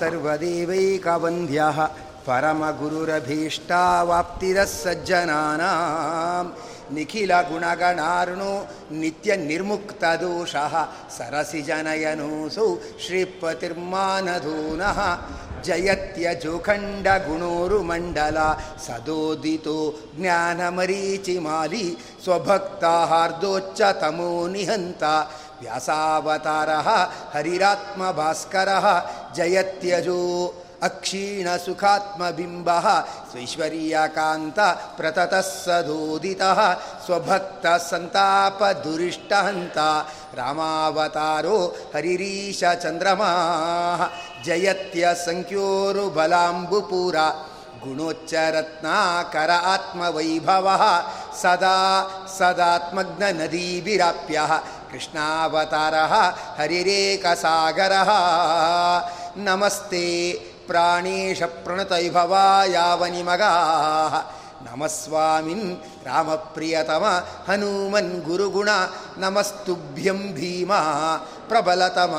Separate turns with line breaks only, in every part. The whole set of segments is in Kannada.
सर्वदेवैकवन्द्यः परमगुरुरभीष्टावाप्तिरः सज्जनानां निखिलगुणगणार्णो नित्यनिर्मुक्तदोषः सरसिजनयनोऽसौ श्रीपतिर्मानधूनः जयत्यजोखण्डगुणोरुमण्डला सदोदितो ज्ञानमरीचिमाली स्वभक्ताहार्दोच्चतमो निहन्ता व्यासावतारः, हरिरात्मभास्करः, जयत्यजो, अक्षीणसुखात्मबिम्बः, स्वैश्वर्यकान्त प्रततः सदोदितः, स्वभक्तसन्तापदुरिष्टहन्ता, रामावतारो, हरिरीशचन्द्रमाः, जयत्यसङ्ख्योरुबलाम्बुपुरा, गुणोच्चरत्नाकर आत्मवैभवः, सदा सदात्मग्ननदीभिराप्यः कृष्णावतारः हरिरेकसागरः नमस्ते प्राणेशप्रणतैभवायावनिमगाः नमः स्वामिन् रामप्रियतम हनूमन् गुरुगुण नमस्तुभ्यं भीमा प्रबलतम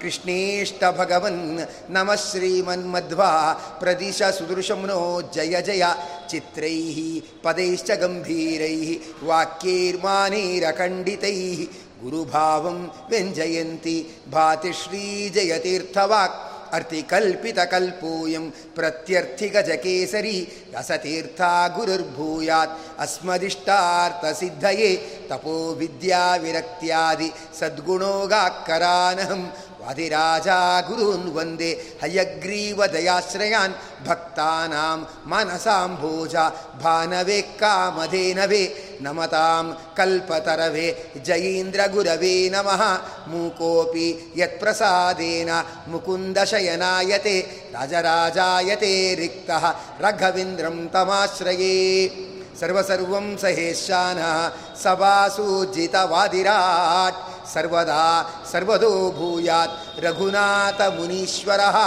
कृष्णेष्टभगवन् नमः श्रीमन्मध्वा प्रदिश सुदृशं नो जय जय चित्रैः पदैश्च गम्भीरैः वाक्यैर्मानैरखण्डितैः ಗುರುಭಾವಂ ವ್ಯಂಜಯಂತಿ ಭಾತಿ ಶ್ರೀ ಜಯತೀರ್ಥವಾಕ್ ಅರ್ತಿಕಲ್ಪಿತಕಲ್ಪೂಯಂ ಪ್ರತ್ಯರ್ಥಿಗಜಕೇಸರಿ ರಸತೀರ್ಥ ಗುರುರ್ಭೂಯಾತ್ ಅಸ್ಮದಿಷ್ಟಾರ್ಥಸಿದ್ಧಯೇ ತಪೋ ವಿದ್ಯಾವಿರಕ್ತ್ಯಾದಿ ಸದ್ಗುಣೋಗಾಕ್ಕರಾನಹಂ ವಾದಿರಾಜಾ ಗುರುನ್ ವಂದೇ ಹಯಗ್ರೀವ ದಯಾಶ್ರಯಾನ್ ಭಕ್ತಾನಾಂ ಮನಸಾಂಭೋಜ ಭಾನವೇ ಕಾಮಧೇನವೇ ನಮತಾಂ ಕಲ್ಪತರವೇ ಜಯೀಂದ್ರ ಗುರವೇ ನಮಃ ಮೂಕೋಪಿ ಯತ್ಪ್ರಸಾದೇನ ಮುಕುಂದ ಶಯನಾಯತೆ ರಾಜರಾಜಾಯತೆ ರಿಕ್ತಃ ರಘವೇಂದ್ರಂ ತಮಾಶ್ರಯೇ. सर्वसर्वं सहेशानः सभासूजितवादिराट्। सर्वदा सर्वदो भूयात् रघुनाथमुनीश्वरः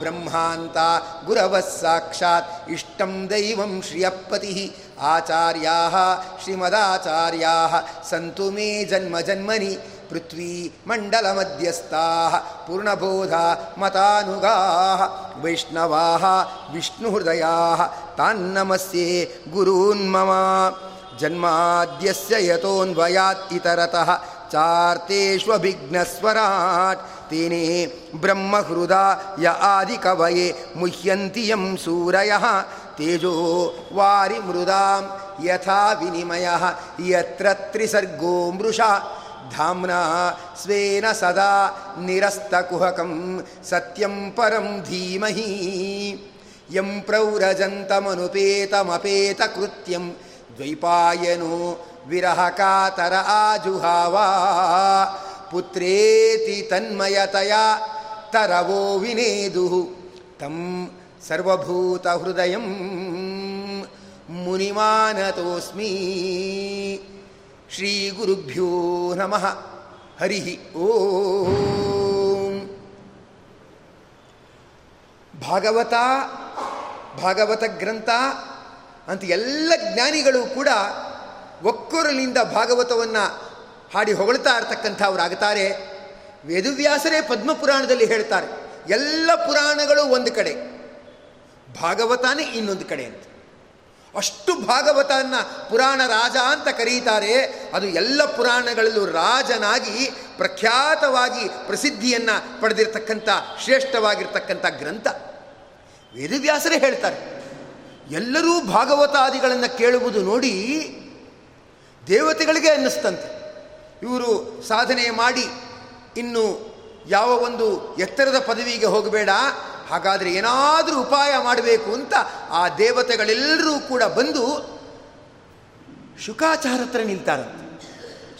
ब्रह्मान्ता गुरवः साक्षात् इष्टं दैवं श्रियःपतिः। आचार्याः श्रीमदाचार्याः सन्तु मे जन्मजन्मनि पृथ्वी मण्डलमध्यस्थाः पूर्णबोधा मतानुगाः, वैष्णवाः, विष्णुहृदयाः, तान्नमस्ये गुरून्मम जन्माद्यस्य यतोऽन्वयात् इतरतः, चार्तेष्वभिघ्नस्वराट्, तेने ब्रह्महृदा य आदिकवये मुह्यन्ति यं सूरयः, तेजो वारिमृदां यथा विनिमयः, यत्र त्रिसर्गो मृषा। ಧಾಮ್ನಾ ಸ್ವೇನ ಸದಾ ನಿರಸ್ತಕುಹಕಂ ಸತ್ಯಂ ಪರಂ ಧೀಮಹಿ ಯಂ ಪ್ರೌರಜಂತಮನುಪೇತಮಪೇತಕೃತ್ಯಂ ದ್ವೈಪಾಯನೋ ವಿರಹಕಾತರ ಆಜುಹಾವ ಪುತ್ರೇತಿ ತನ್ಮಯತಯ ತರವೋ ವಿನೇದು ತಂ ಸರ್ವಭೂತಹೃದಯಂ ಮುನಿಮಾನತೋಸ್ಮಿ ಶ್ರೀ ಗುರುಭ್ಯೋ ನಮಃ. ಹರಿ ಓಂ. ಭಾಗವತ ಭಾಗವತ ಗ್ರಂಥ ಅಂತ ಎಲ್ಲ ಜ್ಞಾನಿಗಳು ಕೂಡ ಒಕ್ಕೂರಲಿಂದ ಭಾಗವತವನ್ನು ಹಾಡಿ ಹೊಗಳ್ತಾ ಇರ್ತಕ್ಕಂಥವರಾಗುತ್ತಾರೆ ವೇದವ್ಯಾಸರೇ ಪದ್ಮಪುರಾಣದಲ್ಲಿ ಹೇಳ್ತಾರೆ, ಎಲ್ಲ ಪುರಾಣಗಳು ಒಂದು ಕಡೆ, ಭಾಗವತಾನೇ ಇನ್ನೊಂದು ಕಡೆ ಅಂತ. ಅಷ್ಟು ಭಾಗವತನ್ನು ಪುರಾಣ ರಾಜ ಅಂತ ಕರೀತಾರೆ. ಅದು ಎಲ್ಲ ಪುರಾಣಗಳಲ್ಲೂ ರಾಜನಾಗಿ ಪ್ರಖ್ಯಾತವಾಗಿ ಪ್ರಸಿದ್ಧಿಯನ್ನು ಪಡೆದಿರತಕ್ಕಂಥ, ಶ್ರೇಷ್ಠವಾಗಿರ್ತಕ್ಕಂಥ ಗ್ರಂಥ. ವೇದವ್ಯಾಸರೇ ಹೇಳ್ತಾರೆ, ಎಲ್ಲರೂ ಭಾಗವತಾದಿಗಳನ್ನು ಕೇಳುವುದು ನೋಡಿ ದೇವತೆಗಳಿಗೆ ಅನ್ನಿಸ್ತಂತೆ. ಇವರು ಸಾಧನೆ ಮಾಡಿ ಇನ್ನು ಯಾವ ಒಂದು ಎತ್ತರದ ಪದವಿಗೆ ಹೋಗಬೇಡ ಹಾಗಾದರೆ ಏನಾದರೂ ಉಪಾಯ ಮಾಡಬೇಕು ಅಂತ ಆ ದೇವತೆಗಳೆಲ್ಲರೂ ಕೂಡ ಬಂದು ಶುಕಾಚಾರ ಹತ್ರ ನಿಲ್ತಾರಂತೆ.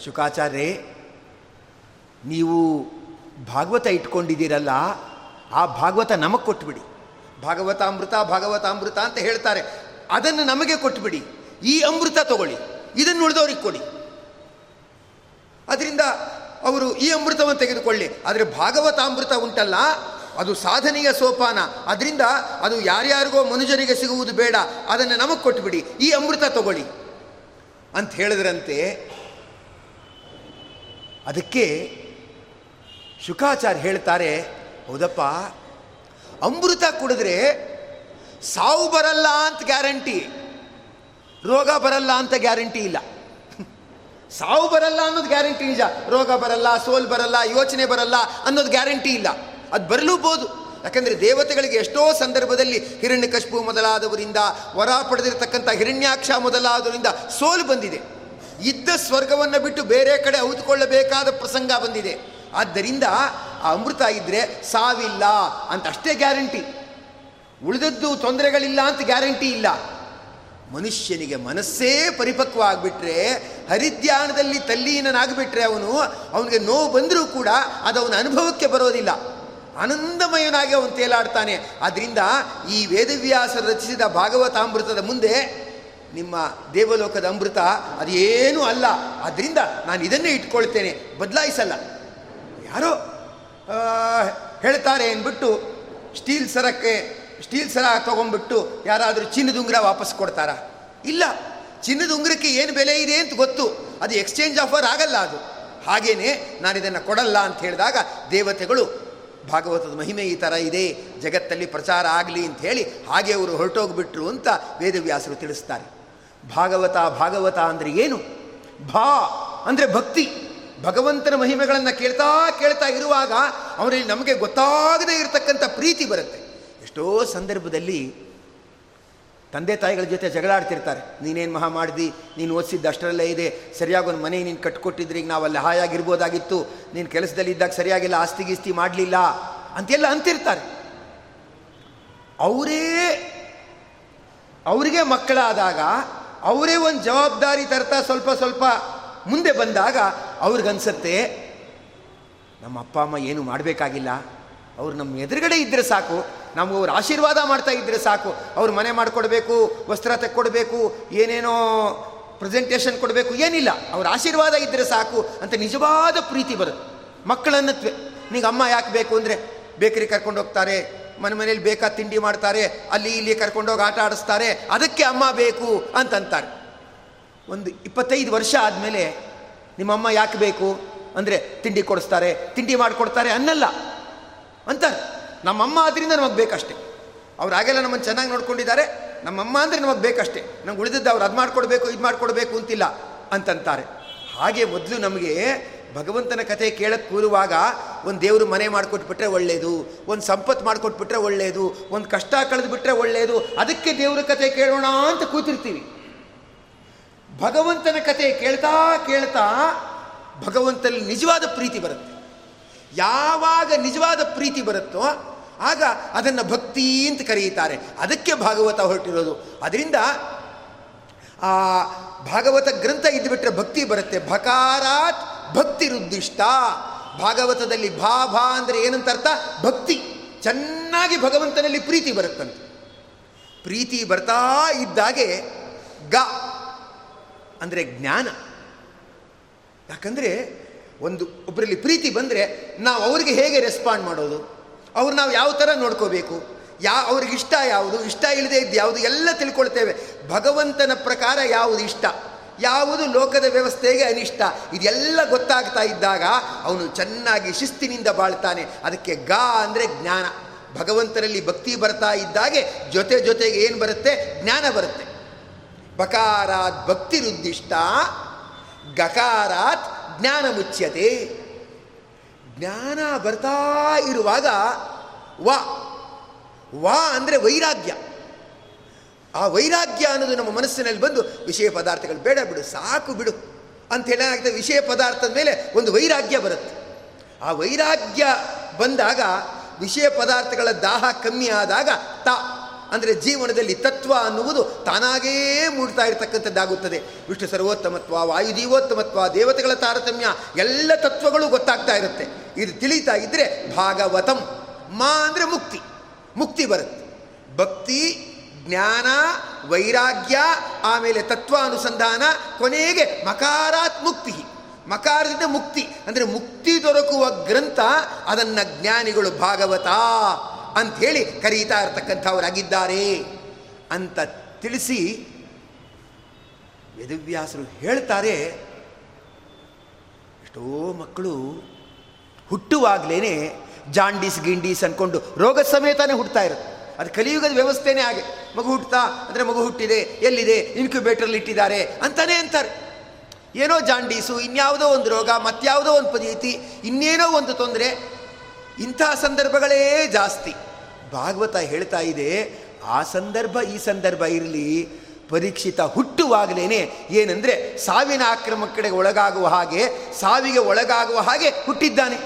ಶುಕಾಚಾರ್ಯೇ ನೀವು ಭಾಗವತ ಇಟ್ಕೊಂಡಿದ್ದೀರಲ್ಲ, ಆ ಭಾಗವತ ನಮಗೆ ಕೊಟ್ಬಿಡಿ. ಭಾಗವತಾಮೃತ ಭಾಗವತಾಮೃತ ಅಂತ ಹೇಳ್ತಾರೆ. ಅದನ್ನು ನಮಗೆ ಕೊಟ್ಬಿಡಿ. ಈ ಅಮೃತ ತಗೊಳ್ಳಿ. ಇದನ್ನು ಉಳಿದವ್ರಿಗೆ ಕೊಡಿ. ಅದರಿಂದ ಅವರು ಈ ಅಮೃತವನ್ನು ತೆಗೆದುಕೊಳ್ಳಿ. ಆದರೆ ಭಾಗವತಾಮೃತ ಉಂಟಲ್ಲ ಅದು ಸಾಧನೆಯ ಸೋಪಾನ. ಅದರಿಂದ ಅದು ಯಾರ್ಯಾರಿಗೋ ಮನುಜರಿಗೆ ಸಿಗುವುದು ಬೇಡ. ಅದನ್ನು ನಮಗೆ ಕೊಟ್ಟುಬಿಡಿ ಈ ಅಮೃತ ತಗೊಳ್ಳಿ. ಅಂತ ಹೇಳಿದ್ರಂತೆ, ಅದಕ್ಕೆ ಶುಕಾಚಾರ್ಯ ಹೇಳ್ತಾರೆ, ಹೌದಪ್ಪ, ಅಮೃತ ಕುಡಿದ್ರೆ ಸಾವು ಬರಲ್ಲ ಅಂತ ಗ್ಯಾರಂಟಿ. ರೋಗ ಬರಲ್ಲ ಅಂತ ಗ್ಯಾರಂಟಿ ಇಲ್ಲ. ಸಾವು ಬರಲ್ಲ ಅನ್ನೋದು ಗ್ಯಾರಂಟಿ ನಿಜ. ರೋಗ ಬರಲ್ಲ, ಸೋಲ್ ಬರಲ್ಲ, ಯೋಚನೆ ಬರಲ್ಲ ಅನ್ನೋದು ಗ್ಯಾರಂಟಿ ಇಲ್ಲ. ಅದು ಬರಲೂಬೋದು. ಯಾಕಂದರೆ ದೇವತೆಗಳಿಗೆ ಎಷ್ಟೋ ಸಂದರ್ಭದಲ್ಲಿ ಹಿರಣ್ಯಕಶ್ಪು ಮೊದಲಾದವರಿಂದ ವರ ಪಡೆದಿರತಕ್ಕಂಥ ಹಿರಣ್ಯಾಕ್ಷ ಮೊದಲಾದವರಿಂದ ಸೋಲು ಬಂದಿದೆ. ಇದ್ದ ಸ್ವರ್ಗವನ್ನು ಬಿಟ್ಟು ಬೇರೆ ಕಡೆ ಔತ್ಕೊಳ್ಳಬೇಕಾದ ಪ್ರಸಂಗ ಬಂದಿದೆ. ಆದ್ದರಿಂದ ಆ ಅಮೃತ ಇದ್ದರೆ ಸಾವಿಲ್ಲ ಅಂತ ಅಷ್ಟೇ ಗ್ಯಾರಂಟಿ. ಉಳಿದದ್ದು ತೊಂದರೆಗಳಿಲ್ಲ ಅಂತ ಗ್ಯಾರಂಟಿ ಇಲ್ಲ. ಮನುಷ್ಯನಿಗೆ ಮನಸ್ಸೇ ಪರಿಪಕ್ವ ಆಗಿಬಿಟ್ರೆ ಹರಿದ್ಯಾನದಲ್ಲಿ ತಲ್ಲೀನನಾಗಿಬಿಟ್ರೆ ಅವನು, ಅವನಿಗೆ ನೋವು ಬಂದರೂ ಕೂಡ ಅದು ಅವನ ಅನುಭವಕ್ಕೆ ಬರೋದಿಲ್ಲ. ಆನಂದಮಯನಾಗಿ ಅವನು ತೇಲಾಡ್ತಾನೆ. ಆದ್ದರಿಂದ ಈ ವೇದವ್ಯಾಸ ರಚಿಸಿದ ಭಾಗವತಾಮೃತದ ಮುಂದೆ ನಿಮ್ಮ ದೇವಲೋಕದ ಅಮೃತ ಅದೇನೂ ಅಲ್ಲ. ಆದ್ದರಿಂದ ನಾನು ಇದನ್ನೇ ಇಟ್ಕೊಳ್ತೇನೆ. ಬದಲಾಯಿಸಲ್ಲ. ಯಾರೋ ಹೇಳ್ತಾರೆ ಅಂದ್ಬಿಟ್ಟು ಸ್ಟೀಲ್ ಸರಕ್ಕೆ, ಸ್ಟೀಲ್ ಸರ ತೊಗೊಂಡ್ಬಿಟ್ಟು ಯಾರಾದರೂ ಚಿನ್ನದ ಉಂಗುರ ವಾಪಸ್ ಕೊಡ್ತಾರಾ? ಇಲ್ಲ. ಚಿನ್ನದ ಉಂಗುರಕ್ಕೆ ಏನು ಬೆಲೆ ಇದೆ ಅಂತ ಗೊತ್ತು. ಅದು ಎಕ್ಸ್ಚೇಂಜ್ ಆಫರ್ ಆಗಲ್ಲ ಅದು. ಹಾಗೇನೆ ನಾನು ಇದನ್ನು ಕೊಡಲ್ಲ ಅಂತ ಹೇಳಿದಾಗ ದೇವತೆಗಳು ಭಾಗವತದ ಮಹಿಮೆ ಈ ಥರ ಇದೆ, ಜಗತ್ತಲ್ಲಿ ಪ್ರಚಾರ ಆಗಲಿ ಅಂತ ಹೇಳಿ ಹಾಗೆ ಅವರು ಹೊರಟೋಗ್ಬಿಟ್ರು ಅಂತ ವೇದವ್ಯಾಸರು ತಿಳಿಸ್ತಾರೆ. ಭಾಗವತ ಭಾಗವತ ಅಂದರೆ ಏನು? ಭಾ ಅಂದರೆ ಭಕ್ತಿ. ಭಗವಂತನ ಮಹಿಮೆಗಳನ್ನು ಕೇಳ್ತಾ ಕೇಳ್ತಾ ಇರುವಾಗ ಅವರಲ್ಲಿ ನಮಗೆ ಗೊತ್ತಾಗದೇ ಇರತಕ್ಕಂಥ ಪ್ರೀತಿ ಬರುತ್ತೆ. ಎಷ್ಟೋ ಸಂದರ್ಭದಲ್ಲಿ ತಂದೆ ತಾಯಿಗಳ ಜೊತೆ ಜಗಳಾಡ್ತಿರ್ತಾರೆ. ನೀನೇನು ಮಹಾ ಮಾಡಿದಿ? ನೀನು ಓದಿಸಿದ್ದು ಅಷ್ಟರಲ್ಲೇ ಇದೆ. ಸರಿಯಾಗಿ ಒಂದು ಮನೆ ನೀನು ಕಟ್ಕೊಟ್ಟಿದ್ರೆ ಈಗ ನಾವು ಅಲ್ಲಿ ಹಾಯಾಗಿರ್ಬೋದಾಗಿತ್ತು. ನೀನು ಕೆಲಸದಲ್ಲಿ ಇದ್ದಾಗ ಸರಿಯಾಗಿಲ್ಲ, ಆಸ್ತಿ ಗೀಸ್ತಿ ಮಾಡಲಿಲ್ಲ ಅಂತೆಲ್ಲ ಅಂತಿರ್ತಾರೆ. ಅವರೇ, ಅವರಿಗೆ ಮಕ್ಕಳಾದಾಗ, ಅವರೇ ಒಂದು ಜವಾಬ್ದಾರಿ ತರ್ತಾ ಸ್ವಲ್ಪ ಸ್ವಲ್ಪ ಮುಂದೆ ಬಂದಾಗ ಅವ್ರಿಗನ್ಸತ್ತೆ, ನಮ್ಮ ಅಪ್ಪ, ಅಮ್ಮ ಏನು ಮಾಡಬೇಕಾಗಿಲ್ಲ? ಅವ್ರು ನಮ್ಮ ಎದುರುಗಡೆ ಇದ್ದರೆ ಸಾಕು. ನಮ್ಗೆ ಅವ್ರು ಆಶೀರ್ವಾದ ಮಾಡ್ತಾ ಇದ್ದರೆ ಸಾಕು. ಅವ್ರು ಮನೆ ಮಾಡಿಕೊಡ್ಬೇಕು, ವಸ್ತ್ರ ತೆಕ್ಕೊಡ್ಬೇಕು, ಏನೇನೋ ಪ್ರೆಸೆಂಟೇಷನ್ ಕೊಡಬೇಕು, ಏನಿಲ್ಲ. ಅವ್ರ ಆಶೀರ್ವಾದ ಇದ್ದರೆ ಸಾಕು ಅಂತ ನಿಜವಾದ ಪ್ರೀತಿ ಬರುತ್ತೆ. ಮಕ್ಕಳನ್ನು ನೀಗ ಅಮ್ಮ ಯಾಕೆ ಬೇಕು ಅಂದರೆ ಬೇಕರಿ ಕರ್ಕೊಂಡು ಹೋಗ್ತಾರೆ, ಮನೆ ಮನೇಲಿ ಬೇಕಾದ ತಿಂಡಿ ಮಾಡ್ತಾರೆ, ಅಲ್ಲಿ ಇಲ್ಲಿ ಕರ್ಕೊಂಡೋಗಿ ಆಟ ಆಡಿಸ್ತಾರೆ, ಅದಕ್ಕೆ ಅಮ್ಮ ಬೇಕು ಅಂತಂತಾರೆ ಒಂದು ಇಪ್ಪತ್ತೈದು ವರ್ಷ ಆದಮೇಲೆ ನಿಮ್ಮಮ್ಮ ಯಾಕೆ ಬೇಕು ಅಂದರೆ ತಿಂಡಿ ಕೊಡಿಸ್ತಾರೆ, ತಿಂಡಿ ಮಾಡಿಕೊಡ್ತಾರೆ ಅನ್ನಲ್ಲ. ಅಂತಾರೆ ನಮ್ಮಮ್ಮ ಆದ್ರಿಂದ ನಮಗೆ ಬೇಕಷ್ಟೆ. ಅವ್ರು ಆಗೆಲ್ಲ ನಮ್ಮನ್ನು ಚೆನ್ನಾಗಿ ನೋಡ್ಕೊಂಡಿದ್ದಾರೆ. ನಮ್ಮಮ್ಮ ಅಂದರೆ ನಮಗೆ ಬೇಕಷ್ಟೇ. ನಮ್ಗೆ ಉಳಿದದ್ದು ಅವ್ರು ಅದು ಮಾಡಿಕೊಡ್ಬೇಕು, ಇದು ಮಾಡಿಕೊಡ್ಬೇಕು ಅಂತಿಲ್ಲ ಅಂತಂತಾರೆ. ಹಾಗೆ ಮೊದಲು ನಮಗೆ ಭಗವಂತನ ಕಥೆ ಕೇಳಕ್ಕೆ ಕೂರುವಾಗ ಒಂದು ದೇವರು ಮನೆ ಮಾಡಿಕೊಟ್ಬಿಟ್ರೆ ಒಳ್ಳೆಯದು ಒಂದು ಸಂಪತ್ತು ಮಾಡಿಕೊಟ್ಬಿಟ್ರೆ ಒಳ್ಳೆಯದು ಒಂದು ಕಷ್ಟ ಕಳೆದುಬಿಟ್ರೆ ಒಳ್ಳೆಯದು ಅದಕ್ಕೆ ದೇವರ ಕಥೆ ಕೇಳೋಣ ಅಂತ ಕೂತಿರ್ತೀವಿ. ಭಗವಂತನ ಕಥೆ ಕೇಳ್ತಾ ಕೇಳ್ತಾ ಭಗವಂತನಲ್ಲಿ ನಿಜವಾದ ಪ್ರೀತಿ ಬರುತ್ತೆ. ಯಾವಾಗ ನಿಜವಾದ ಪ್ರೀತಿ ಬರುತ್ತೋ ಆಗ ಅದನ್ನು ಭಕ್ತಿ ಅಂತ ಕರೆಯುತ್ತಾರೆ. ಅದಕ್ಕೆ ಭಾಗವತ ಹೊರಟಿರೋದು. ಅದರಿಂದ ಆ ಭಾಗವತ ಗ್ರಂಥ ಇದ್ದುಬಿಟ್ರೆ ಭಕ್ತಿ ಬರುತ್ತೆ. ಭಕಾರಾತ್ ಭಕ್ತಿ ರುದ್ದಿಷ್ಟ ಭಾಗವತದಲ್ಲಿ ಭಾ ಭಾ ಅಂದರೆ ಏನಂತ ಅರ್ಥ ಭಕ್ತಿ. ಚೆನ್ನಾಗಿ ಭಗವಂತನಲ್ಲಿ ಪ್ರೀತಿ ಬರುತ್ತಂತೆ. ಪ್ರೀತಿ ಬರ್ತಾ ಇದ್ದಾಗೆ ಗ ಅಂದರೆ ಜ್ಞಾನ. ಯಾಕಂದರೆ ಒಂದು ಒಬ್ಬರಲ್ಲಿ ಪ್ರೀತಿ ಬಂದರೆ ನಾವು ಅವ್ರಿಗೆ ಹೇಗೆ ರೆಸ್ಪಾಂಡ್ ಮಾಡೋದು? ಅವ್ರು ನಾವು ಯಾವ ಥರ ನೋಡ್ಕೋಬೇಕು? ಯಾ ಅವ್ರಿಗೆ ಇಷ್ಟ ಯಾವುದು? ಇಷ್ಟ ಇಲ್ಲದೆ ಇದ್ದು ಯಾವುದು? ಎಲ್ಲ ತಿಳ್ಕೊಳ್ತೇವೆ. ಭಗವಂತನ ಪ್ರಕಾರ ಯಾವುದು ಇಷ್ಟ? ಯಾವುದು ಲೋಕದ ವ್ಯವಸ್ಥೆಗೆ ಅನಿಷ್ಟ? ಇದೆಲ್ಲ ಗೊತ್ತಾಗ್ತಾ ಇದ್ದಾಗ ಅವನು ಚೆನ್ನಾಗಿ ಶಿಸ್ತಿನಿಂದ ಬಾಳ್ತಾನೆ. ಅದಕ್ಕೆ ಗಾ ಅಂದರೆ ಜ್ಞಾನ. ಭಗವಂತನಲ್ಲಿ ಭಕ್ತಿ ಬರ್ತಾ ಇದ್ದಾಗೆ ಜೊತೆ ಜೊತೆಗೆ ಏನು ಬರುತ್ತೆ? ಜ್ಞಾನ ಬರುತ್ತೆ. ಬಕಾರಾತ್ ಭಕ್ತಿ ರುದ್ದಿಷ್ಟ ಗಕಾರಾತ್ ಜ್ಞಾನ ಮುಚ್ಯತೆ. ಜ್ಞಾನ ಬರ್ತಾ ಇರುವಾಗ ವ. ವಾ ಅಂದರೆ ವೈರಾಗ್ಯ. ಆ ವೈರಾಗ್ಯ ಅನ್ನೋದು ನಮ್ಮ ಮನಸ್ಸಿನಲ್ಲಿ ಬಂದು ವಿಷಯ ಪದಾರ್ಥಗಳು ಬೇಡ ಬಿಡು, ಸಾಕು ಬಿಡು ಅಂತ ಹೇಳಾಗ್ತದೆ ವಿಷಯ ಪದಾರ್ಥದ ಮೇಲೆ ಒಂದು ವೈರಾಗ್ಯ ಬರುತ್ತೆ. ಆ ವೈರಾಗ್ಯ ಬಂದಾಗ, ವಿಷಯ ಪದಾರ್ಥಗಳ ದಾಹ ಕಮ್ಮಿ ಆದಾಗ ತ. ಅಂದರೆ ಜೀವನದಲ್ಲಿ ತತ್ವ ಅನ್ನುವುದು ತಾನಾಗೇ ಮೂಡ್ತಾ ಇರತಕ್ಕಂಥದ್ದಾಗುತ್ತದೆ. ವಿಷ್ಣು ಸರ್ವೋತ್ತಮತ್ವ ವಾಯುದೀವೋತ್ತಮತ್ವ ದೇವತೆಗಳ ತಾರತಮ್ಯ, ಎಲ್ಲ ತತ್ವಗಳು ಗೊತ್ತಾಗ್ತಾ ಇರುತ್ತೆ. ಇದು ತಿಳಿತಾ ಇದ್ದರೆ ಭಾಗವತಂ. ಮಾ ಅಂದರೆ ಮುಕ್ತಿ. ಮುಕ್ತಿ ಬರುತ್ತೆ. ಭಕ್ತಿ, ಜ್ಞಾನ, ವೈರಾಗ್ಯ, ಆಮೇಲೆ ತತ್ವಾನುಸಂಧಾನ, ಕೊನೆಗೆ ಮಕಾರಾತ್ ಮುಕ್ತಿ. ಮಕಾರದಿಂದ ಮುಕ್ತಿ. ಅಂದರೆ ಮುಕ್ತಿ ದೊರಕುವ ಗ್ರಂಥ, ಅದನ್ನು ಜ್ಞಾನಿಗಳು ಭಾಗವತ. ಅಂಥೇಳಿ ಕರೀತಾ ಇರತಕ್ಕಂಥವರಾಗಿದ್ದಾರೆ ಅಂತ ತಿಳಿಸಿ ವೇದವ್ಯಾಸರು ಹೇಳ್ತಾರೆ, ಎಷ್ಟೋ ಮಕ್ಕಳು ಹುಟ್ಟುವಾಗಲೇ ಜಾಂಡೀಸ್ ಗಿಂಡೀಸ್ ಅಂದ್ಕೊಂಡು ರೋಗ ಸಮೇತನೇ ಹುಟ್ಟುತ್ತಾ ಇರುತ್ತೆ. ಅದು ಕಲಿಯುಗದ ವ್ಯವಸ್ಥೆನೇ ಹಾಗೆ. ಮಗು ಹುಟ್ಟುತ್ತಾ ಅಂದರೆ ಮಗು ಹುಟ್ಟಿದೆ, ಎಲ್ಲಿದೆ ಇನ್ಕ್ಯುಬೇಟ್ರಲ್ಲಿ ಇಟ್ಟಿದ್ದಾರೆ ಅಂತಾನೆ ಅಂತಾರೆ. ಏನೋ ಜಾಂಡೀಸು, ಇನ್ಯಾವುದೋ ಒಂದು ರೋಗ ಮತ್ತಾವುದೋ ಒಂದು ಪದ್ಧತಿ ಇನ್ನೇನೋ ಒಂದು ತೊಂದರೆ ಇಂಥ ಸಂದರ್ಭಗಳೇ ಜಾಸ್ತಿ. ಭಾಗವತ ಹೇಳ್ತಾ ಇದೆ, ಆ ಸಂದರ್ಭ, ಈ ಸಂದರ್ಭ ಇರಲಿ, ಪರೀಕ್ಷಿತ ಹುಟ್ಟುವಾಗಲೇನೆ ಏನಂದರೆ ಸಾವಿನ ಆಕ್ರಮ ಕಡೆಗೆ ಒಳಗಾಗುವ ಹಾಗೆ, ಸಾವಿಗೆ ಒಳಗಾಗುವ ಹಾಗೆ ಹುಟ್ಟಿದ್ದಾನೆ.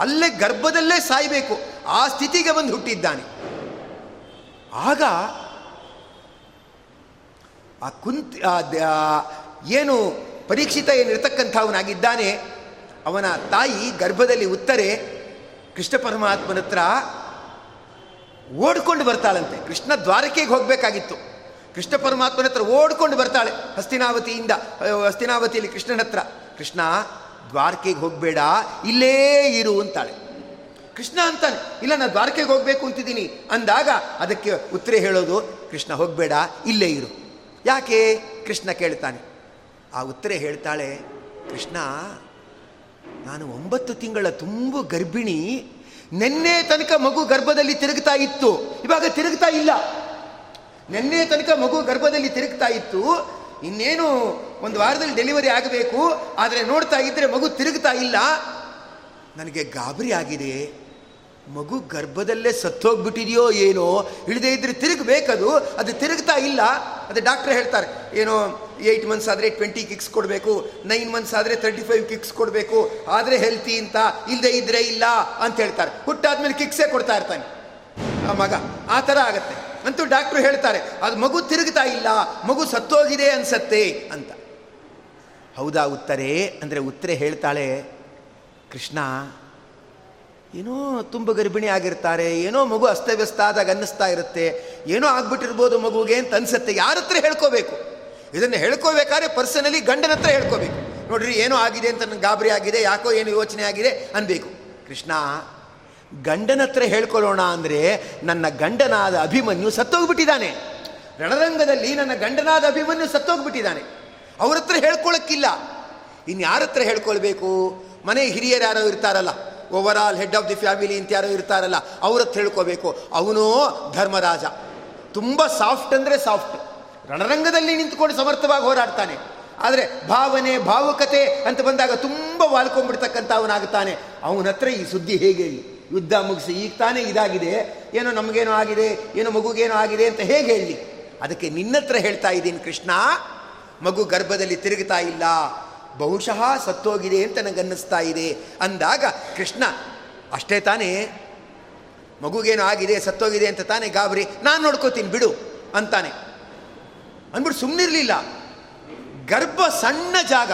ಅಲ್ಲೇ ಗರ್ಭದಲ್ಲೇ ಸಾಯಬೇಕು, ಆ ಸ್ಥಿತಿಗೆ ಬಂದು ಹುಟ್ಟಿದ್ದಾನೆ. ಆಗ ಆ ಕುಂತ್ ಏನು ಪರೀಕ್ಷಿತ ಏನಿರ್ತಕ್ಕಂಥವನಾಗಿದ್ದಾನೆ, ಅವನ ತಾಯಿ ಗರ್ಭದಲ್ಲಿ ಉತ್ತರೆ ಕೃಷ್ಣ ಪರಮಾತ್ಮನ ಹತ್ರ ಓಡ್ಕೊಂಡು ಬರ್ತಾಳಂತೆ. ಕೃಷ್ಣ ದ್ವಾರಕೆಗೆ ಹೋಗಬೇಕಾಗಿತ್ತು. ಕೃಷ್ಣ ಪರಮಾತ್ಮನ ಹತ್ರ ಓಡ್ಕೊಂಡು ಬರ್ತಾಳೆ ಹಸ್ತಿನಾವತಿಯಿಂದ ಹಸ್ತಿನಾವತಿಯಲ್ಲಿ ಕೃಷ್ಣನ ಹತ್ರ. ಕೃಷ್ಣ, ದ್ವಾರಕೆಗೆ ಹೋಗಬೇಡ, ಇಲ್ಲೇ ಇರು ಅಂತಾಳೆ. ಕೃಷ್ಣ ಅಂತಾನೆ, ಇಲ್ಲ ನಾನು ದ್ವಾರಕೆಗೆ ಹೋಗಬೇಕು ಅಂತಿದ್ದೀನಿ. ಅಂದಾಗ ಅದಕ್ಕೆ ಉತ್ತರ ಹೇಳೋದು, ಕೃಷ್ಣ ಹೋಗಬೇಡ, ಇಲ್ಲೇ ಇರು. ಯಾಕೆ? ಕೃಷ್ಣ ಕೇಳ್ತಾನೆ. ಆ ಉತ್ತರ ಹೇಳ್ತಾಳೆ, ಕೃಷ್ಣ ನಾನು ಒಂಬತ್ತು ತಿಂಗಳ ತುಂಬ ಗರ್ಭಿಣಿ, ನೆನ್ನೆ ತನಕ ಮಗು ಗರ್ಭದಲ್ಲಿ ತಿರುಗ್ತಾ ಇತ್ತು. ಇವಾಗ ತಿರುಗ್ತಾ ಇಲ್ಲ. ನೆನ್ನೆ ತನಕ ಮಗು ಗರ್ಭದಲ್ಲಿ ತಿರುಗ್ತಾ ಇತ್ತು. ಇನ್ನೇನು ಒಂದು ವಾರದಲ್ಲಿ ಡೆಲಿವರಿ ಆಗಬೇಕು, ಆದರೆ ನೋಡ್ತಾ ಇದ್ದರೆ ಮಗು ತಿರುಗ್ತಾ ಇಲ್ಲ. ನನಗೆ ಗಾಬರಿ ಆಗಿದೆ. ಮಗು ಗರ್ಭದಲ್ಲೇ ಸತ್ತೋಗ್ಬಿಟ್ಟಿದೆಯೋ ಏನೋ ಇಳಿದೇ ಇದ್ರೆ ತಿರುಗಬೇಕದು, ಅದು ತಿರುಗ್ತಾ ಇಲ್ಲ. ಅದು ಡಾಕ್ಟ್ರ್ ಹೇಳ್ತಾರೆ, ಏನೋ, ಏಯ್ಟ್ ಮಂತ್ಸ್ ಆದರೆ ಟ್ವೆಂಟಿ ಕಿಕ್ಸ್ ಕೊಡಬೇಕು ನೈನ್ ಮಂತ್ಸ್ ಆದರೆ ತರ್ಟಿ ಫೈವ್ ಕಿಕ್ಸ್ ಕೊಡಬೇಕು, ಆದರೆ ಹೆಲ್ತಿ ಅಂತ ಇಲ್ಲದೆ ಇದ್ರೆ ಇಲ್ಲ ಅಂತ ಹೇಳ್ತಾರೆ. ಹುಟ್ಟಾದ್ಮೇಲೆ ಕಿಕ್ಸೇ ಕೊಡ್ತಾ ಇರ್ತಾನೆ. ಆ ಮಗ, ಆ ಥರ ಆಗತ್ತೆ. ಅಂತೂ ಡಾಕ್ಟ್ರು ಹೇಳ್ತಾರೆ, ಅದು ಮಗು ತಿರುಗ್ತಾ ಇಲ್ಲ, ಮಗು ಸತ್ತೋಗಿದೆ ಅನ್ಸತ್ತೆ ಅಂತ. ಹೌದಾ ಉತ್ತರೇ? ಅಂದರೆ ಉತ್ತರ ಹೇಳ್ತಾಳೆ, ಕೃಷ್ಣ ಏನೋ ತುಂಬ ಗರ್ಭಿಣಿ ಆಗಿರ್ತಾರೆ, ಏನೋ ಮಗು ಅಸ್ತವ್ಯಸ್ತ ಆದಾಗ ಅನ್ನಿಸ್ತಾ ಇರುತ್ತೆ, ಏನೋ ಆಗ್ಬಿಟ್ಟಿರ್ಬೋದು ಮಗುಗೆ ಅಂತ ಅನ್ಸುತ್ತೆ, ಯಾರ ಹತ್ರ ಹೇಳ್ಕೋಬೇಕು? ಇದನ್ನು ಹೇಳ್ಕೋಬೇಕಾದ್ರೆ ಪರ್ಸನಲಿ ಗಂಡನ ಹತ್ರ ಹೇಳ್ಕೋಬೇಕು. ನೋಡ್ರಿ, ಏನೋ ಆಗಿದೆ ಅಂತ ನನಗೆ ಗಾಬರಿ ಆಗಿದೆ, ಯಾಕೋ ಏನು ಯೋಚನೆ ಆಗಿದೆ ಅನ್ಬೇಕು. ಕೃಷ್ಣ, ಗಂಡನ ಹತ್ರ ಹೇಳ್ಕೊಳ್ಳೋಣ ಅಂದರೆ ನನ್ನ ಗಂಡನಾದ ಅಭಿಮನ್ಯು ಸತ್ತೋಗ್ಬಿಟ್ಟಿದ್ದಾನೆ. ರಣರಂಗದಲ್ಲಿ ನನ್ನ ಗಂಡನಾದ ಅಭಿಮನ್ಯು ಸತ್ತೋಗ್ಬಿಟ್ಟಿದ್ದಾನೆ. ಅವ್ರ ಹತ್ರ ಹೇಳ್ಕೊಳ್ಳೋಕ್ಕಿಲ್ಲ ಇನ್ನು ಹತ್ರ ಹೇಳ್ಕೊಳ್ಬೇಕು? ಮನೆ ಹಿರಿಯರು ಯಾರೋ ಇರ್ತಾರಲ್ಲ over all head of the family ಅಂತ ಯಾರೋ ಇರ್ತಾರಲ್ಲ, ಅವ್ರ ಹತ್ರ ಹೇಳ್ಕೋಬೇಕು ಅವನು ಧರ್ಮರಾಜ. ತುಂಬ ಸಾಫ್ಟ್ ಅಂದರೆ ಸಾಫ್ಟ್ ರಣರಂಗದಲ್ಲಿ ನಿಂತ್ಕೊಂಡು ಸಮರ್ಥವಾಗಿ ಹೋರಾಡ್ತಾನೆ. ಆದರೆ ಭಾವನೆ, ಭಾವುಕತೆ ಅಂತ ಬಂದಾಗ ತುಂಬ ವಾಲ್ಕೊಂಡ್ಬಿಡ್ತಕ್ಕಂಥ ಅವನಾಗುತ್ತಾನೆ ಅವನ ಹತ್ರ ಈ ಸುದ್ದಿ ಹೇಗೆ ಯುದ್ಧ ಮುಗಿಸಿ, ಈಗ ತಾನೇ ಇದಾಗಿದೆ. ಏನೋ ನಮಗೇನೋ ಆಗಿದೆ, ಏನೋ ಮಗುಗೇನೋ ಆಗಿದೆ ಅಂತ ಹೇಗೆ ಹೇಳಿ? ಅದಕ್ಕೆ ನಿನ್ನತ್ರ ಹೇಳ್ತಾ ಇದ್ದೀನಿ ಕೃಷ್ಣ, ಮಗು ಗರ್ಭದಲ್ಲಿ ತಿರುಗ್ತಾ ಇಲ್ಲ. ಬಹುಶಃ ಸತ್ತೋಗಿದೆ ಅಂತ ನನಗನ್ನಿಸ್ತಾ ಇದೆ. ಅಂದಾಗ ಕೃಷ್ಣ, ಅಷ್ಟೇ ತಾನೇ? ಮಗುಗೇನು ಆಗಿದೆ, ಸತ್ತೋಗಿದೆ ಅಂತ ತಾನೇ ಗಾಬರಿ? ನಾನು ನೋಡ್ಕೋತೀನಿ, ಬಿಡು ಅಂತಾನೆ. ಅಂದ್ಬಿಟ್ಟು ಸುಮ್ಮನಿರಲಿಲ್ಲ ಗರ್ಭ ಸಣ್ಣ ಜಾಗ.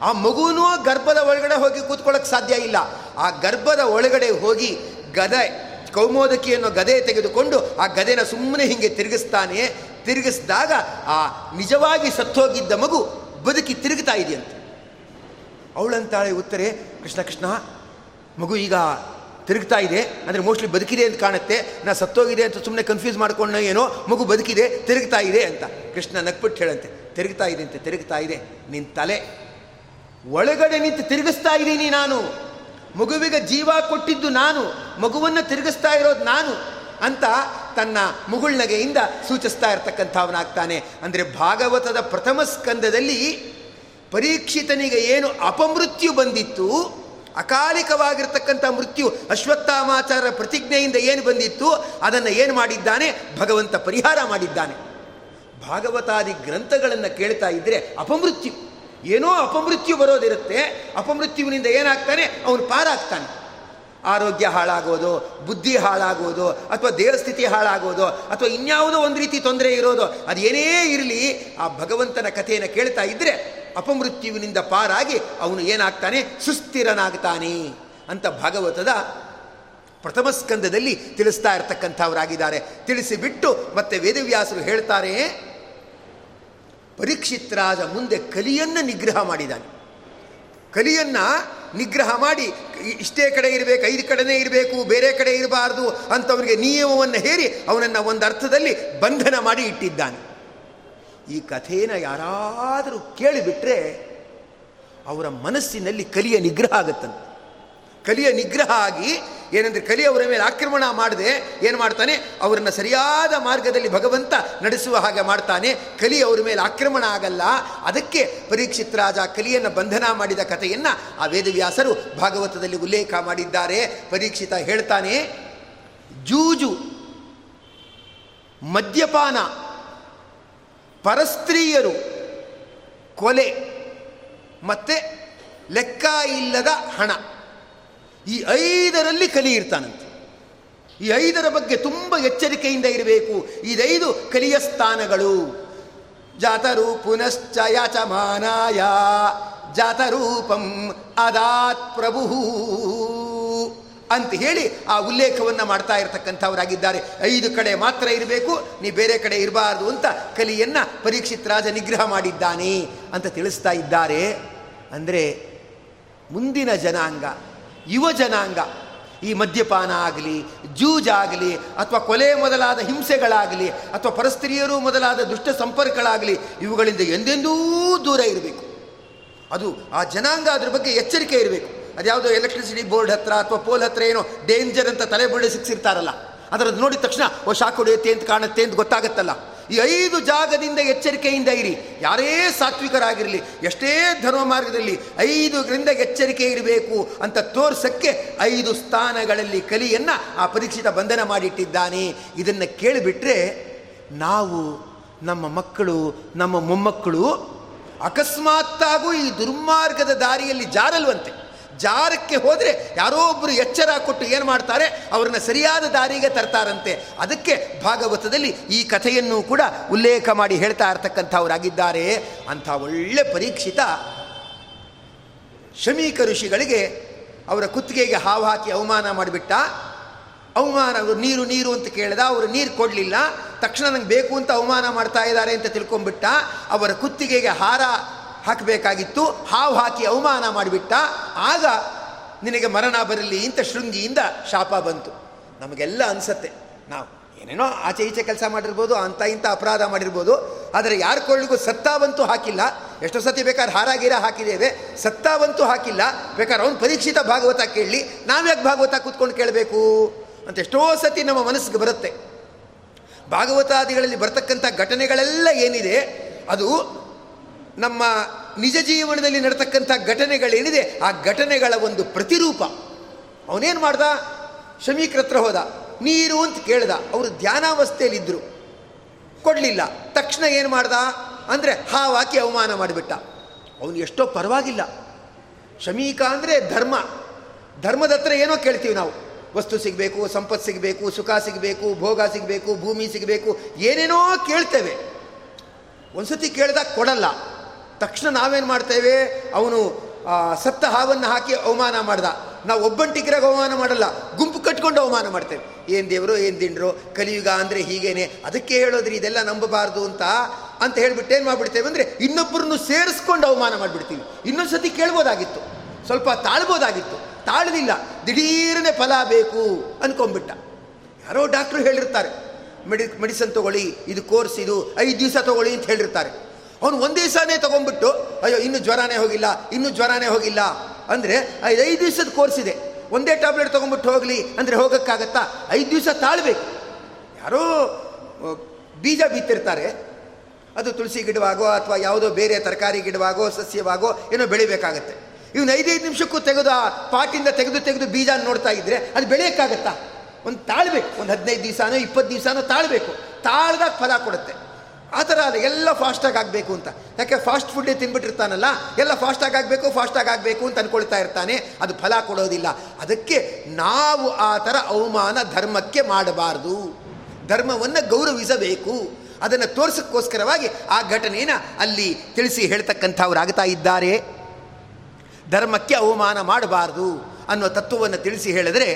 ಆ ಮಗುನೂ ಗರ್ಭದ ಒಳಗಡೆ ಹೋಗಿ ಕೂತ್ಕೊಳ್ಳೋಕೆ ಸಾಧ್ಯ ಇಲ್ಲ. ಆ ಗರ್ಭದ ಒಳಗಡೆ ಹೋಗಿ ಗದೆ, ಕೌಮೋದಕಿಯನ್ನು ಗದೆ ತೆಗೆದುಕೊಂಡು ಆ ಗದೆನ ಸುಮ್ಮನೆ ಹಿಂಗೆ ತಿರುಗಿಸ್ತಾನೆ. ತಿರುಗಿಸಿದಾಗ ಆ ನಿಜವಾಗಿ ಸತ್ತೋಗಿದ್ದ ಮಗು ಬದುಕಿ ತಿರುಗ್ತಾ ಇದೆಯಂತೆ. ಅವಳಂತಾಳೆ ಉತ್ತರೆ, ಕೃಷ್ಣ ಕೃಷ್ಣ, ಮಗು ಈಗ ತಿರುಗ್ತಾ ಇದೆ, ಅಂದರೆ ಮೋಸ್ಟ್ಲಿ ಬದುಕಿದೆ ಅಂತ ಕಾಣುತ್ತೆ, ನಾ ಸತ್ತೋಗಿದೆ ಅಂತ ಸುಮ್ಮನೆ ಕನ್ಫ್ಯೂಸ್ ಮಾಡ್ಕೊಂಡು ಏನೋ, ಮಗು ಬದುಕಿದೆ, ತಿರುಗ್ತಾ ಇದೆ ಅಂತ. ಕೃಷ್ಣ ನಕ್ಬಿಟ್ಟು ಹೇಳಂತೆ, ತಿರುಗ್ತಾ ಇದೆ ಅಂತ, ತಿರುಗ್ತಾ ಇದೆ ನಿನ್ನ ತಲೆ, ಒಳಗಡೆ ನಿಂತು ತಿರುಗಿಸ್ತಾ ಇದ್ದೀನಿ ನಾನು, ಮಗುವಿಗೆ ಜೀವ ಕೊಟ್ಟಿದ್ದು ನಾನು, ಮಗುವನ್ನು ತಿರುಗಿಸ್ತಾ ಇರೋದು ನಾನು ಅಂತ ತನ್ನ ಮುಗುಳ್ನಗೆಯಿಂದ ಸೂಚಿಸ್ತಾ ಇರ್ತಕ್ಕಂಥವನಾಗ್ತಾನೆ. ಅಂದರೆ ಭಾಗವತದ ಪ್ರಥಮ ಸ್ಕಂದದಲ್ಲಿ ಪರೀಕ್ಷಿತನಿಗೆ ಏನು ಅಪಮೃತ್ಯು ಬಂದಿತ್ತು, ಅಕಾಲಿಕವಾಗಿರ್ತಕ್ಕಂಥ ಮೃತ್ಯು ಅಶ್ವತ್ಥಾಮಾಚಾರ ಪ್ರತಿಜ್ಞೆಯಿಂದ ಏನು ಬಂದಿತ್ತು, ಅದನ್ನು ಏನು ಮಾಡಿದ್ದಾನೆ? ಭಗವಂತ ಪರಿಹಾರ ಮಾಡಿದ್ದಾನೆ. ಭಾಗವತಾದಿ ಗ್ರಂಥಗಳನ್ನು ಕೇಳ್ತಾ ಇದ್ದರೆ ಅಪಮೃತ್ಯು, ಏನೋ ಅಪಮೃತ್ಯು ಬರೋದಿರುತ್ತೆ, ಅಪಮೃತ್ಯುವಿನಿಂದ ಏನಾಗ್ತಾನೆ? ಅವನು ಪಾರಾಗ್ತಾನೆ. ಆರೋಗ್ಯ ಹಾಳಾಗೋದು, ಬುದ್ಧಿ ಹಾಳಾಗೋದು, ಅಥವಾ ದೇಹಸ್ಥಿತಿ ಹಾಳಾಗೋದು, ಅಥವಾ ಇನ್ಯಾವುದೋ ಒಂದು ರೀತಿ ತೊಂದರೆ ಇರೋದು ಅದೇನೇ ಇರಲಿ, ಆ ಭಗವಂತನ ಕಥೆಯನ್ನು ಕೇಳ್ತಾ ಇದ್ದರೆ ಅಪಮೃತ್ಯುವಿನಿಂದ ಪಾರಾಗಿ ಅವನು ಏನಾಗ್ತಾನೆ? ಸುಸ್ಥಿರನಾಗ್ತಾನೆ ಅಂತ ಭಾಗವತದ ಪ್ರಥಮ ಸ್ಕಂದದಲ್ಲಿ ತಿಳಿಸ್ತಾ ಇರತಕ್ಕಂಥವರಾಗಿದ್ದಾರೆ. ತಿಳಿಸಿಬಿಟ್ಟು ಮತ್ತೆ ವೇದವ್ಯಾಸರು ಹೇಳ್ತಾರೆ ಪರೀಕ್ಷಿತ್ರಾದ ಮುಂದೆ ಕಲಿಯನ್ನು ನಿಗ್ರಹ ಮಾಡಿದ್ದಾನೆ ಕಲಿಯನ್ನು ನಿಗ್ರಹ ಮಾಡಿ, ಇಷ್ಟೇ ಕಡೆ ಇರಬೇಕು, ಐದು ಕಡೆನೇ ಇರಬೇಕು, ಬೇರೆ ಕಡೆ ಇರಬಾರ್ದು ಅಂತವನಿಗೆ ನಿಯಮವನ್ನು ಹೇರಿ ಅವನನ್ನು ಒಂದು ಅರ್ಥದಲ್ಲಿ ಬಂಧನ ಮಾಡಿ ಇಟ್ಟಿದ್ದಾನೆ. ಈ ಕಥೆನ ಯಾರಾದರೂ ಕೇಳಿಬಿಟ್ರೆ ಅವರ ಮನಸ್ಸಿನಲ್ಲಿ ಕಲಿಯ ನಿಗ್ರಹ ಆಗುತ್ತಂತೆ. ಕಲಿಯ ನಿಗ್ರಹ ಆಗಿ, ಏನಂದರೆ ಕಲಿ ಅವರ ಮೇಲೆ ಆಕ್ರಮಣ ಮಾಡದೆ ಏನು ಮಾಡ್ತಾನೆ? ಅವರನ್ನು ಸರಿಯಾದ ಮಾರ್ಗದಲ್ಲಿ ಭಗವಂತ ನಡೆಸುವ ಹಾಗೆ ಮಾಡ್ತಾನೆ. ಕಲಿ ಅವರ ಮೇಲೆ ಆಕ್ರಮಣ ಆಗಲ್ಲ. ಅದಕ್ಕೆ ಪರೀಕ್ಷಿತ್ ರಾಜ ಕಲಿಯನ್ನು ಬಂಧನ ಮಾಡಿದ ಕಥೆಯನ್ನು ಆ ವೇದವ್ಯಾಸರು ಭಾಗವತದಲ್ಲಿ ಉಲ್ಲೇಖ ಮಾಡಿದ್ದಾರೆ. ಪರೀಕ್ಷಿತ ಹೇಳ್ತಾನೆ, ಜೂಜು, ಮದ್ಯಪಾನ, ಪರಸ್ತ್ರೀಯರು ಕೊಲೆ, ಮತ್ತೆ ಲೆಕ್ಕ ಇಲ್ಲದ ಹಣ. ಈ ಐದರಲ್ಲಿ ಕಲಿ ಇರ್ತಾನಂತೆ ಈ ಐದರ ಬಗ್ಗೆ ತುಂಬ ಎಚ್ಚರಿಕೆಯಿಂದ ಇರಬೇಕು. ಇದೈದು ಕಲಿಯ ಸ್ಥಾನಗಳು. ಜಾತರು ಪುನಶ್ಚ ಯಾಚಮಾನಾಯ. ಜಾತರೂಪಂ ಅದಾತ್ ಪ್ರಭು ಅಂತ ಹೇಳಿ ಆ ಉಲ್ಲೇಖವನ್ನು ಮಾಡ್ತಾ ಇರತಕ್ಕಂಥವರಾಗಿದ್ದಾರೆ. ಐದು ಕಡೆ ಮಾತ್ರ ಇರಬೇಕು, ನೀ ಬೇರೆ ಕಡೆ ಇರಬಾರ್ದು ಅಂತ ಕಲಿಯನ್ನು ಪರೀಕ್ಷಿತ್ ರಾಜ ನಿಗ್ರಹ ಮಾಡಿದ್ದಾನೆ ಅಂತ ತಿಳಿಸ್ತಾ ಇದ್ದಾರೆ. ಅಂದರೆ ಮುಂದಿನ ಜನಾಂಗ ಯುವ ಜನಾಂಗ ಈ ಮದ್ಯಪಾನ ಆಗಲಿ ಜೂಜಾಗಲಿ, ಅಥವಾ ಕೊಲೆ ಮೊದಲಾದ ಹಿಂಸೆಗಳಾಗಲಿ, ಅಥವಾ ಪರಸ್ತ್ರೀಯರು ಮೊದಲಾದ ದುಷ್ಟ ಸಂಪರ್ಕಗಳಾಗಲಿ, ಇವುಗಳಿಂದ ಎಂದೆಂದೂ ದೂರ ಇರಬೇಕು. ಅದು ಆ ಜನಾಂಗ ಅದ್ರ ಬಗ್ಗೆ ಎಚ್ಚರಿಕೆ ಇರಬೇಕು. ಅದ್ಯಾವುದೋ ಎಲೆಕ್ಟ್ರಿಸಿಟಿ ಬೋರ್ಡ್ ಹತ್ರ ಅಥವಾ ಪೋಲ್ ಹತ್ರ ಏನೋ ಡೇಂಜರ್ ಅಂತ ತಲೆ ಬುಳ್ಳಿ ಸಿಕ್ಸಿರ್ತಾರಲ್ಲ. ಅದರದ್ದು ನೋಡಿದ ತಕ್ಷಣ, ಓ, ಶಾಕ್ ಹೊಡೆಯುತ್ತೆ ಅಂತ ಕಾಣುತ್ತೆ ಅಂತ ಗೊತ್ತಾಗತ್ತಲ್ಲ. ಈ ಐದು ಜಾಗದಿಂದ ಎಚ್ಚರಿಕೆಯಿಂದ ಇರಿ. ಯಾರೇ ಸಾತ್ವಿಕರಾಗಿರಲಿ, ಎಷ್ಟೇ ಧರ್ಮ ಮಾರ್ಗದಲ್ಲಿ ಐದರಿಂದ ಎಚ್ಚರಿಕೆ ಇರಬೇಕು ಅಂತ ತೋರ್ಸಕ್ಕೆ ಐದು ಸ್ಥಾನಗಳಲ್ಲಿ ಕಲಿಯನ್ನು ಆ ಪರೀಕ್ಷಿತ ಬಂಧನ ಮಾಡಿಟ್ಟಿದ್ದಾನೆ. ಇದನ್ನು ಕೇಳಿಬಿಟ್ರೆ ನಾವು ನಮ್ಮ ಮಕ್ಕಳು, ನಮ್ಮ ಮೊಮ್ಮಕ್ಕಳು ಅಕಸ್ಮಾತ್ತಾಗೂ ಈ ದುರ್ಮಾರ್ಗದ ದಾರಿಯಲ್ಲಿ ಜಾರಲ್ವಂತೆ. ಜಾರಕ್ಕೆ ಹೋದರೆ ಯಾರೋ ಒಬ್ಬರು ಎಚ್ಚರ ಕೊಟ್ಟು ಏನು ಮಾಡ್ತಾರೆ? ಅವ್ರನ್ನ ಸರಿಯಾದ ದಾರಿಗೆ ತರ್ತಾರಂತೆ. ಅದಕ್ಕೆ ಭಾಗವತದಲ್ಲಿ ಈ ಕಥೆಯನ್ನು ಕೂಡ ಉಲ್ಲೇಖ ಮಾಡಿ ಹೇಳ್ತಾ ಇರ್ತಕ್ಕಂಥವರಾಗಿದ್ದಾರೆ. ಅಂಥ ಒಳ್ಳೆ ಪರೀಕ್ಷಿತ ಶಮೀಕ ಋಷಿಗಳಿಗೆ ಅವರ ಕುತ್ತಿಗೆಗೆ ಹಾವು ಹಾಕಿ ಅವಮಾನ ಮಾಡಿಬಿಟ್ಟ. ಅವಮಾನ ಅವರು ನೀರು ನೀರು ಅಂತ ಕೇಳಿದ. ಅವರು ನೀರು ಕೊಡಲಿಲ್ಲ. ತಕ್ಷಣ ನಂಗೆ ಬೇಕು ಅಂತ ಅವಮಾನ ಮಾಡ್ತಾ ಇದ್ದಾರೆ ಅಂತ ತಿಳ್ಕೊಂಡ್ಬಿಟ್ಟ. ಅವರ ಕುತ್ತಿಗೆಗೆ ಹಾರ ಹಾಕಬೇಕಾಗಿತ್ತು. ಹಾವು ಹಾಕಿ ಅವಮಾನ ಮಾಡಿಬಿಟ್ಟ. ಆಗ ನಿನಗೆ ಮರಣ ಬರಲಿ ಇಂಥ ಶೃಂಗಿಯಿಂದ ಶಾಪ ಬಂತು. ನಮಗೆಲ್ಲ ಅನಿಸತ್ತೆ. ನಾವು ಏನೇನೋ ಆಚೆ ಈಚೆ ಕೆಲಸ ಮಾಡಿರ್ಬೋದು, ಅಂತ ಇಂಥ ಅಪರಾಧ ಮಾಡಿರ್ಬೋದು. ಆದರೆ ಯಾರ ಕೊಳ್ಳಿಗೂ ಸತ್ತಾವಂತೂ ಹಾಕಿಲ್ಲ. ಎಷ್ಟೋ ಸತಿ ಬೇಕಾದ್ರೆ ಹಾರಾಗಿರ ಗೀರ ಹಾಕಿದ್ದೇವೆ. ಸತ್ತಾವಂತೂ ಹಾಕಿಲ್ಲ. ಬೇಕಾದ್ರೆ ಅವನು ಪರೀಕ್ಷಿತ ಭಾಗವತ ಕೇಳಲಿ. ನಾವ್ಯಾಕೆ ಭಾಗವತ ಕೂತ್ಕೊಂಡು ಕೇಳಬೇಕು? ಅಂತ ಎಷ್ಟೋ ಸತಿ ನಮ್ಮ ಮನಸ್ಸಿಗೆ ಬರುತ್ತೆ. ಭಾಗವತಾದಿಗಳಲ್ಲಿ ಬರ್ತಕ್ಕಂಥ ಘಟನೆಗಳೆಲ್ಲ ಏನಿದೆ? ಅದು ನಮ್ಮ ನಿಜ ಜೀವನದಲ್ಲಿ ನಡತಕ್ಕಂಥ ಘಟನೆಗಳೇನಿದೆ, ಆ ಘಟನೆಗಳ ಒಂದು ಪ್ರತಿರೂಪ. ಅವನೇನು ಮಾಡ್ದ? ಶಮೀಕೃತ್ರ ಹೋದ. ನೀರು ಅಂತ ಕೇಳ್ದ. ಅವರು ಧ್ಯಾನಾವಸ್ಥೆಯಲ್ಲಿದ್ದರು ಕೊಡಲಿಲ್ಲ. ತಕ್ಷಣ ಏನು ಮಾಡ್ದ? ಅಂದರೆ ಹಾವಾಕಿ ಅವಮಾನ ಮಾಡಿಬಿಟ್ಟ. ಅವನು ಎಷ್ಟೋ ಪರವಾಗಿಲ್ಲ. ಶಮೀಕ ಅಂದರೆ ಧರ್ಮ. ಧರ್ಮದ ಹತ್ರ ಏನೋ ಕೇಳ್ತೀವಿ ನಾವು. ವಸ್ತು ಸಿಗಬೇಕು, ಸಂಪತ್ತು ಸಿಗಬೇಕು, ಸುಖ ಸಿಗಬೇಕು, ಭೋಗ ಸಿಗಬೇಕು, ಭೂಮಿ ಸಿಗಬೇಕು, ಏನೇನೋ ಕೇಳ್ತೇವೆ. ಒಂದ್ಸತಿ ಕೇಳಿದಾಗ ಕೊಡಲ್ಲ. ತಕ್ಷಣ ನಾವೇನು ಮಾಡ್ತೇವೆ? ಅವನು ಸತ್ತ ಹಾವನ್ನು ಹಾಕಿ ಅವಮಾನ ಮಾಡ್ದ. ನಾವು ಒಬ್ಬಂಟಿಗರಾಗ ಅವಮಾನ ಮಾಡಲ್ಲ, ಗುಂಪು ಕಟ್ಕೊಂಡು ಅವಮಾನ ಮಾಡ್ತೇವೆ. ಏನು ದೇವರು, ಏನು ದಿಂಡ್ರು, ಕಲಿಯುಗ ಅಂದರೆ ಹೀಗೇನೆ. ಅದಕ್ಕೆ ಹೇಳೋದ್ರಿ, ಇದೆಲ್ಲ ನಂಬಬಾರ್ದು ಅಂತ ಅಂತ ಹೇಳಿಬಿಟ್ಟು ಏನು ಮಾಡಿಬಿಡ್ತೇವೆ ಅಂದರೆ ಇನ್ನೊಬ್ಬರನ್ನು ಸೇರಿಸ್ಕೊಂಡು ಅವಮಾನ ಮಾಡಿಬಿಡ್ತೀವಿ. ಇನ್ನೊಂದು ಸತಿ ಕೇಳ್ಬೋದಾಗಿತ್ತು. ಸ್ವಲ್ಪ ತಾಳ್ಬೋದಾಗಿತ್ತು. ತಾಳಲಿಲ್ಲ. ದಿಢೀರನೆ ಫಲ ಬೇಕು ಅಂದ್ಕೊಂಬಿಟ್ಟ ಯಾರೋ ಡಾಕ್ಟ್ರು ಹೇಳಿರ್ತಾರೆ, ಮೆಡಿ, ಮೆಡಿಸನ್ ತೊಗೊಳ್ಳಿ, ಇದು ಕೋರ್ಸ್, ಇದು ಐದು ದಿವಸ ತೊಗೊಳ್ಳಿ ಅಂತ ಹೇಳಿರ್ತಾರೆ. ಅವನು ಒಂದು ದಿವಸನೇ ತೊಗೊಂಡ್ಬಿಟ್ಟು, ಅಯ್ಯೋ, ಇನ್ನು ಜ್ವರನೇ ಹೋಗಿಲ್ಲ, ಇನ್ನೂ ಜ್ವರನೇ ಹೋಗಿಲ್ಲ. ಅಂದರೆ ಐದು ದಿವಸದ ಕೋರ್ಸ್ ಇದೆ. ಒಂದೇ ಟ್ಯಾಬ್ಲೆಟ್ ತೊಗೊಂಡ್ಬಿಟ್ಟು ಹೋಗಲಿ, ಅಂದರೆ ಹೋಗೋಕ್ಕಾಗತ್ತಾ? ಐದು ದಿವಸ ತಾಳ್ಬೇಕು. ಯಾರೋ ಬೀಜ ಬಿತ್ತಿರ್ತಾರೆ. ಅದು ತುಳಸಿ ಗಿಡವಾಗೋ ಅಥವಾ ಯಾವುದೋ ಬೇರೆ ತರಕಾರಿ ಗಿಡವಾಗೋ, ಸಸ್ಯವಾಗೋ, ಏನೋ ಬೆಳಿಬೇಕಾಗತ್ತೆ. ಇವನು ಐದೈದು ನಿಮಿಷಕ್ಕೂ ತೆಗೆದು ಆ ಪಾಟಿಂದ ತೆಗೆದು ತೆಗೆದು ಬೀಜ ನೋಡ್ತಾ ಇದ್ದರೆ ಅದು ಬೆಳೆಯೋಕ್ಕಾಗತ್ತಾ? ಒಂದು ತಾಳ್ಬೇಕು. ಒಂದು ಹದಿನೈದು ದಿವಸನೋ, ಇಪ್ಪತ್ತು ದಿವಸನೋ ತಾಳ್ಬೇಕು. ತಾಳ್ದಾಗ ಫಲ ಕೊಡುತ್ತೆ. ಆ ಥರ ಅಲ್ಲ ಎಲ್ಲ ಫಾಸ್ಟಾಗಿ ಆಗಬೇಕು ಅಂತ. ಯಾಕೆ ಫಾಸ್ಟ್ ಫುಡ್ಡೇ ತಿನ್ಬಿಟ್ಟಿರ್ತಾನಲ್ಲ, ಎಲ್ಲ ಫಾಸ್ಟಾಗಿ ಆಗಬೇಕು ಫಾಸ್ಟಾಗಿ ಆಗಬೇಕು ಅಂತ ಅಂದ್ಕೊಳ್ತಾ ಇರ್ತಾನೆ, ಅದು ಫಲ ಕೊಡೋದಿಲ್ಲ. ಅದಕ್ಕೆ ನಾವು ಆ ಥರ ಅವಮಾನ ಧರ್ಮಕ್ಕೆ ಮಾಡಬಾರ್ದು. ಧರ್ಮವನ್ನು ಗೌರವಿಸಬೇಕು. ಅದನ್ನು ತೋರಿಸೋಕ್ಕೋಸ್ಕರವಾಗಿ ಆ ಘಟನೆಯನ್ನು ಅಲ್ಲಿ ತಿಳಿಸಿ ಹೇಳ್ತಕ್ಕಂಥವ್ರಾಗ್ತಾ ಇದ್ದಾರೆ. ಧರ್ಮಕ್ಕೆ ಅವಮಾನ ಮಾಡಬಾರ್ದು ಅನ್ನೋ ತತ್ವವನ್ನು ತಿಳಿಸಿ ಹೇಳಿದರೆ,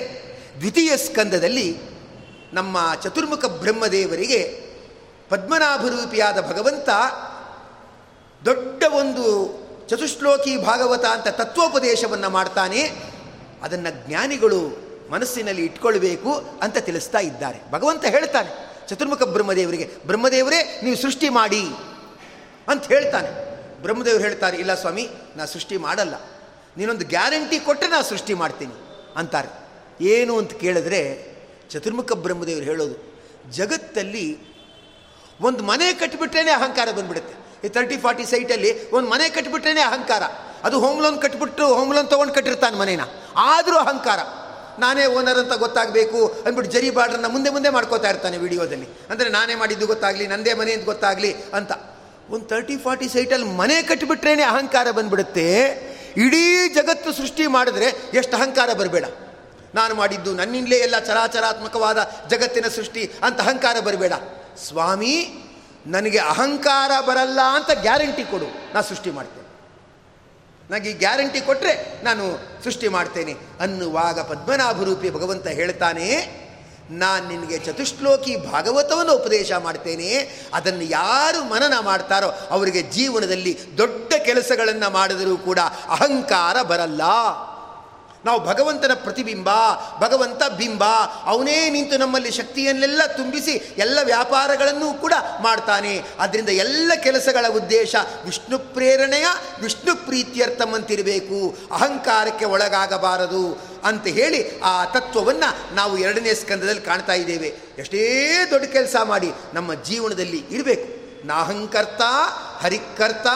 ದ್ವಿತೀಯ ಸ್ಕಂದದಲ್ಲಿ ನಮ್ಮ ಚತುರ್ಮುಖ ಬ್ರಹ್ಮದೇವರಿಗೆ ಪದ್ಮನಾಭರೂಪಿಯಾದ ಭಗವಂತ ದೊಡ್ಡ ಒಂದು ಚತುಶ್ಲೋಕಿ ಭಾಗವತ ಅಂತ ತತ್ವೋಪದೇಶವನ್ನು ಮಾಡ್ತಾನೆ. ಅದನ್ನು ಜ್ಞಾನಿಗಳು ಮನಸ್ಸಿನಲ್ಲಿ ಇಟ್ಕೊಳ್ಬೇಕು ಅಂತ ತಿಳಿಸ್ತಾ ಇದ್ದಾರೆ. ಭಗವಂತ ಹೇಳ್ತಾನೆ, ಚತುರ್ಮುಖ ಬ್ರಹ್ಮದೇವರಿಗೆ, ಬ್ರಹ್ಮದೇವರೇ, ನೀವು ಸೃಷ್ಟಿ ಮಾಡಿ ಅಂತ ಹೇಳ್ತಾನೆ. ಬ್ರಹ್ಮದೇವರು ಹೇಳ್ತಾರೆ, ಇಲ್ಲ ಸ್ವಾಮಿ, ನಾ ಸೃಷ್ಟಿ ಮಾಡಲ್ಲ. ನೀನೊಂದು ಗ್ಯಾರಂಟಿ ಕೊಟ್ಟರೆ ನಾ ಸೃಷ್ಟಿ ಮಾಡ್ತೀನಿ ಅಂತಾರೆ. ಏನು ಅಂತ ಕೇಳಿದ್ರೆ, ಚತುರ್ಮುಖ ಬ್ರಹ್ಮದೇವರು ಹೇಳೋದು, ಜಗತ್ತಲ್ಲಿ ಒಂದು ಮನೆ ಕಟ್ಟಿಬಿಟ್ರೇ ಅಹಂಕಾರ ಬಂದ್ಬಿಡುತ್ತೆ. ಈ ತರ್ಟಿ ಫಾರ್ಟಿ ಸೈಟಲ್ಲಿ ಒಂದು ಮನೆ ಕಟ್ಟಿಬಿಟ್ರೇ ಅಹಂಕಾರ. ಅದು ಹೋಮ್ ಲೋನ್ ಕಟ್ಬಿಟ್ಟು ಹೋಮ್ ಲೋನ್ ತೊಗೊಂಡು ಕಟ್ಟಿರ್ತಾನೆ ಮನೇನ. ಆದರೂ ಅಹಂಕಾರ. ನಾನೇ ಓನರ್ ಅಂತ ಗೊತ್ತಾಗಬೇಕು ಅಂದ್ಬಿಟ್ಟು ಜರಿ ಬಾರ್ಡ್ರನ್ನ ಮುಂದೆ ಮುಂದೆ ಮಾಡ್ಕೋತಾ ಇರ್ತಾನೆ ವಿಡಿಯೋದಲ್ಲಿ. ಅಂದರೆ ನಾನೇ ಮಾಡಿದ್ದು ಗೊತ್ತಾಗಲಿ, ನಂದೇ ಮನೆ ಅಂತ ಗೊತ್ತಾಗಲಿ ಅಂತ. ಒಂದು ತರ್ಟಿ ಫಾರ್ಟಿ ಸೈಟಲ್ಲಿ ಮನೆ ಕಟ್ಟಿಬಿಟ್ರೇ ಅಹಂಕಾರ ಬಂದ್ಬಿಡುತ್ತೆ. ಇಡೀ ಜಗತ್ತು ಸೃಷ್ಟಿ ಮಾಡಿದ್ರೆ ಎಷ್ಟು ಅಹಂಕಾರ ಬರಬೇಡ. ನಾನು ಮಾಡಿದ್ದು ನನ್ನಿಂದಲೇ ಎಲ್ಲ ಚರಾಚರಾತ್ಮಕವಾದ ಜಗತ್ತಿನ ಸೃಷ್ಟಿ ಅಂತ ಅಹಂಕಾರ ಬರಬೇಡ. ಸ್ವಾಮಿ, ನನಗೆ ಅಹಂಕಾರ ಬರಲ್ಲ ಅಂತ ಗ್ಯಾರಂಟಿ ಕೊಡು ನಾನು ಸೃಷ್ಟಿ ಮಾಡ್ತೇನೆ. ನನಗೆ ಗ್ಯಾರಂಟಿ ಕೊಟ್ಟರೆ ನಾನು ಸೃಷ್ಟಿ ಮಾಡ್ತೇನೆ. ಅನ್ನುವಾಗ ಪದ್ಮನಾಭರೂಪಿ ಭಗವಂತ ಹೇಳ್ತಾನೆ, ನಾನು ನಿನಗೆ ಚತುಶ್ಲೋಕಿ ಭಾಗವತವನ್ನು ಉಪದೇಶ ಮಾಡ್ತೇನೆ. ಅದನ್ನು ಯಾರು ಮನನ ಮಾಡ್ತಾರೋ ಅವರಿಗೆ ಜೀವನದಲ್ಲಿ ದೊಡ್ಡ ಕೆಲಸಗಳನ್ನು ಮಾಡಿದರೂ ಕೂಡ ಅಹಂಕಾರ ಬರಲ್ಲ. ನಾವು ಭಗವಂತನ ಪ್ರತಿಬಿಂಬ, ಭಗವಂತ ಬಿಂಬ, ಅವನೇ ನಿಂತು ನಮ್ಮಲ್ಲಿ ಶಕ್ತಿಯನ್ನೆಲ್ಲ ತುಂಬಿಸಿ ಎಲ್ಲ ವ್ಯಾಪಾರಗಳನ್ನು ಕೂಡ ಮಾಡ್ತಾನೆ. ಅದರಿಂದ ಎಲ್ಲ ಕೆಲಸಗಳ ಉದ್ದೇಶ ವಿಷ್ಣು ಪ್ರೇರಣೆಯ, ವಿಷ್ಣು ಪ್ರೀತ್ಯರ್ಥಮಂತಿರಬೇಕು ಅಹಂಕಾರಕ್ಕೆ ಒಳಗಾಗಬಾರದು ಅಂತ ಹೇಳಿ ಆ ತತ್ವವನ್ನು ನಾವು ಎರಡನೇ ಸ್ಕಂದದಲ್ಲಿ ಕಾಣ್ತಾ ಇದ್ದೇವೆ. ಎಷ್ಟೇ ದೊಡ್ಡ ಕೆಲಸ ಮಾಡಿ ನಮ್ಮ ಜೀವನದಲ್ಲಿ ಇರಬೇಕು. ನಾಹಂಕರ್ತ, ಹರಿಕರ್ತ,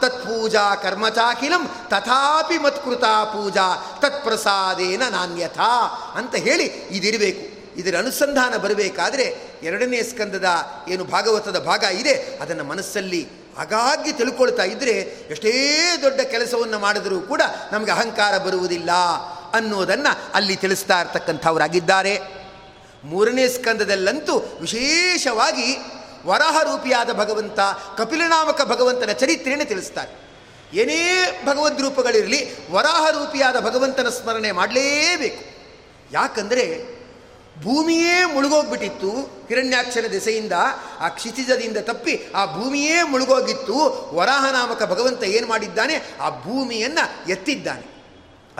ತತ್ಪೂಜಾ ಕರ್ಮಚಾಖಿಲಂ ತಥಾಪಿ ಮತ್ಕೃತ ಪೂಜಾ, ತತ್ಪ್ರಸಾದೇನ ನಾಣ್ಯಥಾ ಅಂತ ಹೇಳಿ ಇದಿರಬೇಕು. ಇದರ ಅನುಸಂಧಾನ ಬರಬೇಕಾದ್ರೆ ಎರಡನೇ ಸ್ಕಂದದ ಏನು ಭಾಗವತದ ಭಾಗ ಇದೆ, ಅದನ್ನು ಮನಸ್ಸಲ್ಲಿ ಹಾಗಾಗಿ ತಿಳ್ಕೊಳ್ತಾ ಇದ್ದರೆ ಎಷ್ಟೇ ದೊಡ್ಡ ಕೆಲಸವನ್ನು ಮಾಡಿದರೂ ಕೂಡ ನಮಗೆ ಅಹಂಕಾರ ಬರುವುದಿಲ್ಲ ಅನ್ನೋದನ್ನು ಅಲ್ಲಿ ತಿಳಿಸ್ತಾ ಇರ್ತಕ್ಕಂಥವರಾಗಿದ್ದಾರೆ. ಮೂರನೇ ಸ್ಕಂದದಲ್ಲಂತೂ ವಿಶೇಷವಾಗಿ ವರಾಹ ರೂಪಿಯಾದ ಭಗವಂತ, ಕಪಿಲನಾಮಕ ಭಗವಂತನ ಚರಿತ್ರೆಯನ್ನು ತಿಳಿಸ್ತಾರೆ. ಏನೇ ಭಗವದ್ ರೂಪಗಳಿರಲಿ ವರಾಹ ರೂಪಿಯಾದ ಭಗವಂತನ ಸ್ಮರಣೆ ಮಾಡಲೇಬೇಕು. ಯಾಕಂದರೆ, ಭೂಮಿಯೇ ಮುಳುಗೋಗ್ಬಿಟ್ಟಿತ್ತು ಹಿರಣ್ಯಾಕ್ಷರ ದೆಸೆಯಿಂದ, ಆ ಕ್ಷಿತಿಜದಿಂದ ತಪ್ಪಿ ಆ ಭೂಮಿಯೇ ಮುಳುಗೋಗಿತ್ತು, ವರಾಹನಾಮಕ ಭಗವಂತ ಏನು ಮಾಡಿದ್ದಾನೆ? ಆ ಭೂಮಿಯನ್ನು ಎತ್ತಿದ್ದಾನೆ.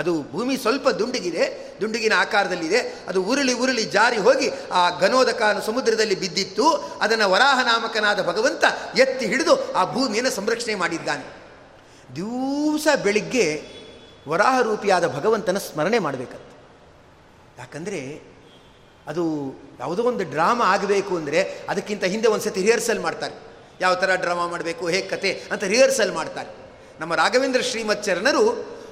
ಅದು ಭೂಮಿ ಸ್ವಲ್ಪ ದುಂಡಿಗಿದೆ, ದುಂಡಿಗಿನ ಆಕಾರದಲ್ಲಿದೆ. ಅದು ಉರುಳಿ ಉರುಳಿ ಜಾರಿ ಹೋಗಿ ಆ ಘನೋದಕ ಸಮುದ್ರದಲ್ಲಿ ಬಿದ್ದಿತ್ತು. ಅದನ್ನು ವರಾಹನಾಮಕನಾದ ಭಗವಂತ ಎತ್ತಿ ಹಿಡಿದು ಆ ಭೂಮಿಯನ್ನು ಸಂರಕ್ಷಣೆ ಮಾಡಿದ್ದಾನೆ. ದಿವಸ ಬೆಳಿಗ್ಗೆ ವರಾಹ ರೂಪಿಯಾದ ಭಗವಂತನ ಸ್ಮರಣೆ ಮಾಡಬೇಕಂತ. ಯಾಕಂದರೆ ಅದು ಯಾವುದೋ ಒಂದು ಡ್ರಾಮಾ ಆಗಬೇಕು ಅಂದರೆ ಅದಕ್ಕಿಂತ ಹಿಂದೆ ಒಂದು ಸತಿ ರಿಹರ್ಸಲ್ ಮಾಡ್ತಾರೆ. ಯಾವ ಥರ ಡ್ರಾಮಾ ಮಾಡಬೇಕು, ಹೇಗೆ ಕತೆ ಅಂತ ರಿಹರ್ಸಲ್ ಮಾಡ್ತಾರೆ. ನಮ್ಮ ರಾಘವೇಂದ್ರ ಶ್ರೀಮಚ್ಚರಣರು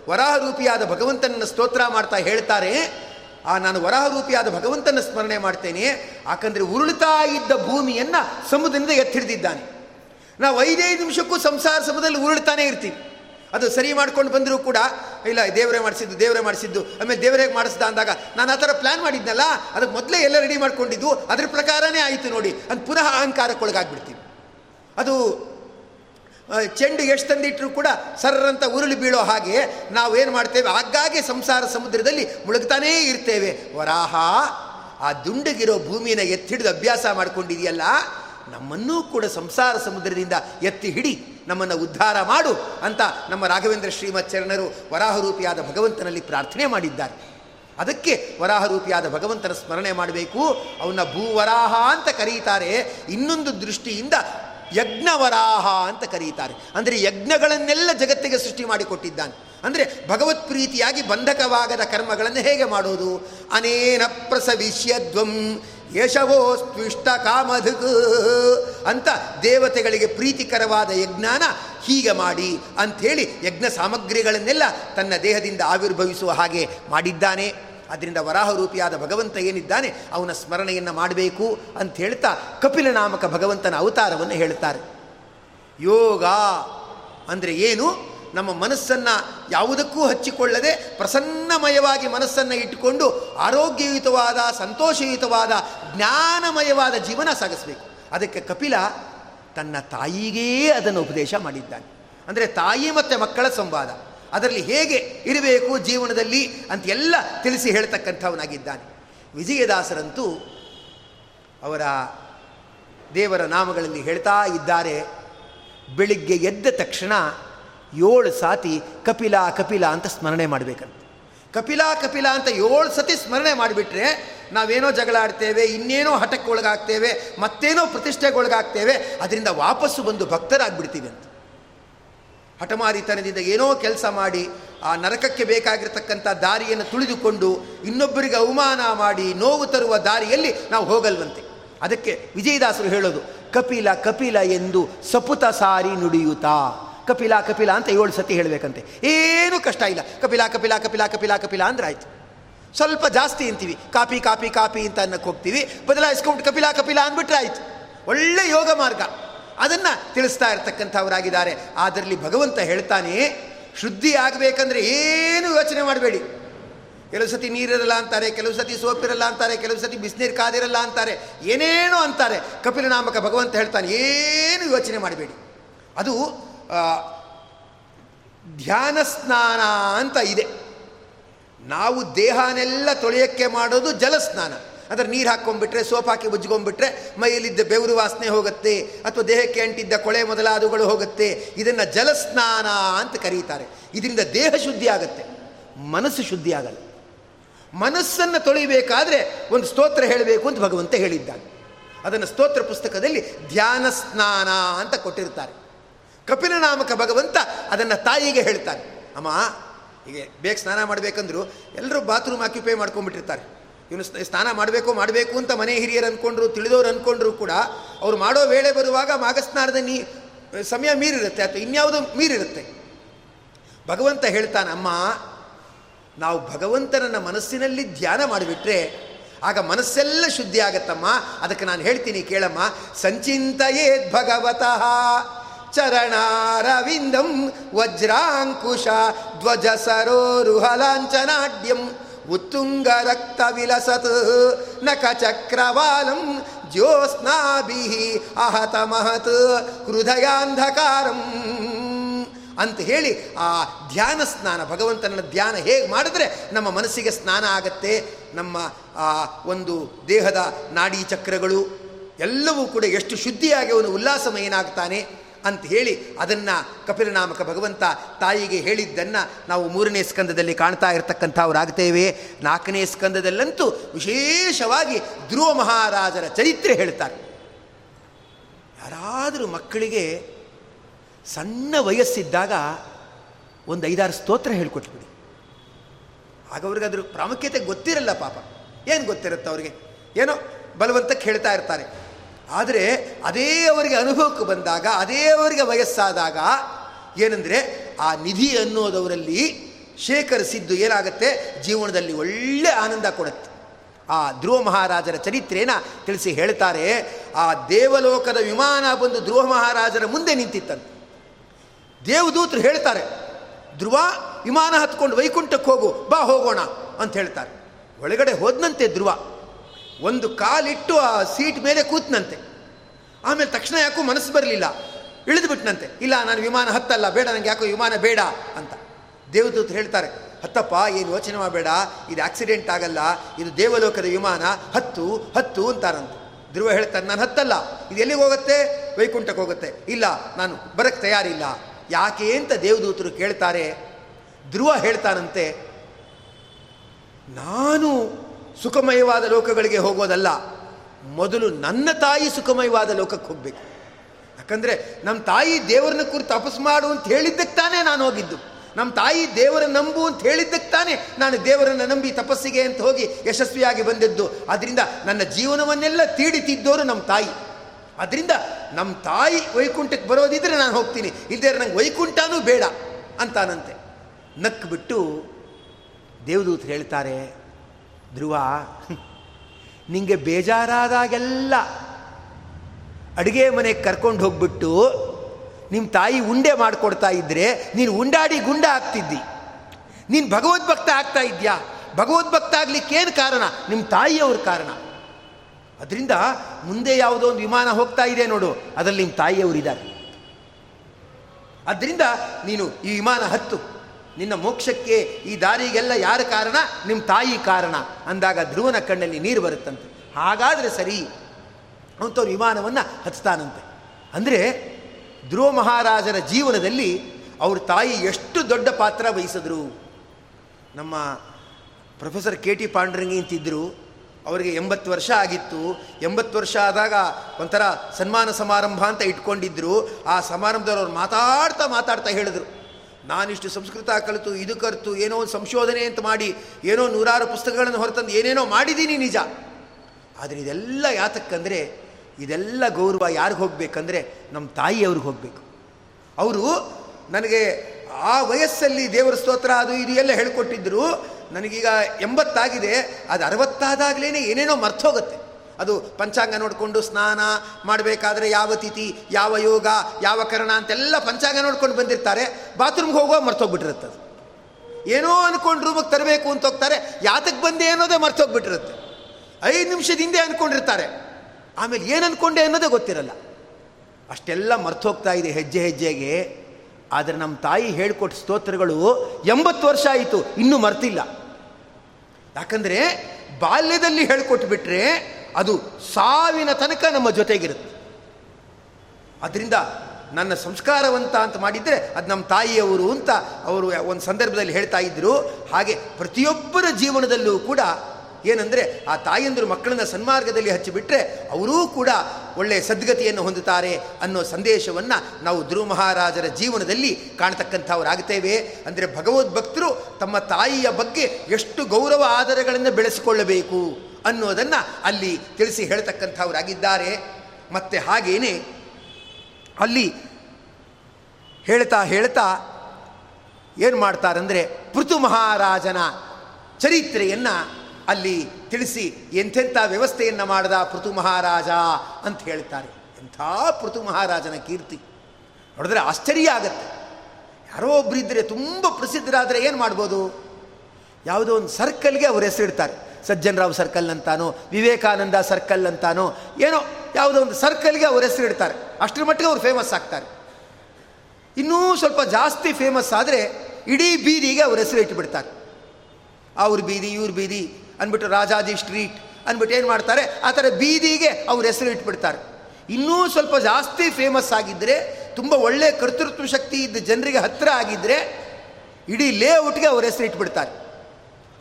ವರಾಹರೂಪಿಯಾದ ಭಗವಂತನನ್ನು ಸ್ತೋತ್ರ ಮಾಡ್ತಾ ಹೇಳ್ತಾರೆ. ಆ, ನಾನು ವರಾಹರೂಪಿಯಾದ ಭಗವಂತನ ಸ್ಮರಣೆ ಮಾಡ್ತೇನೆ. ಯಾಕಂದರೆ ಉರುಳ್ತಾ ಇದ್ದ ಭೂಮಿಯನ್ನು ಸಮುದ್ರದಿಂದ ಎತ್ತಿಡಿದಿದ್ದಾನೆ. ನಾವು ಐದೈದು ನಿಮಿಷಕ್ಕೂ ಸಂಸಾರ ಸಮುದ್ರದಲ್ಲಿ ಉರುಳ್ತಾನೆ ಇರ್ತೀವಿ. ಅದು ಸರಿ ಮಾಡ್ಕೊಂಡು ಬಂದರೂ ಕೂಡ, ಇಲ್ಲ, ದೇವರೇ ಮಾಡಿಸಿದ್ದು ದೇವರೇ ಮಾಡಿಸಿದ್ದು, ಆಮೇಲೆ ದೇವರೇ ಮಾಡಿಸ್ದ ಅಂದಾಗ ನಾನು ಆ ಥರ ಪ್ಲ್ಯಾನ್ ಮಾಡಿದ್ನಲ್ಲ, ಅದಕ್ಕೆ ಮೊದಲೇ ಎಲ್ಲ ರೆಡಿ ಮಾಡ್ಕೊಂಡಿದ್ದು, ಅದ್ರ ಪ್ರಕಾರನೇ ಆಯಿತು ನೋಡಿ. ಅದು ಪುನಃ ಅಹಂಕಾರಕ್ಕೊಳಗಾಗ್ಬಿಡ್ತೀವಿ. ಅದು ಚೆಂಡು ಎಷ್ಟು ತಂದಿಟ್ಟರೂ ಕೂಡ ಸರ್ರಂತ ಉರುಳಿ ಬೀಳೋ ಹಾಗೆ ನಾವೇನು ಮಾಡ್ತೇವೆ? ಆಗಾಗ್ಗೆ ಸಂಸಾರ ಸಮುದ್ರದಲ್ಲಿ ಮುಳುಗ್ತಾನೇ ಇರ್ತೇವೆ. ವರಾಹ, ಆ ದುಂಡಗಿರೋ ಎತ್ತಿ ಎತ್ತಿಡಿದು ಅಭ್ಯಾಸ ಮಾಡ್ಕೊಂಡಿದೆಯಲ್ಲ, ನಮ್ಮನ್ನೂ ಕೂಡ ಸಂಸಾರ ಸಮುದ್ರದಿಂದ ಎತ್ತಿ ಹಿಡಿ ನಮ್ಮನ್ನು ಉದ್ಧಾರ ಮಾಡು ಅಂತ ನಮ್ಮ ರಾಘವೇಂದ್ರ ಶ್ರೀಮಚ್ಚರಣರು ವರಾಹರೂಪಿಯಾದ ಭಗವಂತನಲ್ಲಿ ಪ್ರಾರ್ಥನೆ ಮಾಡಿದ್ದಾರೆ. ಅದಕ್ಕೆ ವರಾಹರೂಪಿಯಾದ ಭಗವಂತನ ಸ್ಮರಣೆ ಮಾಡಬೇಕು. ಅವನ್ನ ಭೂವರಾಹ ಅಂತ ಕರೀತಾರೆ. ಇನ್ನೊಂದು ದೃಷ್ಟಿಯಿಂದ ಯಜ್ಞವರಾಹ ಅಂತ ಕರೀತಾರೆ. ಅಂದರೆ ಯಜ್ಞಗಳನ್ನೆಲ್ಲ ಜಗತ್ತಿಗೆ ಸೃಷ್ಟಿ ಮಾಡಿಕೊಟ್ಟಿದ್ದಾನೆ ಅಂದರೆ ಭಗವತ್ ಪ್ರೀತಿಯಾಗಿ ಬಂಧಕವಾಗದ ಕರ್ಮಗಳನ್ನು ಹೇಗೆ ಮಾಡೋದು? ಅನೇನ ಯಶವೋ ಯಶವೋಸ್ತ್ವಿಷ್ಟ ಕಾಮಧುಕ್ ಅಂತ ದೇವತೆಗಳಿಗೆ ಪ್ರೀತಿಕರವಾದ ಯಜ್ಞಾನ ಹೀಗೆ ಮಾಡಿ ಅಂಥೇಳಿ ಯಜ್ಞ ಸಾಮಗ್ರಿಗಳನ್ನೆಲ್ಲ ತನ್ನ ದೇಹದಿಂದ ಆವಿರ್ಭವಿಸುವ ಹಾಗೆ ಮಾಡಿದ್ದಾನೆ. ಅದರಿಂದ ವರಾಹರೂಪಿಯಾದ ಭಗವಂತ ಏನಿದ್ದಾನೆ, ಅವನ ಸ್ಮರಣೆಯನ್ನು ಮಾಡಬೇಕು ಅಂತ ಹೇಳ್ತಾ ಕಪಿಲ ನಾಮಕ ಭಗವಂತನ ಅವತಾರವನ್ನು ಹೇಳ್ತಾರೆ ಯೋಗ ಅಂದರೆ ಏನು? ನಮ್ಮ ಮನಸ್ಸನ್ನು ಯಾವುದಕ್ಕೂ ಹಚ್ಚಿಕೊಳ್ಳದೆ ಪ್ರಸನ್ನಮಯವಾಗಿ ಮನಸ್ಸನ್ನು ಇಟ್ಟುಕೊಂಡು ಆರೋಗ್ಯಯುತವಾದ, ಸಂತೋಷಯುತವಾದ, ಜ್ಞಾನಮಯವಾದ ಜೀವನ ಸಾಗಿಸಬೇಕು. ಅದಕ್ಕೆ ಕಪಿಲ ತನ್ನ ತಾಯಿಗೇ ಅದನ್ನು ಉಪದೇಶ ಮಾಡಿದ್ದಾನೆ. ಅಂದರೆ ತಾಯಿ ಮತ್ತು ಮಕ್ಕಳ ಸಂವಾದ. ಅದರಲ್ಲಿ ಹೇಗೆ ಇರಬೇಕು ಜೀವನದಲ್ಲಿ ಅಂತ ಎಲ್ಲ ತಿಳಿಸಿ ಹೇಳ್ತಕ್ಕಂಥವನಾಗಿದ್ದಾನೆ. ವಿಜಯದಾಸರಂತೂ ಅವರ ದೇವರ ನಾಮಗಳಲ್ಲಿ ಹೇಳ್ತಾ ಇದ್ದಾರೆ, ಬೆಳಿಗ್ಗೆ ಎದ್ದ ತಕ್ಷಣ ಏಳು ಸಾತಿ ಕಪಿಲ ಕಪಿಲ ಅಂತ ಸ್ಮರಣೆ ಮಾಡಬೇಕಂತ. ಕಪಿಲ ಕಪಿಲ ಅಂತ ಏಳು ಸತಿ ಸ್ಮರಣೆ ಮಾಡಿಬಿಟ್ರೆ ನಾವೇನೋ ಜಗಳ ಆಡ್ತೇವೆ ಇನ್ನೇನೋ ಹಠಕ್ಕೆ ಒಳಗಾಗ್ತೇವೆ ಮತ್ತೇನೋ ಪ್ರತಿಷ್ಠೆಗೊಳಗಾಗ್ತೇವೆ, ಅದರಿಂದ ವಾಪಸ್ಸು ಬಂದು ಭಕ್ತರಾಗ್ಬಿಡ್ತೀವಿ ಅಂತ. ಹಠಮಾರಿತನದಿಂದ ಏನೋ ಕೆಲಸ ಮಾಡಿ ಆ ನರಕಕ್ಕೆ ಬೇಕಾಗಿರತಕ್ಕಂಥ ದಾರಿಯನ್ನು ತುಳಿದುಕೊಂಡು ಇನ್ನೊಬ್ಬರಿಗೆ ಅವಮಾನ ಮಾಡಿ ನೋವು ತರುವ ದಾರಿಯಲ್ಲಿ ನಾವು ಹೋಗಲ್ವಂತೆ. ಅದಕ್ಕೆ ವಿಜಯದಾಸರು ಹೇಳೋದು, ಕಪಿಲ ಕಪಿಲ ಎಂದು ಸಪುತ ಸಾರಿ ನುಡಿಯುತ್ತಾ. ಕಪಿಲ ಕಪಿಲ ಅಂತ ಏಳು ಸತಿ ಹೇಳಬೇಕಂತೆ. ಏನೂ ಕಷ್ಟ ಇಲ್ಲ. ಕಪಿಲ ಕಪಿಲ ಕಪಿಲ ಕಪಿಲ ಕಪಿಲ ಅಂದ್ರೆ ಆಯ್ತು. ಸ್ವಲ್ಪ ಜಾಸ್ತಿ ಅಂತೀವಿ. ಕಾಪಿ ಕಾಪಿ ಕಾಪಿ ಅಂತ ಅನ್ನಕ್ಕೆ ಹೋಗ್ತೀವಿ. ಬದಲಾಯಿಸ್ಕೊಂಡು ಕಪಿಲ ಕಪಿಲ ಅಂದ್ಬಿಟ್ರೆ ಆಯ್ತು. ಒಳ್ಳೆ ಯೋಗ ಮಾರ್ಗ. ಅದನ್ನು ತಿಳಿಸ್ತಾ ಇರ್ತಕ್ಕಂಥವರಾಗಿದ್ದಾರೆ. ಅದರಲ್ಲಿ ಭಗವಂತ ಹೇಳ್ತಾನೆ ಶುದ್ಧಿ ಆಗಬೇಕಂದ್ರೆ ಏನು ಯೋಚನೆ ಮಾಡಬೇಡಿ. ಕೆಲವು ಸತಿ ನೀರಿರಲ್ಲ ಅಂತಾರೆ, ಕೆಲವು ಸತಿ ಸೋಪಿರಲ್ಲ ಅಂತಾರೆ, ಕೆಲವು ಸತಿ ಬಿಸಿನೀರು ಕಾದಿರಲ್ಲ ಅಂತಾರೆ, ಏನೇನೋ ಅಂತಾರೆ. ಕಪಿಲನಾಮಕ ಭಗವಂತ ಹೇಳ್ತಾನೆ, ಏನು ಯೋಚನೆ ಮಾಡಬೇಡಿ. ಅದು ಧ್ಯಾನ ಸ್ನಾನ ಅಂತ ಇದೆ. ನಾವು ದೇಹನೆಲ್ಲ ತೊಳೆಯೋಕ್ಕೆ ಮಾಡೋದು ಜಲಸ್ನಾನ. ಅಂದರೆ ನೀರು ಹಾಕ್ಕೊಂಡ್ಬಿಟ್ರೆ ಸೋಪ್ ಹಾಕಿ ಉಜ್ಕೊಂಡ್ಬಿಟ್ರೆ ಮೈಯಲ್ಲಿದ್ದ ಬೆವರು ವಾಸನೆ ಹೋಗುತ್ತೆ, ಅಥವಾ ದೇಹಕ್ಕೆ ಅಂಟಿದ್ದ ಕೊಳೆ ಮೊದಲಾದವುಗಳು ಹೋಗುತ್ತೆ. ಇದನ್ನು ಜಲಸ್ನಾನ ಅಂತ ಕರೀತಾರೆ. ಇದರಿಂದ ದೇಹ ಶುದ್ಧಿ ಆಗುತ್ತೆ. ಮನಸ್ಸು ಶುದ್ಧಿ ಆಗಲ್ಲ. ಮನಸ್ಸನ್ನು ತೊಳಿಬೇಕಾದ್ರೆ ಒಂದು ಸ್ತೋತ್ರ ಹೇಳಬೇಕು ಅಂತ ಭಗವಂತ ಹೇಳಿದ್ದಾನೆ. ಅದನ್ನು ಸ್ತೋತ್ರ ಪುಸ್ತಕದಲ್ಲಿ ಧ್ಯಾನ ಸ್ನಾನ ಅಂತ ಕೊಟ್ಟಿರ್ತಾರೆ. ಕಪಿಲ ನಾಮಕ ಭಗವಂತ ಅದನ್ನು ತಾಯಿಗೆ ಹೇಳ್ತಾನೆ. ಅಮ್ಮ, ಹೀಗೆ ಬೇಗ ಸ್ನಾನ ಮಾಡಬೇಕಂದ್ರು ಎಲ್ಲರೂ ಬಾತ್ರೂಮ್ ಆಕ್ಯುಪೈ ಮಾಡ್ಕೊಂಡ್ಬಿಟ್ಟಿರ್ತಾರೆ. ಇವನು ಸ್ನಾನ ಮಾಡಬೇಕು ಮಾಡಬೇಕು ಅಂತ ಮನೆ ಹಿರಿಯರು ಅಂದ್ಕೊಂಡ್ರು ತಿಳಿದವರು ಅಂದ್ಕೊಂಡ್ರು ಕೂಡ, ಅವ್ರು ಮಾಡೋ ವೇಳೆ ಬರುವಾಗ ಮಾಗಸ್ನಾನದ ನೀ, ಸಮಯ ಮೀರಿರುತ್ತೆ, ಅಥವಾ ಇನ್ಯಾವುದೋ ಮೀರಿರುತ್ತೆ. ಭಗವಂತ ಹೇಳ್ತಾನೆ, ಅಮ್ಮ, ನಾವು ಭಗವಂತನನ್ನ ಮನಸ್ಸಿನಲ್ಲಿ ಧ್ಯಾನ ಮಾಡಿಬಿಟ್ರೆ, ಆಗ ಮನಸ್ಸೆಲ್ಲ ಶುದ್ಧಿ ಆಗತ್ತಮ್ಮ. ಅದಕ್ಕೆ ನಾನು ಹೇಳ್ತೀನಿ, ಕೇಳಮ್ಮ. ಸಂಚಿಂತಯೇ ಭಗವತಃ. ಚರಣಾರವಿಂದಂ ವಜ್ರಾಂಕುಶ ಧ್ವಜ ಸರೋರುಹಲಾಂಚನಾಡ್ಯಂ ಉತ್ತುಂಗ ರಕ್ತ ವಿಲಸತ್ ನಖ ಚಕ್ರವಾಲಂ ಜ್ಯೋತ್ಸ್ನಾಭಿ ಅಹತ ಮಹತ್ ಹೃದಯಾಂಧಕಾರಂ. ಅಂತ ಹೇಳಿ ಆ ಧ್ಯಾನ ಸ್ನಾನ ಭಗವಂತನ ಧ್ಯಾನ ಹೇಗೆ ಮಾಡಿದ್ರೆ ನಮ್ಮ ಮನಸ್ಸಿಗೆ ಸ್ನಾನ ಆಗತ್ತೆ. ನಮ್ಮ, ಆ, ಒಂದು ದೇಹದ ನಾಡಿ ಚಕ್ರಗಳು ಎಲ್ಲವೂ ಕೂಡ ಎಷ್ಟು ಶುದ್ಧಿಯಾಗಿ ಅವನು ಉಲ್ಲಾಸಮಯನಾಗ್ತಾನೆ. ಅಂತ ಹೇಳಿ ಅದನ್ನು ಕಪಿಲನಾಮಕ ಭಗವಂತ ತಾಯಿಗೆ ಹೇಳಿದ್ದನ್ನು ನಾವು ಮೂರನೇ ಸ್ಕಂದದಲ್ಲಿ ಕಾಣ್ತಾ ಇರತಕ್ಕಂಥವರಾಗ್ತೇವೆ ನಾಲ್ಕನೇ ಸ್ಕಂದದಲ್ಲಂತೂ ವಿಶೇಷವಾಗಿ ಧ್ರುವ ಮಹಾರಾಜರ ಚರಿತ್ರೆ ಹೇಳ್ತಾರೆ. ಯಾರಾದರೂ ಮಕ್ಕಳಿಗೆ ಸಣ್ಣ ವಯಸ್ಸಿದ್ದಾಗ ಒಂದು ಐದಾರು ಸ್ತೋತ್ರ ಹೇಳ್ಕೊಟ್ಬಿಡಿ. ಆಗ ಅವ್ರಿಗೆ ಅದ್ರ ಪ್ರಾಮುಖ್ಯತೆ ಗೊತ್ತಿರಲ್ಲ ಪಾಪ. ಏನು ಗೊತ್ತಿರುತ್ತೆ ಅವ್ರಿಗೆ? ಏನೋ ಬಲವಂತಕ್ಕೆ ಹೇಳ್ತಾ ಇರ್ತಾರೆ. ಆದರೆ ಅದೇ ಅವರಿಗೆ ಅನುಭವಕ್ಕೆ ಬಂದಾಗ, ಅದೇ ಅವರಿಗೆ ವಯಸ್ಸಾದಾಗ ಏನಂದರೆ ಆ ನಿಧಿ ಅನ್ನೋದವರಲ್ಲಿ ಶೇಖರಿಸಿದ್ದು ಏನಾಗುತ್ತೆ? ಜೀವನದಲ್ಲಿ ಒಳ್ಳೆ ಆನಂದ ಕೊಡುತ್ತೆ. ಆ ಧ್ರುವ ಮಹಾರಾಜರ ಚರಿತ್ರೆಯನ್ನು ತಿಳಿಸಿ ಹೇಳ್ತಾರೆ, ಆ ದೇವಲೋಕದ ವಿಮಾನ ಬಂದು ಧ್ರುವ ಮಹಾರಾಜರ ಮುಂದೆ ನಿಂತಿತ್ತಂತೆ. ದೇವದೂತರು ಹೇಳ್ತಾರೆ, ಧ್ರುವ, ವಿಮಾನ ಹತ್ಕೊಂಡು ವೈಕುಂಠಕ್ಕೆ ಹೋಗು, ಬಾ ಹೋಗೋಣ ಅಂತ ಹೇಳ್ತಾರೆ. ಒಳಗಡೆ ಹೋದ್ನಂತೆ ಧ್ರುವ. ಒಂದು ಕಾಲಿಟ್ಟು ಆ ಸೀಟ್ ಮೇಲೆ ಕೂತ್ನಂತೆ. ಆಮೇಲೆ ತಕ್ಷಣ ಯಾಕೋ ಮನಸ್ಸು ಬರಲಿಲ್ಲ. ಇಳಿದು ಬಿಟ್ನಂತೆ ಇಲ್ಲ, ನಾನು ವಿಮಾನ ಹತ್ತಲ್ಲ, ಬೇಡ ನನಗೆ ಯಾಕೋ ವಿಮಾನ ಬೇಡ ಅಂತ. ದೇವದೂತರು ಹೇಳ್ತಾರೆ, ಹತ್ತಪ್ಪ, ಏನು ಯೋಚನೆ ಮಾಡಬೇಡ, ಇದು ಆಕ್ಸಿಡೆಂಟ್ ಆಗಲ್ಲ, ಇದು ದೇವಲೋಕದ ವಿಮಾನ, ಹತ್ತು ಹತ್ತು ಅಂತಾರಂತೆ. ಧ್ರುವ ಹೇಳ್ತಾರೆ, ನಾನು ಹತ್ತಲ್ಲ, ಇದು ಎಲ್ಲಿಗೆ ಹೋಗುತ್ತೆ? ವೈಕುಂಠಕ್ಕೆ ಹೋಗುತ್ತೆ. ಇಲ್ಲ, ನಾನು ಬರಕ್ಕೆ ತಯಾರಿಲ್ಲ. ಯಾಕೆ ಅಂತ ದೇವದೂತರು ಕೇಳ್ತಾರೆ. ಧ್ರುವ ಹೇಳ್ತಾನಂತೆ ನಾನು ಸುಖಮಯವಾದ ಲೋಕಗಳಿಗೆ ಹೋಗೋದಲ್ಲ, ಮೊದಲು ನನ್ನ ತಾಯಿ ಸುಖಮಯವಾದ ಲೋಕಕ್ಕೆ ಹೋಗಬೇಕು. ಯಾಕಂದರೆ ನಮ್ಮ ತಾಯಿ ದೇವರನ್ನ ಕುರಿತು ತಪಸ್ ಮಾಡು ಅಂತ ಹೇಳಿದ್ದಕ್ಕೆ ತಾನೇ ನಾನು ಹೋಗಿದ್ದು. ನಮ್ಮ ತಾಯಿ ದೇವರ ನಂಬು ಅಂತ ಹೇಳಿದ್ದಕ್ಕೆ ತಾನೇ ನಾನು ದೇವರನ್ನು ನಂಬಿ ತಪಸ್ಸಿಗೆ ಅಂತ ಹೋಗಿ ಯಶಸ್ವಿಯಾಗಿ ಬಂದಿದ್ದು. ಅದರಿಂದ ನನ್ನ ಜೀವನವನ್ನೆಲ್ಲ ತೀಡಿತಿದ್ದವರು ನಮ್ಮ ತಾಯಿ. ಅದರಿಂದ ನಮ್ಮ ತಾಯಿ ವೈಕುಂಠಕ್ಕೆ ಬರೋದಿದ್ರೆ ನಾನು ಹೋಗ್ತೀನಿ. ಇಲ್ಲದೇ ನಂಗೆ ವೈಕುಂಠನೂ ಬೇಡ ಅಂತಾನಂತೆ. ನಕ್ಕು ಬಿಟ್ಟು ದೇವದೂತರು ಹೇಳ್ತಾರೆ ಧ್ರುವ ನಿಮಗೆ ಬೇಜಾರಾದಾಗೆಲ್ಲ ಅಡುಗೆ ಮನೆಗೆ ಕರ್ಕೊಂಡು ಹೋಗ್ಬಿಟ್ಟು ನಿಮ್ಮ ತಾಯಿ ಉಂಡೆ ಮಾಡಿಕೊಡ್ತಾ ಇದ್ದರೆ ನೀನು ಉಂಡಾಡಿ ಗುಂಡ ಆಗ್ತಿದ್ದಿ ನೀನು ಭಗವದ್ಭಕ್ತ ಆಗ್ತಾ ಇದೆಯಾ? ಭಗವದ್ಭಕ್ತ ಆಗ್ಲಿಕ್ಕೇನು ಕಾರಣ? ನಿಮ್ಮ ತಾಯಿಯವ್ರ ಕಾರಣ. ಅದರಿಂದ ಮುಂದೆ ಯಾವುದೋ ಒಂದು ವಿಮಾನ ಹೋಗ್ತಾ ಇದೆ ನೋಡು, ಅದರಲ್ಲಿ ನಿಮ್ಮ ತಾಯಿಯವರಿದ್ದಾರೆ. ಅದರಿಂದ ನೀನು ಈ ವಿಮಾನ ಹತ್ತು. ನಿನ್ನ ಮೋಕ್ಷಕ್ಕೆ ಈ ದಾರಿಗೆಲ್ಲ ಯಾರ ಕಾರಣ? ನಿಮ್ಮ ತಾಯಿ ಕಾರಣ. ಅಂದಾಗ ಧ್ರುವನ ಕಣ್ಣಲ್ಲಿ ನೀರು ಬರುತ್ತಂತೆ. ಹಾಗಾದರೆ ಸರಿ ಅಂತ ವಿಮಾನವನ್ನು ಹಚ್ತಾನಂತೆ ಅಂದರೆ ಧ್ರುವ ಮಹಾರಾಜರ ಜೀವನದಲ್ಲಿ ಅವ್ರ ತಾಯಿ ಎಷ್ಟು ದೊಡ್ಡ ಪಾತ್ರ ವಹಿಸಿದ್ರು? ನಮ್ಮ ಪ್ರೊಫೆಸರ್ ಕೆ ಟಿ ಪಾಂಡ್ರಂಗಿ ಅಂತಿದ್ದರು ಅವರಿಗೆ ಎಂಬತ್ತು ವರ್ಷ ಆಗಿತ್ತು. ಎಂಬತ್ತು ವರ್ಷ ಆದಾಗ ಒಂಥರ ಸನ್ಮಾನ ಸಮಾರಂಭ ಅಂತ ಇಟ್ಕೊಂಡಿದ್ರು. ಆ ಸಮಾರಂಭದವ್ರು ಅವ್ರು ಮಾತಾಡ್ತಾ ಮಾತಾಡ್ತಾ ಹೇಳಿದ್ರು. ನಾನಿಷ್ಟು ಸಂಸ್ಕೃತ ಕಲಿತು, ಇದು ಕಲಿತು, ಏನೋ ಒಂದು ಸಂಶೋಧನೆ ಅಂತ ಮಾಡಿ, ಏನೋ ನೂರಾರು ಪುಸ್ತಕಗಳನ್ನು ಹೊರತಂದು ಏನೇನೋ ಮಾಡಿದ್ದೀನಿ ನಿಜ. ಆದರೆ ಇದೆಲ್ಲ ಯಾತಕ್ಕಂದರೆ, ಇದೆಲ್ಲ ಗೌರವ ಯಾರಿಗೆ ಹೋಗಬೇಕಂದ್ರೆ ನಮ್ಮ ತಾಯಿಯವ್ರಿಗೆ ಹೋಗಬೇಕು. ಅವರು ನನಗೆ ಆ ವಯಸ್ಸಲ್ಲಿ ದೇವರ ಸ್ತೋತ್ರ ಅದು ಇದು ಎಲ್ಲ ಹೇಳ್ಕೊಟ್ಟಿದ್ರು, ನನಗೀಗ ಎಂಬತ್ತಾಗಿದೆ, ಅದು ಅರವತ್ತಾದಾಗಲೇ ಏನೇನೋ ಮರ್ತೋಗುತ್ತೆ ಅದು ಪಂಚಾಂಗ ನೋಡಿಕೊಂಡು ಸ್ನಾನ ಮಾಡಬೇಕಾದ್ರೆ ಯಾವ ತಿಥಿ, ಯಾವ ಯೋಗ, ಯಾವ ಕರಣ ಅಂತೆಲ್ಲ ಪಂಚಾಂಗ ನೋಡ್ಕೊಂಡು ಬಂದಿರ್ತಾರೆ. ಬಾತ್ರೂಮ್ಗೆ ಹೋಗೋ ಮರ್ತೋಗ್ಬಿಟ್ಟಿರುತ್ತೆ ಅದು. ಏನೋ ಅಂದ್ಕೊಂಡು ರೂಮಿಗೆ ತರಬೇಕು ಅಂತ ಹೋಗ್ತಾರೆ. ಯಾತಕ್ಕೆ ಬಂದೆ ಅನ್ನೋದೇ ಮರ್ತೋಗ್ಬಿಟ್ಟಿರುತ್ತೆ. ಐದು ನಿಮಿಷದ ಹಿಂದೆ ಅಂದ್ಕೊಂಡಿರ್ತಾರೆ ಆಮೇಲೆ ಏನು ಅಂದ್ಕೊಂಡೆ ಅನ್ನೋದೇ ಗೊತ್ತಿರಲ್ಲ. ಅಷ್ಟೆಲ್ಲ ಮರ್ತೋಗ್ತಾ ಇದೆ ಹೆಜ್ಜೆ ಹೆಜ್ಜೆಗೆ. ಆದರೆ ನಮ್ಮ ತಾಯಿ ಹೇಳ್ಕೊಟ್ಟ ಸ್ತೋತ್ರಗಳು ಎಂಬತ್ತು ವರ್ಷ ಆಯಿತು, ಇನ್ನೂ ಮರ್ತಿಲ್ಲ. ಯಾಕಂದರೆ ಬಾಲ್ಯದಲ್ಲಿ ಹೇಳ್ಕೊಟ್ಬಿಟ್ರೆ ಅದು ಸಾವಿನ ತನಕ ನಮ್ಮ ಜೊತೆಗಿರುತ್ತೆ. ಅದರಿಂದ ನನ್ನ ಸಂಸ್ಕಾರವಂತ ಅಂತ ಮಾಡಿದರೆ ಅದು ನಮ್ಮ ತಾಯಿಯವರು ಅಂತ ಅವರು ಒಂದು ಸಂದರ್ಭದಲ್ಲಿ ಹೇಳ್ತಾ ಇದ್ದರು ಹಾಗೆ ಪ್ರತಿಯೊಬ್ಬರ ಜೀವನದಲ್ಲೂ ಕೂಡ ಏನಂದರೆ ಆ ತಾಯಂದರು ಮಕ್ಕಳನ್ನ ಸನ್ಮಾರ್ಗದಲ್ಲಿ ಹಚ್ಚಿಬಿಟ್ರೆ ಅವರೂ ಕೂಡ ಒಳ್ಳೆಯ ಸದ್ಗತಿಯನ್ನು ಹೊಂದುತ್ತಾರೆ ಅನ್ನೋ ಸಂದೇಶವನ್ನು ನಾವು ಧ್ರುವ ಮಹಾರಾಜರ ಜೀವನದಲ್ಲಿ ಕಾಣ್ತಕ್ಕಂಥವರಾಗ್ತೇವೆ ಅಂದರೆ ಭಗವದ್ಭಕ್ತರು ತಮ್ಮ ತಾಯಿಯ ಬಗ್ಗೆ ಎಷ್ಟು ಗೌರವ ಆಧಾರಗಳನ್ನು ಬೆಳೆಸಿಕೊಳ್ಳಬೇಕು. ಅನ್ನೋದನ್ನು ಅಲ್ಲಿ ತಿಳಿಸಿ ಹೇಳ್ತಕ್ಕಂಥವರಾಗಿದ್ದಾರೆ. ಮತ್ತು ಹಾಗೇನೆ ಅಲ್ಲಿ ಹೇಳ್ತಾ ಹೇಳ್ತಾ ಏನು ಮಾಡ್ತಾರಂದರೆ ಪೃಥು ಮಹಾರಾಜನ ಚರಿತ್ರೆಯನ್ನು ಅಲ್ಲಿ ತಿಳಿಸಿ ಎಂಥೆಂಥ ವ್ಯವಸ್ಥೆಯನ್ನು ಮಾಡಿದ ಪೃಥು ಮಹಾರಾಜ ಅಂತ ಹೇಳ್ತಾರೆ. ಎಂಥ ಪೃಥು ಮಹಾರಾಜನ ಕೀರ್ತಿ. ನೋಡಿದ್ರೆ ಆಶ್ಚರ್ಯ ಆಗತ್ತೆ. ಯಾರೋ ಒಬ್ಬರಿದ್ದರೆ ತುಂಬ ಪ್ರಸಿದ್ಧರಾದರೆ ಏನು ಮಾಡ್ಬೋದು? ಯಾವುದೋ ಒಂದು ಸರ್ಕಲ್ಗೆ ಅವರು ಹೆಸರಿಡ್ತಾರೆ. ಸಜ್ಜನರಾವ್ ಸರ್ಕಲ್ ಅಂತಾನೋ, ವಿವೇಕಾನಂದ ಸರ್ಕಲ್ ಅಂತಾನೋ, ಏನೋ ಯಾವುದೋ ಒಂದು ಸರ್ಕಲ್ಗೆ ಅವ್ರ ಹೆಸರಿಡ್ತಾರೆ ಅಷ್ಟರ ಮಟ್ಟಿಗೆ ಅವ್ರು ಫೇಮಸ್ ಆಗ್ತಾರೆ. ಇನ್ನೂ ಸ್ವಲ್ಪ ಜಾಸ್ತಿ ಫೇಮಸ್ ಆದರೆ ಇಡೀ ಬೀದಿಗೆ ಅವ್ರ ಹೆಸರು ಇಟ್ಟುಬಿಡ್ತಾರೆ ಅವ್ರ ಬೀದಿ ಇವ್ರ ಬೀದಿ ಅಂದ್ಬಿಟ್ಟು ರಾಜಾಜಿ ಸ್ಟ್ರೀಟ್ ಅಂದ್ಬಿಟ್ಟು ಏನು ಮಾಡ್ತಾರೆ? ಆ ಥರ ಬೀದಿಗೆ ಅವ್ರ ಹೆಸರು ಇಟ್ಬಿಡ್ತಾರೆ. ಇನ್ನೂ ಸ್ವಲ್ಪ ಜಾಸ್ತಿ ಫೇಮಸ್ ಆಗಿದ್ದರೆ ತುಂಬ ಒಳ್ಳೆಯ ಕರ್ತೃತ್ವ ಶಕ್ತಿ ಇದ್ದ ಜನರಿಗೆ ಹತ್ತಿರ ಆಗಿದ್ದರೆ ಇಡೀ ಲೇಔಟ್ಗೆ ಅವ್ರ ಹೆಸರು ಇಟ್ಬಿಡ್ತಾರೆ.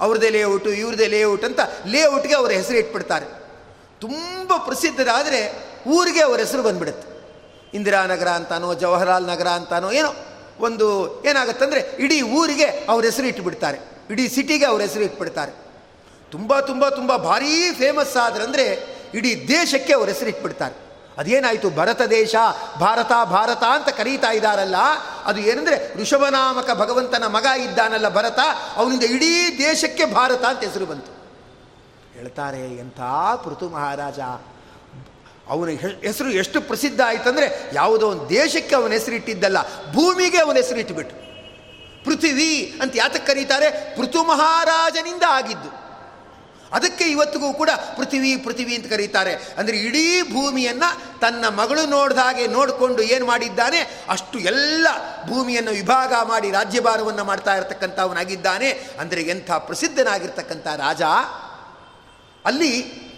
ಅವ್ರದ್ದೇ ಲೇಔಟು ಇವ್ರದೇ ಲೇಔಟ್ ಅಂತ ಲೇಔಟ್ಗೆ ಅವರ ಹೆಸರು ಇಟ್ಬಿಡ್ತಾರೆ. ತುಂಬ ಪ್ರಸಿದ್ಧರಾದರೆ ಊರಿಗೆ ಅವರ ಹೆಸರು ಬಂದ್ಬಿಡುತ್ತೆ. ಇಂದಿರಾನಗರ ಅಂತಾನೋ, ಜವಾಹರ್ಲಾಲ್ ನಗರ ಅಂತಾನೋ, ಏನೋ ಒಂದು ಏನಾಗುತ್ತಂದರೆ ಇಡೀ ಊರಿಗೆ ಅವ್ರ ಹೆಸರು ಇಟ್ಬಿಡ್ತಾರೆ. ಇಡೀ ಸಿಟಿಗೆ ಅವ್ರ ಹೆಸರು ಇಟ್ಬಿಡ್ತಾರೆ. ತುಂಬ ತುಂಬ ತುಂಬ ಭಾರೀ ಫೇಮಸ್ ಆದ್ರಂದರೆ ಇಡೀ ದೇಶಕ್ಕೆ ಅವ್ರ ಹೆಸರು ಇಟ್ಬಿಡ್ತಾರೆ. ಅದೇನಾಯಿತು? ಭರತ ದೇಶ, ಭಾರತ ಭಾರತ ಅಂತ ಕರೀತಾ ಇದ್ದಾರಲ್ಲ ಅದು ಏನಂದರೆ ಋಷಭನಾಮಕ ಭಗವಂತನ ಮಗ ಇದ್ದಾನಲ್ಲ ಭರತ, ಅವನಿಂದ ಇಡೀ ದೇಶಕ್ಕೆ ಭಾರತ ಅಂತ ಹೆಸರು ಬಂತು. ಹೇಳ್ತಾರೆ, ಎಂಥ ಪೃಥು ಮಹಾರಾಜ. ಅವನ ಹೆಸರು ಎಷ್ಟು ಪ್ರಸಿದ್ಧ ಆಯ್ತಂದ್ರೆ ಯಾವುದೋ ಒಂದು ದೇಶಕ್ಕೆ ಅವನ ಹೆಸರು ಇಟ್ಟಿದ್ದಲ್ಲ, ಭೂಮಿಗೆ ಅವನ ಹೆಸರು ಇಟ್ಟುಬಿಟ್ಟು ಪೃಥ್ವಿ ಅಂತ ಯಾತಕ್ಕೆ ಕರೀತಾರೆ? ಪೃಥು ಮಹಾರಾಜನಿಂದ ಆಗಿದ್ದು. ಅದಕ್ಕೆ ಇವತ್ತಿಗೂ ಕೂಡ ಪೃಥ್ವಿ ಪೃಥ್ವಿ ಅಂತ ಕರೀತಾರೆ. ಅಂದರೆ ಇಡೀ ಭೂಮಿಯನ್ನು ತನ್ನ ಮಗಳು ನೋಡಿದ ಹಾಗೆ ನೋಡಿಕೊಂಡು ಏನು ಮಾಡಿದ್ದಾನೆ? ಅಷ್ಟು ಎಲ್ಲ ಭೂಮಿಯನ್ನು ವಿಭಾಗ ಮಾಡಿ ರಾಜ್ಯಭಾರವನ್ನು ಮಾಡ್ತಾ ಇರತಕ್ಕಂಥವನಾಗಿದ್ದಾನೆ. ಅಂದರೆ ಎಂಥ ಪ್ರಸಿದ್ಧನಾಗಿರ್ತಕ್ಕಂಥ ರಾಜ. ಅಲ್ಲಿ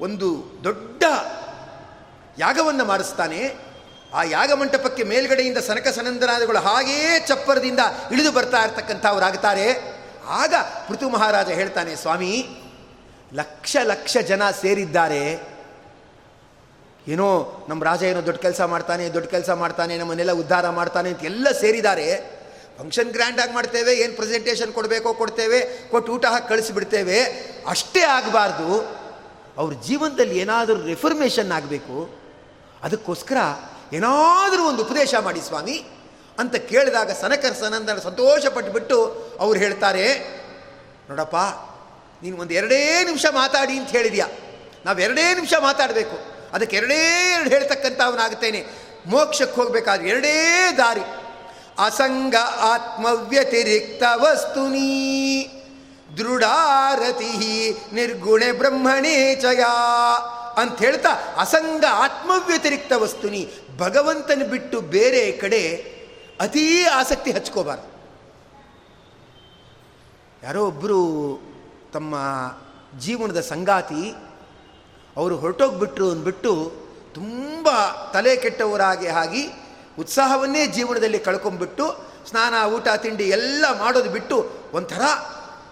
ಒಂದು ದೊಡ್ಡ ಯಾಗವನ್ನು ಮಾಡಿಸ್ತಾನೆ. ಆ ಯಾಗ ಮಂಟಪಕ್ಕೆ ಮೇಲ್ಗಡೆಯಿಂದ ಸನಕ ಸನಂದನಾದಿಗಳು ಹಾಗೇ ಚಪ್ಪರದಿಂದ ಇಳಿದು ಬರ್ತಾ ಇರ್ತಕ್ಕಂಥವ್ರಾಗ್ತಾರೆ. ಆಗ ಪೃಥು ಮಹಾರಾಜ ಹೇಳ್ತಾನೆ, ಸ್ವಾಮಿ, ಲಕ್ಷ ಲಕ್ಷ ಜನ ಸೇರಿದ್ದಾರೆ. ಏನೋ ನಮ್ಮ ರಾಜ ಏನೋ ದೊಡ್ಡ ಕೆಲಸ ಮಾಡ್ತಾನೆ, ದೊಡ್ಡ ಕೆಲಸ ಮಾಡ್ತಾನೆ, ನಮ್ಮನ್ನೆಲ್ಲ ಉದ್ಧಾರ ಮಾಡ್ತಾನೆ ಅಂತ ಎಲ್ಲ ಸೇರಿದ್ದಾರೆ. ಫಂಕ್ಷನ್ ಗ್ರ್ಯಾಂಡಾಗಿ ಮಾಡ್ತೇವೆ, ಏನು ಪ್ರೆಸೆಂಟೇಷನ್ ಕೊಡಬೇಕೋ ಕೊಡ್ತೇವೆ, ಕೊಟ್ಟು ಊಟ ಹಾಕಿ ಕಳಿಸಿಬಿಡ್ತೇವೆ. ಅಷ್ಟೇ ಆಗಬಾರ್ದು. ಅವ್ರ ಜೀವನದಲ್ಲಿ ಏನಾದರೂ ರೆಫರ್ಮೇಷನ್ ಆಗಬೇಕು. ಅದಕ್ಕೋಸ್ಕರ ಏನಾದರೂ ಒಂದು ಉಪದೇಶ ಮಾಡಿ ಸ್ವಾಮಿ. ಅಂತ ಕೇಳಿದಾಗ ಸನಕರ ಸನಂದನ ಸಂತೋಷಪಟ್ಟುಬಿಟ್ಟು ಅವ್ರು ಹೇಳ್ತಾರೆ, ನೋಡಪ್ಪ, ನೀನು ಒಂದು ಎರಡೇ ನಿಮಿಷ ಮಾತಾಡಿ ಅಂತ ಹೇಳಿದೀಯ? ನಾವು ಎರಡೇ ನಿಮಿಷ ಮಾತಾಡಬೇಕು. ಅದಕ್ಕೆ ಎರಡೇ ಎರಡು ಹೇಳ್ತಕ್ಕಂಥವನಾಗುತ್ತೇನೆ. ಮೋಕ್ಷಕ್ಕೆ ಹೋಗಬೇಕಾದ್ರೆ ಎರಡೇ ದಾರಿ. ಅಸಂಗ ಆತ್ಮವ್ಯತಿರಿಕ್ತ ವಸ್ತುನೀ ದೃಢಾರತಿ ನಿರ್ಗುಣೆ ಬ್ರಹ್ಮಣೇ ಚಯ ಅಂತ ಹೇಳ್ತಾ, ಅಸಂಗ ಆತ್ಮವ್ಯತಿರಿಕ್ತ ವಸ್ತುನಿ ಭಗವಂತನ ಬಿಟ್ಟು ಬೇರೆ ಕಡೆ ಅತೀ ಆಸಕ್ತಿ ಹಚ್ಕೋಬಾರ್ದು. ಯಾರೋ ಒಬ್ಬರು ತಮ್ಮ ಜೀವನದ ಸಂಗಾತಿ, ಅವರು ಹೊರಟೋಗ್ಬಿಟ್ರು ಅಂದ್ಬಿಟ್ಟು ತುಂಬ ತಲೆ ಕೆಟ್ಟವರಾಗಿ ಆಗಿ ಉತ್ಸಾಹವನ್ನೇ ಜೀವನದಲ್ಲಿ ಕಳ್ಕೊಂಡ್ಬಿಟ್ಟು ಸ್ನಾನ, ಊಟ, ತಿಂಡಿ ಎಲ್ಲ ಮಾಡೋದು ಬಿಟ್ಟು ಒಂಥರ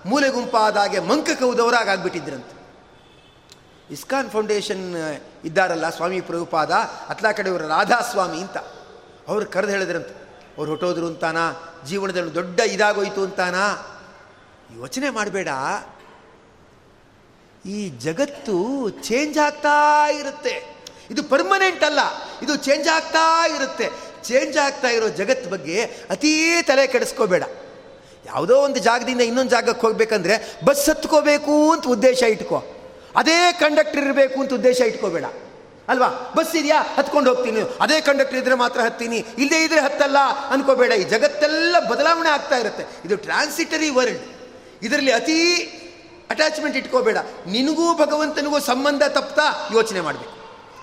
ಮೂಲೆ ಗುಂಪಾದಾಗೆ ಮಂಕ ಕೌದವರಾಗಿ ಆಗ್ಬಿಟ್ಟಿದ್ರಂತೆ. ಇಸ್ಕಾನ್ ಫೌಂಡೇಶನ್ ಇದ್ದಾರಲ್ಲ ಸ್ವಾಮಿ ಪ್ರಭುಪಾದ, ಅತ್ಲಾ ಕಡೆಯವರು ರಾಧಾಸ್ವಾಮಿ ಅಂತ. ಅವ್ರು ಕರೆದು ಹೇಳಿದ್ರಂತೆ ಅವ್ರು ಹೊಟ್ಟೋದ್ರು ಅಂತಾನ? ಜೀವನದಲ್ಲಿ ದೊಡ್ಡ ಇದಾಗೋಯ್ತು ಅಂತಾನ? ಯೋಚನೆ ಮಾಡಬೇಡ. ಈ ಜಗತ್ತು ಚೇಂಜ್ ಆಗ್ತಾ ಇರುತ್ತೆ. ಇದು ಪರ್ಮನೆಂಟ್ ಅಲ್ಲ. ಇದು ಚೇಂಜ್ ಆಗ್ತಾ ಇರುತ್ತೆ. ಚೇಂಜ್ ಆಗ್ತಾ ಇರೋ ಜಗತ್ತು ಬಗ್ಗೆ ಅತೀ ತಲೆ ಕೆಡಿಸ್ಕೋಬೇಡ. ಯಾವುದೋ ಒಂದು ಜಾಗದಿಂದ ಇನ್ನೊಂದು ಜಾಗಕ್ಕೆ ಹೋಗ್ಬೇಕಂದ್ರೆ ಬಸ್ ಹತ್ಕೋಬೇಕು ಅಂತ ಉದ್ದೇಶ ಇಟ್ಕೋ. ಅದೇ ಕಂಡಕ್ಟರ್ ಇರಬೇಕು ಅಂತ ಉದ್ದೇಶ ಇಟ್ಕೋಬೇಡ. ಅಲ್ವಾ? ಬಸ್ ಇದೆಯಾ? ಹತ್ಕೊಂಡು ಹೋಗ್ತೀನಿ ಅದೇ ಕಂಡಕ್ಟರ್ ಇದ್ರೆ ಮಾತ್ರ ಹತ್ತೀನಿ. ಇಲ್ಲದೇ ಇದ್ರೆ ಹತ್ತಲ್ಲ. ಅನ್ಕೋಬೇಡ. ಈ ಜಗತ್ತೆಲ್ಲ ಬದಲಾವಣೆ ಆಗ್ತಾ ಇರುತ್ತೆ. ಇದು ಟ್ರಾನ್ಸಿಟರಿ ವರ್ಲ್ಡ್ ಇದರಲ್ಲಿ ಅತೀ ಅಟ್ಯಾಚ್ಮೆಂಟ್ ಇಟ್ಕೋಬೇಡ. ನಿನಗೂ ಭಗವಂತನಿಗೂ ಸಂಬಂಧ ತಪ್ತಾ ಯೋಚನೆ ಮಾಡಬೇಕು.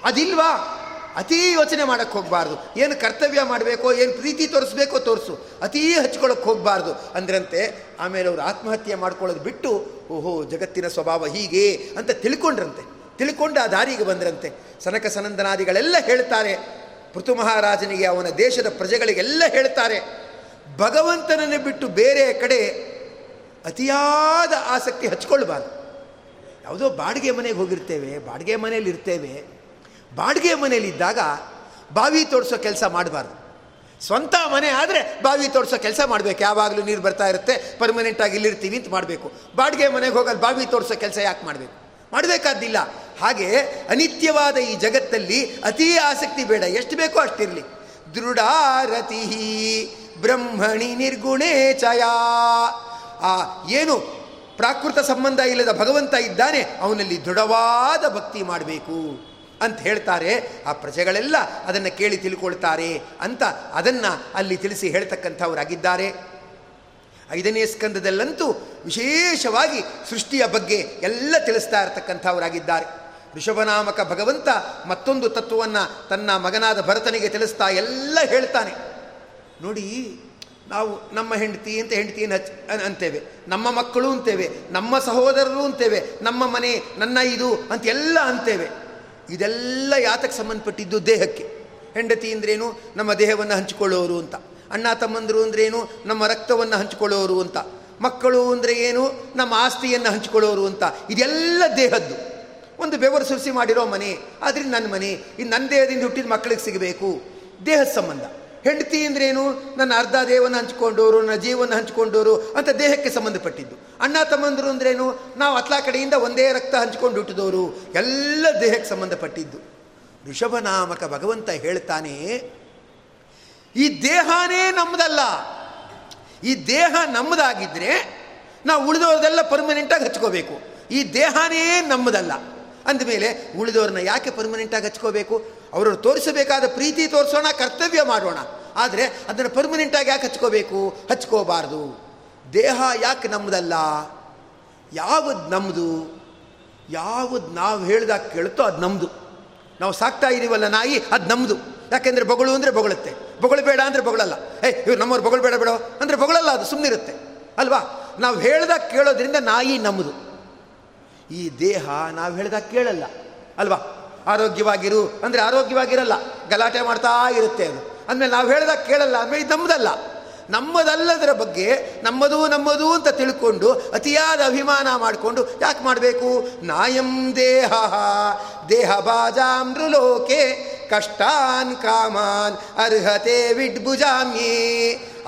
ಅದಿಲ್ವಾ? ಅತೀ ಯೋಚನೆ ಮಾಡೋಕ್ಕೆ ಹೋಗಬಾರ್ದು. ಏನು ಕರ್ತವ್ಯ ಮಾಡಬೇಕೋ, ಏನು ಪ್ರೀತಿ ತೋರಿಸ್ಬೇಕೋ ತೋರಿಸು. ಅತೀ ಹಚ್ಕೊಳ್ಳೋಕೆ ಹೋಗಬಾರ್ದು. ಅಂದ್ರಂತೆ, ಆಮೇಲೆ ಅವರು ಆತ್ಮಹತ್ಯೆ ಮಾಡ್ಕೊಳ್ಳೋದು ಬಿಟ್ಟು, ಓಹೋ, ಜಗತ್ತಿನ ಸ್ವಭಾವ ಹೀಗೆ ಅಂತ ತಿಳ್ಕೊಂಡ್ರಂತೆ. ತಿಳ್ಕೊಂಡು ಆ ದಾರಿಗೆ ಬಂದರಂತೆ. ಸನಕ ಸನಂದನಾದಿಗಳೆಲ್ಲ ಹೇಳ್ತಾರೆ. ಪೃಥು ಮಹಾರಾಜನಿಗೆ ಅವನ ದೇಶದ ಪ್ರಜೆಗಳಿಗೆಲ್ಲ ಹೇಳ್ತಾರೆ. ಭಗವಂತನನ್ನು ಬಿಟ್ಟು ಬೇರೆ ಕಡೆ ಅತಿಯಾದ ಆಸಕ್ತಿ ಹಚ್ಕೊಳ್ಬಾರ್ದು. ಯಾವುದೋ ಬಾಡಿಗೆ ಮನೆಗೆ ಹೋಗಿರ್ತೇವೆ, ಬಾಡಿಗೆ ಮನೇಲಿ ಇರ್ತೇವೆ. ಬಾಡಿಗೆ ಮನೇಲಿದ್ದಾಗ ಬಾವಿ ತೋಡಿಸೋ ಕೆಲಸ ಮಾಡಬಾರ್ದು. ಸ್ವಂತ ಮನೆ ಆದರೆ ಬಾವಿ ತೋಡಿಸೋ ಕೆಲಸ ಮಾಡಬೇಕು. ಯಾವಾಗಲೂ ನೀರು ಬರ್ತಾ ಇರುತ್ತೆ ಪರ್ಮನೆಂಟಾಗಿ ಇಲ್ಲಿರ್ತೀವಿ ಅಂತ ಮಾಡಬೇಕು. ಬಾಡಿಗೆ ಮನೆಗೆ ಹೋಗಲ್ಲಿ ಬಾವಿ ತೋರಿಸೋ ಕೆಲಸ ಯಾಕೆ ಮಾಡಬೇಕು? ಮಾಡಬೇಕಾದ್ದಿಲ್ಲ. ಹಾಗೆ ಅನಿತ್ಯವಾದ ಈ ಜಗತ್ತಲ್ಲಿ ಅತೀ ಆಸಕ್ತಿ ಬೇಡ. ಎಷ್ಟು ಬೇಕೋ ಅಷ್ಟಿರಲಿ. ದೃಢಾರತಿ ಬ್ರಹ್ಮಣಿ ನಿರ್ಗುಣೇ ಚಯಾ ಆ, ಏನು ಪ್ರಾಕೃತ ಸಂಬಂಧ ಇಲ್ಲದ ಭಗವಂತ ಇದ್ದಾನೆ, ಅವನಲ್ಲಿ ದೃಢವಾದ ಭಕ್ತಿ ಮಾಡಬೇಕು ಅಂತ ಹೇಳ್ತಾರೆ. ಆ ಪ್ರಜೆಗಳೆಲ್ಲ ಅದನ್ನು ಕೇಳಿ ತಿಳ್ಕೊಳ್ತಾರೆ ಅಂತ ಅದನ್ನು ಅಲ್ಲಿ ತಿಳಿಸಿ ಹೇಳ್ತಕ್ಕಂಥವರಾಗಿದ್ದಾರೆ. ಐದನೇ ಸ್ಕಂದದಲ್ಲಂತೂ ವಿಶೇಷವಾಗಿ ಸೃಷ್ಟಿಯ ಬಗ್ಗೆ ಎಲ್ಲ ತಿಳಿಸ್ತಾ ಇರತಕ್ಕಂಥವರಾಗಿದ್ದಾರೆ. ಋಷಭನಾಮಕ ಭಗವಂತ ಮತ್ತೊಂದು ತತ್ವವನ್ನು ತನ್ನ ಮಗನಾದ ಭರತನಿಗೆ ತಿಳಿಸ್ತಾ ಎಲ್ಲ ಹೇಳ್ತಾನೆ. ನೋಡಿ, ನಾವು ನಮ್ಮ ಹೆಂಡತಿ ಅಂತ ಹೆಂಡತಿಯನ್ನು ಹಚ್ ಅಂತೇವೆ. ನಮ್ಮ ಮಕ್ಕಳು ಅಂತೇವೆ, ನಮ್ಮ ಸಹೋದರರು ಅಂತೇವೆ, ನಮ್ಮ ಮನೆ, ನನ್ನ ಇದು ಅಂತ ಎಲ್ಲ ಅಂತೇವೆ. ಇದೆಲ್ಲ ಯಾತಕ್ಕೆ ಸಂಬಂಧಪಟ್ಟಿದ್ದು ದೇಹಕ್ಕೆ? ಹೆಂಡತಿ ಅಂದ್ರೇನು? ನಮ್ಮ ದೇಹವನ್ನು ಹಂಚಿಕೊಳ್ಳೋರು ಅಂತ. ಅಣ್ಣ ತಮ್ಮಂದರು ಅಂದ್ರೇನು ನಮ್ಮ ರಕ್ತವನ್ನು ಹಂಚಿಕೊಳ್ಳೋರು ಅಂತ. ಮಕ್ಕಳು ಅಂದರೆ ಏನು? ನಮ್ಮ ಆಸ್ತಿಯನ್ನು ಹಂಚಿಕೊಳ್ಳೋರು ಅಂತ. ಇದೆಲ್ಲ ದೇಹದ್ದು. ಒಂದು ಬೆವರು ಸುರಿಸಿ ಮಾಡಿರೋ ಮನೆ ಆದ್ರಿಂದ ನನ್ನ ಮನೆ. ಈ ನನ್ನ ದೇಹದಿಂದ ಹುಟ್ಟಿದ ಮಕ್ಕಳಿಗೆ ಸಿಗಬೇಕು. ದೇಹದ ಸಂಬಂಧ. ಹೆಂಡತಿ ಅಂದ್ರೇನು ನನ್ನ ಅರ್ಧ ದೇಹವನ್ನು ಹಂಚಿಕೊಂಡವರು ನನ್ನ ಜೀವನ ಹಂಚಿಕೊಂಡವರು ಅಂತ ದೇಹಕ್ಕೆ ಸಂಬಂಧಪಟ್ಟಿದ್ದು. ಅಣ್ಣ ತಮ್ಮಂದರು ಅಂದ್ರೇನು ನಾವು ಅತ್ಲಾ ಕಡೆಯಿಂದ ಒಂದೇ ರಕ್ತ ಹಂಚಿಕೊಂಡು ಹುಟ್ಟಿದವರು. ಎಲ್ಲ ದೇಹಕ್ಕೆ ಸಂಬಂಧಪಟ್ಟಿದ್ದು. ಋಷಭನಾಮಕ ಭಗವಂತ ಹೇಳ್ತಾನೆ ಈ ದೇಹನೇ ನಮ್ಮದಲ್ಲ ಈ ದೇಹ ನಮ್ಮದಾಗಿದ್ದರೆ ನಾವು ಉಳಿದವ್ರದೆಲ್ಲ ಪರ್ಮನೆಂಟಾಗಿ ಹಚ್ಕೋಬೇಕು. ಈ ದೇಹನೇ ನಮ್ಮದಲ್ಲ ಅಂದಮೇಲೆ ಉಳಿದವ್ರನ್ನ ಯಾಕೆ ಪರ್ಮನೆಂಟಾಗಿ ಹಚ್ಕೋಬೇಕು? ಅವರು ತೋರಿಸಬೇಕಾದ ಪ್ರೀತಿ ತೋರಿಸೋಣ, ಕರ್ತವ್ಯ ಮಾಡೋಣ. ಆದರೆ ಅದನ್ನು ಪರ್ಮನೆಂಟಾಗಿ ಯಾಕೆ ಹಚ್ಕೋಬೇಕು? ಹಚ್ಕೋಬಾರ್ದು. ದೇಹ ಯಾಕೆ ನಮ್ಮದಲ್ಲ ಯಾವುದು ನಮ್ಮದು ಯಾವುದು ನಾವು ಹೇಳ್ದಾಗ ಕೇಳುತ್ತೋ ಅದು ನಮ್ಮದು ನಾವು ಸಾಕ್ತಾ ಇದ್ದೀವಲ್ಲ ನಾಯಿ, ಅದು ನಮ್ಮದು ಯಾಕೆಂದರೆ ಬೊಗಳು ಅಂದರೆ ಬೊಗಳುತ್ತೆ. ಬೊಗಳು ಬೇಡ ಅಂದರೆ ಬೊಗಳಲ್ಲ. ಏ, ಇವ್ರು ನಮ್ಮವ್ರು ಬೊಗಳು ಬೇಡ ಬೇಡ. ಅಂದರೆ ಬೊಗಳಲ್ಲ, ಅದು ಸುಮ್ಮನಿರುತ್ತೆ ಅಲ್ವಾ? ನಾವು ಹೇಳ್ದಾಗ ಕೇಳೋದ್ರಿಂದ ನಾಯಿ ನಮ್ಮದು ಈ ದೇಹ ನಾವು ಹೇಳ್ದಾಗ ಕೇಳಲ್ಲ. ಅಲ್ವಾ? ಆರೋಗ್ಯವಾಗಿರು, ಅಂದರೆ ಆರೋಗ್ಯವಾಗಿರಲ್ಲ. ಗಲಾಟೆ ಮಾಡ್ತಾ ಇರುತ್ತೆ ಅದು. ಅಂದಮೇಲೆ ನಾವು ಹೇಳ್ದಾಗ ಕೇಳಲ್ಲ, ಅಂದಮೇಲೆ ಇದು ನಮ್ಮದಲ್ಲ ನಮ್ಮದಲ್ಲದರ ಬಗ್ಗೆ ನಮ್ಮದು ನಮ್ಮದು ಅಂತ ತಿಳ್ಕೊಂಡು, ಅತಿಯಾದ ಅಭಿಮಾನ ಮಾಡಿಕೊಂಡು ಯಾಕೆ ಮಾಡಬೇಕು? ನಾಯಂ ದೇಹ. ದೇಹ ಬಾಜಾಮೃಲೋಕೆ ಕಷ್ಟಾನ್ ಕಾಮಾನ್ ಅರ್ಹತೆ ವಿಡ್ಭುಜಾಮ್ಯೇ.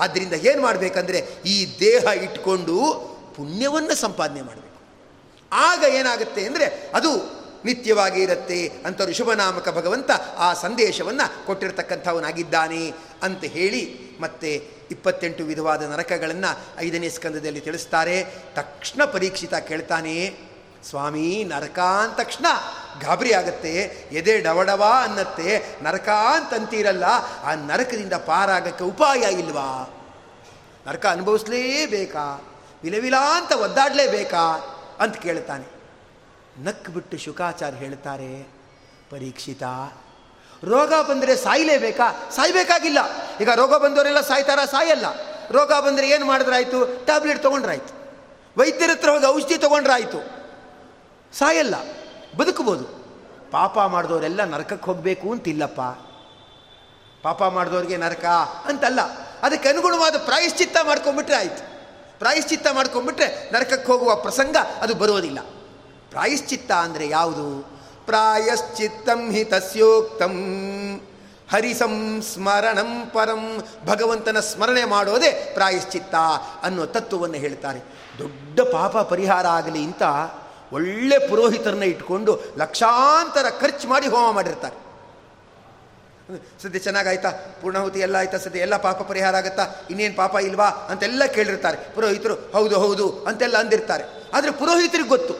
ಆದ್ದರಿಂದ ಏನು ಮಾಡಬೇಕಂದ್ರೆ ಈ ದೇಹ ಇಟ್ಕೊಂಡು ಪುಣ್ಯವನ್ನು ಸಂಪಾದನೆ ಮಾಡಬೇಕು. ಆಗ ಏನಾಗುತ್ತೆ ಅಂದರೆ ಅದು ನಿತ್ಯವಾಗಿ ಇರುತ್ತೆ ಅಂತ ಋಷಭನಾಮಕ ಭಗವಂತ ಆ ಸಂದೇಶವನ್ನು ಕೊಟ್ಟಿರತಕ್ಕಂಥವನಾಗಿದ್ದಾನೆ ಅಂತ ಹೇಳಿ ಮತ್ತೆ ಇಪ್ಪತ್ತೆಂಟು ವಿಧವಾದ ನರಕಗಳನ್ನು ಐದನೇ ಸ್ಕಂದದಲ್ಲಿ ತಿಳಿಸ್ತಾರೆ. ತಕ್ಷಣ ಪರೀಕ್ಷಿತ ಕೇಳ್ತಾನೆ, ಸ್ವಾಮಿ ನರಕ ಅಂದ ತಕ್ಷಣ ಗಾಬರಿ ಆಗತ್ತೆ, ಎದೆ ಡವಡವ ಅನ್ನತ್ತೆ, ನರಕ ಅಂತಂತೀರಲ್ಲ ಆ ನರಕದಿಂದ ಪಾರಾಗಕ್ಕೆ ಉಪಾಯ ಇಲ್ವಾ? ನರಕ ಅನುಭವಿಸ್ಲೇಬೇಕಾ? ವಿಲವಿಲ ಅಂತ ಒದ್ದಾಡಲೇಬೇಕಾ? ಅಂತ ಕೇಳ್ತಾನೆ. ನಕ್ಕು ಬಿಟ್ಟು ಶುಕಾಚಾರ್ಯ ಹೇಳ್ತಾರೆ, ಪರೀಕ್ಷಿತ, ರೋಗ ಬಂದರೆ ಸಾಯಲೇಬೇಕಾ? ಸಾಯ್ಬೇಕಾಗಿಲ್ಲ. ಈಗ ರೋಗ ಬಂದವರೆಲ್ಲ ಸಾಯ್ತಾರ? ಸಾಯಲ್ಲ. ರೋಗ ಬಂದರೆ ಏನು ಮಾಡಿದ್ರಾಯ್ತು? ಟ್ಯಾಬ್ಲೆಟ್ ತೊಗೊಂಡ್ರಾಯ್ತು. ವೈದ್ಯರ ಹತ್ರ ಹೋಗಿ ಔಷಧಿ ತೊಗೊಂಡ್ರಾಯ್ತು. ಸಾಯಲ್ಲ. ಬದುಕಬೋದು ಪಾಪ ಮಾಡಿದವರೆಲ್ಲ ನರಕಕ್ಕೆ ಹೋಗಬೇಕು ಅಂತಿಲ್ಲಪ್ಪ. ಪಾಪ ಮಾಡಿದವ್ರಿಗೆ ನರಕ ಅಂತಲ್ಲ. ಅದಕ್ಕೆ ಅನುಗುಣವಾದ ಪ್ರಾಯಶ್ಚಿತ್ತ ಮಾಡ್ಕೊಂಬಿಟ್ರೆ ಆಯಿತು. ಪ್ರಾಯಶ್ಚಿತ್ತ ಮಾಡ್ಕೊಂಬಿಟ್ರೆ ನರಕಕ್ಕೆ ಹೋಗುವ ಪ್ರಸಂಗ ಅದು ಬರೋದಿಲ್ಲ ಪ್ರಾಯಶ್ಚಿತ್ತ ಅಂದರೆ ಯಾವುದು? ಪ್ರಾಯಶ್ಚಿತ್ತಂ ಹಿ ತಸ್ಯೋಕ್ತಂ. ಹರಿಸಂ ಸಂಸ್ಮರಣಂ ಪರಂ. ಭಗವಂತನ ಸ್ಮರಣೆ ಮಾಡೋದೇ ಪ್ರಾಯಶ್ಚಿತ್ತ ಅನ್ನೋ ತತ್ವವನ್ನು ಹೇಳ್ತಾರೆ. ದೊಡ್ಡ ಪಾಪ ಪರಿಹಾರ ಆಗಲಿ ಅಂತ ಒಳ್ಳೆ ಪುರೋಹಿತರನ್ನ ಇಟ್ಕೊಂಡು ಲಕ್ಷಾಂತರ ಖರ್ಚು ಮಾಡಿ ಹೋಮ ಮಾಡಿರ್ತಾರೆ. ಸದ್ಯ ಚೆನ್ನಾಗಾಯ್ತಾ? ಪೂರ್ಣಾಹುತಿ ಎಲ್ಲ ಆಯ್ತಾ? ಸದ್ಯ ಎಲ್ಲ ಪಾಪ ಪರಿಹಾರ ಆಗುತ್ತಾ? ಇನ್ನೇನು ಪಾಪ ಇಲ್ವಾ? ಅಂತೆಲ್ಲ ಕೇಳಿರ್ತಾರೆ. ಪುರೋಹಿತರು, ಹೌದು ಹೌದು ಅಂತೆಲ್ಲ ಅಂದಿರ್ತಾರೆ. ಆದರೆ ಪುರೋಹಿತರಿಗೆ ಗೊತ್ತು.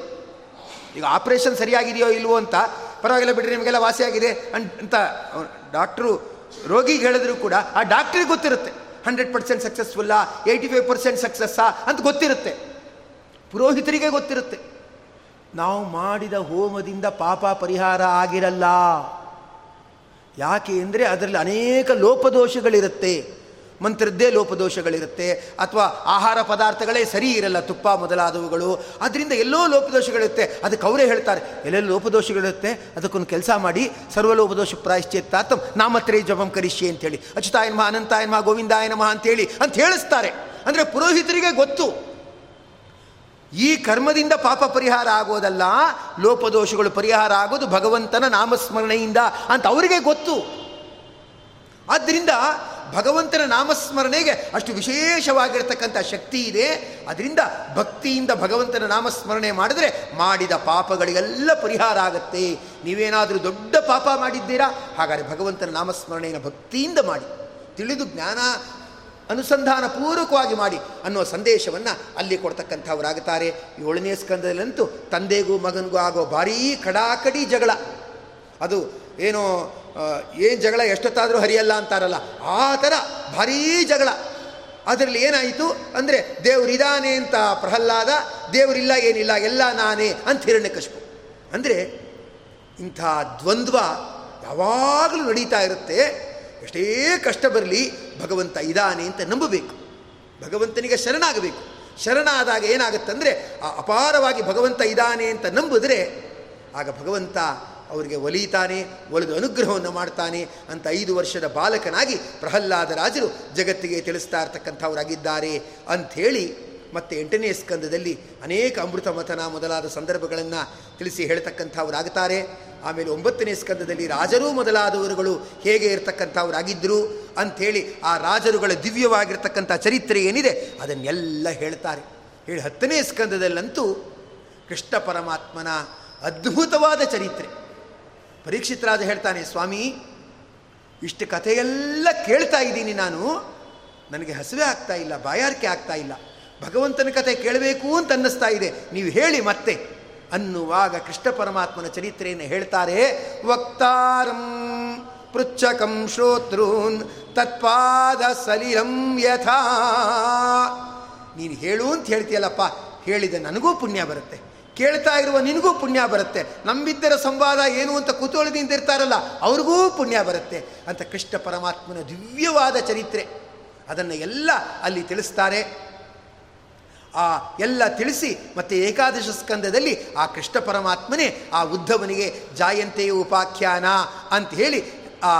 ಈಗ ಆಪ್ರೇಷನ್ ಸರಿಯಾಗಿದೆಯೋ ಇಲ್ವೋ ಅಂತ, ಪರವಾಗಿಲ್ಲ ಬಿಡ್ರಿ, ನಿಮಗೆಲ್ಲ ವಾಸಿಯಾಗಿದೆ ಅಂತ ಡಾಕ್ಟ್ರು, ರೋಗಿಗೆ ಹೇಳಿದ್ರು ಕೂಡ ಆ ಡಾಕ್ಟ್ರಿಗೆ ಗೊತ್ತಿರುತ್ತೆ. ಹಂಡ್ರೆಡ್ ಪರ್ಸೆಂಟ್ ಸಕ್ಸಸ್ಫುಲ್ಲಾ? ಏಯ್ಟಿ ಫೈವ್ ಪರ್ಸೆಂಟ್ ಸಕ್ಸಸ್ಸಾ? ಅಂತ ಗೊತ್ತಿರುತ್ತೆ. ಪುರೋಹಿತರಿಗೆ ಗೊತ್ತಿರುತ್ತೆ. ನಾವು ಮಾಡಿದ ಹೋಮದಿಂದ ಪಾಪ ಪರಿಹಾರ ಆಗಿರಲ್ಲ. ಯಾಕೆ ಅಂದರೆ ಅದರಲ್ಲಿ ಅನೇಕ ಲೋಪದೋಷಗಳಿರುತ್ತೆ. ಮಂತ್ರದ್ದೇ ಲೋಪದೋಷಗಳಿರುತ್ತೆ. ಅಥವಾ ಆಹಾರ ಪದಾರ್ಥಗಳೇ ಸರಿ ಇರಲ್ಲ ತುಪ್ಪ ಮೊದಲಾದವುಗಳು. ಅದರಿಂದ ಎಲ್ಲೋ ಲೋಪದೋಷಗಳಿರುತ್ತೆ. ಅದಕ್ಕೆ ಅವರೇ ಹೇಳ್ತಾರೆ, ಎಲ್ಲೆಲ್ಲ ಲೋಪದೋಷಗಳಿರುತ್ತೆ? ಅದಕ್ಕೊಂದು ಕೆಲಸ ಮಾಡಿ ಸರ್ವ ಸರ್ವಲೋಪದೋಷ ಪ್ರಾಯಶ್ಚಿತ್ತಾತಂ ನಾಮತ್ರೇ ಜಪಂ ಕರಿಷ್ಯೆ ಅಂತೇಳಿ ಅಚ್ಯುತಾಯನ್ಮ ಅನಂತಾಯನ್ಮ ಅನಂತಾಯ ನಮಃ, ಗೋವಿಂದಾಯ ನಮಃ ಅಂತೇಳಿ ಅಂತ ಹೇಳಿಸ್ತಾರೆ. ಅಂದರೆ ಪುರೋಹಿತರಿಗೆ ಗೊತ್ತು. ಈ ಕರ್ಮದಿಂದ ಪಾಪ ಪರಿಹಾರ ಆಗೋದಲ್ಲ, ಲೋಪದೋಷಗಳು ಪರಿಹಾರ ಆಗೋದು ಭಗವಂತನ ನಾಮಸ್ಮರಣೆಯಿಂದ ಅಂತ ಅವರಿಗೆ ಗೊತ್ತು. ಆದ್ದರಿಂದ ಭಗವಂತನ ನಾಮಸ್ಮರಣೆಗೆ ಅಷ್ಟು ವಿಶೇಷವಾಗಿರ್ತಕ್ಕಂಥ ಶಕ್ತಿ ಇದೆ. ಅದರಿಂದ ಭಕ್ತಿಯಿಂದ ಭಗವಂತನ ನಾಮಸ್ಮರಣೆ ಮಾಡಿದರೆ ಮಾಡಿದ ಪಾಪಗಳಿಗೆಲ್ಲ ಪರಿಹಾರ ಆಗುತ್ತೆ. ನೀವೇನಾದರೂ ದೊಡ್ಡ ಪಾಪ ಮಾಡಿದ್ದೀರಾ? ಹಾಗಾದರೆ ಭಗವಂತನ ನಾಮಸ್ಮರಣೆಯನ್ನು ಭಕ್ತಿಯಿಂದ ಮಾಡಿ. ತಿಳಿದು ಜ್ಞಾನ ಅನುಸಂಧಾನ ಪೂರ್ವಕವಾಗಿ ಮಾಡಿ ಅನ್ನುವ ಸಂದೇಶವನ್ನು ಅಲ್ಲಿ ಕೊಡ್ತಕ್ಕಂಥವರಾಗುತ್ತಾರೆ. ಏಳನೇ ಸ್ಕಂದದಲ್ಲಂತೂ ತಂದೆಗೂ ಮಗನಿಗೂ ಆಗೋ ಭಾರೀ ಕಡಾಕಡಿ ಜಗಳ. ಅದು ಏನೋ ಏನು ಜಗಳ ಎಷ್ಟೊತ್ತಾದರೂ ಹರಿಯಲ್ಲ ಅಂತಾರಲ್ಲ, ಆ ಥರ ಭಾರೀ ಜಗಳ. ಅದರಲ್ಲಿ ಏನಾಯಿತು ಅಂದರೆ, ದೇವರಿದಾನೆ ಅಂತ ಪ್ರಹ್ಲಾದ, ದೇವರಿಲ್ಲ ಏನಿಲ್ಲ, ಎಲ್ಲ ನಾನೇ ಅಂತ ಹಿರಣ್ಯಕಶ್ಪು ಅಂದರೆ ಇಂಥ ದ್ವಂದ್ವ ಯಾವಾಗಲೂ ನಡೀತಾ ಇರುತ್ತೆ. ಎಷ್ಟೇ ಕಷ್ಟ ಬರಲಿ ಭಗವಂತ ಇದ್ದಾನೆ ಅಂತ ನಂಬಬೇಕು. ಭಗವಂತನಿಗೆ ಶರಣಾಗಬೇಕು. ಶರಣಾದಾಗ ಏನಾಗುತ್ತಂದರೆ ಆ ಅಪಾರವಾಗಿ ಭಗವಂತ ಇದ್ದಾನೆ ಅಂತ ನಂಬಿದ್ರೆ ಆಗ ಭಗವಂತ ಅವರಿಗೆ ಒಲಿತಾನೆ, ಒಲಿದು ಅನುಗ್ರಹವನ್ನು ಮಾಡ್ತಾನೆ ಅಂತ ಐದು ವರ್ಷದ ಬಾಲಕನಾಗಿ ಪ್ರಹ್ಲಾದ ರಾಜರು ಜಗತ್ತಿಗೆ ತಿಳಿಸ್ತಾ ಇರ್ತಕ್ಕಂಥವರಾಗಿದ್ದಾರೆ ಅಂಥೇಳಿ ಮತ್ತು ಎಂಟನೇ ಸ್ಕಂದದಲ್ಲಿ ಅನೇಕ ಅಮೃತ ಮಥನ ಮೊದಲಾದ ಸಂದರ್ಭಗಳನ್ನು ತಿಳಿಸಿ ಹೇಳ್ತಕ್ಕಂಥವರಾಗುತ್ತಾರೆ. ಆಮೇಲೆ ಒಂಬತ್ತನೇ ಸ್ಕಂದದಲ್ಲಿ ರಾಜರೂ ಮೊದಲಾದವರುಗಳು ಹೇಗೆ ಇರತಕ್ಕಂಥವರಾಗಿದ್ದರು ಅಂಥೇಳಿ ಆ ರಾಜರುಗಳ ದಿವ್ಯವಾಗಿರ್ತಕ್ಕಂಥ ಚರಿತ್ರೆ ಏನಿದೆ ಅದನ್ನೆಲ್ಲ ಹೇಳ್ತಾರೆ. ಹೇಳಿ ಹತ್ತನೇ ಸ್ಕಂದದಲ್ಲಂತೂ ಕೃಷ್ಣ ಪರಮಾತ್ಮನ ಅದ್ಭುತವಾದ ಚರಿತ್ರೆ. ಪರೀಕ್ಷಿತರಾಜ ಹೇಳ್ತಾನೆ, ಸ್ವಾಮಿ, ಇಷ್ಟು ಕಥೆಯೆಲ್ಲ ಕೇಳ್ತಾ ಇದ್ದೀನಿ ನಾನು. ನನಗೆ ಹಸಿವೆ ಆಗ್ತಾ ಇಲ್ಲ, ಬಾಯಾರಿಕೆ ಆಗ್ತಾ ಇಲ್ಲ. ಭಗವಂತನ ಕತೆ ಕೇಳಬೇಕು ಅಂತ ಅನ್ನಿಸ್ತಾ ಇದೆ. ನೀವು ಹೇಳಿ ಮತ್ತೆ. ಅನ್ನುವಾಗ ಕೃಷ್ಣ ಪರಮಾತ್ಮನ ಚರಿತ್ರೆಯನ್ನು ಹೇಳ್ತಾರೆ. ವಕ್ತಾರಂ ಪೃಚ್ಛಕಂ ಶ್ರೋತೃನ್ ತತ್ಪಾದ ಸಲಿರಂ ಯಥಾ. ನೀನು ಹೇಳು ಅಂತ ಹೇಳ್ತೀಯಲ್ಲಪ್ಪ. ಹೇಳಿದ ನನಗೂ ಪುಣ್ಯ ಬರುತ್ತೆ. ಕೇಳ್ತಾ ಇರುವ ನಿನಗೂ ಪುಣ್ಯ ಬರುತ್ತೆ. ನಂಬಿದ್ದರ ಸಂವಾದ ಏನು ಅಂತ ಕುತೂಹಲದಿಂದ ಇರ್ತಾರಲ್ಲ, ಅವ್ರಿಗೂ ಪುಣ್ಯ ಬರುತ್ತೆ ಅಂತ ಕೃಷ್ಣ ಪರಮಾತ್ಮನ ದಿವ್ಯವಾದ ಚರಿತ್ರೆ. ಅದನ್ನು ಎಲ್ಲ ಅಲ್ಲಿ ತಿಳಿಸ್ತಾರೆ. ಆ ಎಲ್ಲ ತಿಳಿಸಿ ಮತ್ತು ಏಕಾದಶ ಸ್ಕಂದದಲ್ಲಿ ಆ ಕೃಷ್ಣ ಪರಮಾತ್ಮನೇ ಆ ಉದ್ಧವನಿಗೆ ಜಾಯಂತೆಯ ಉಪಾಖ್ಯಾನ ಅಂತ ಹೇಳಿ, ಆ,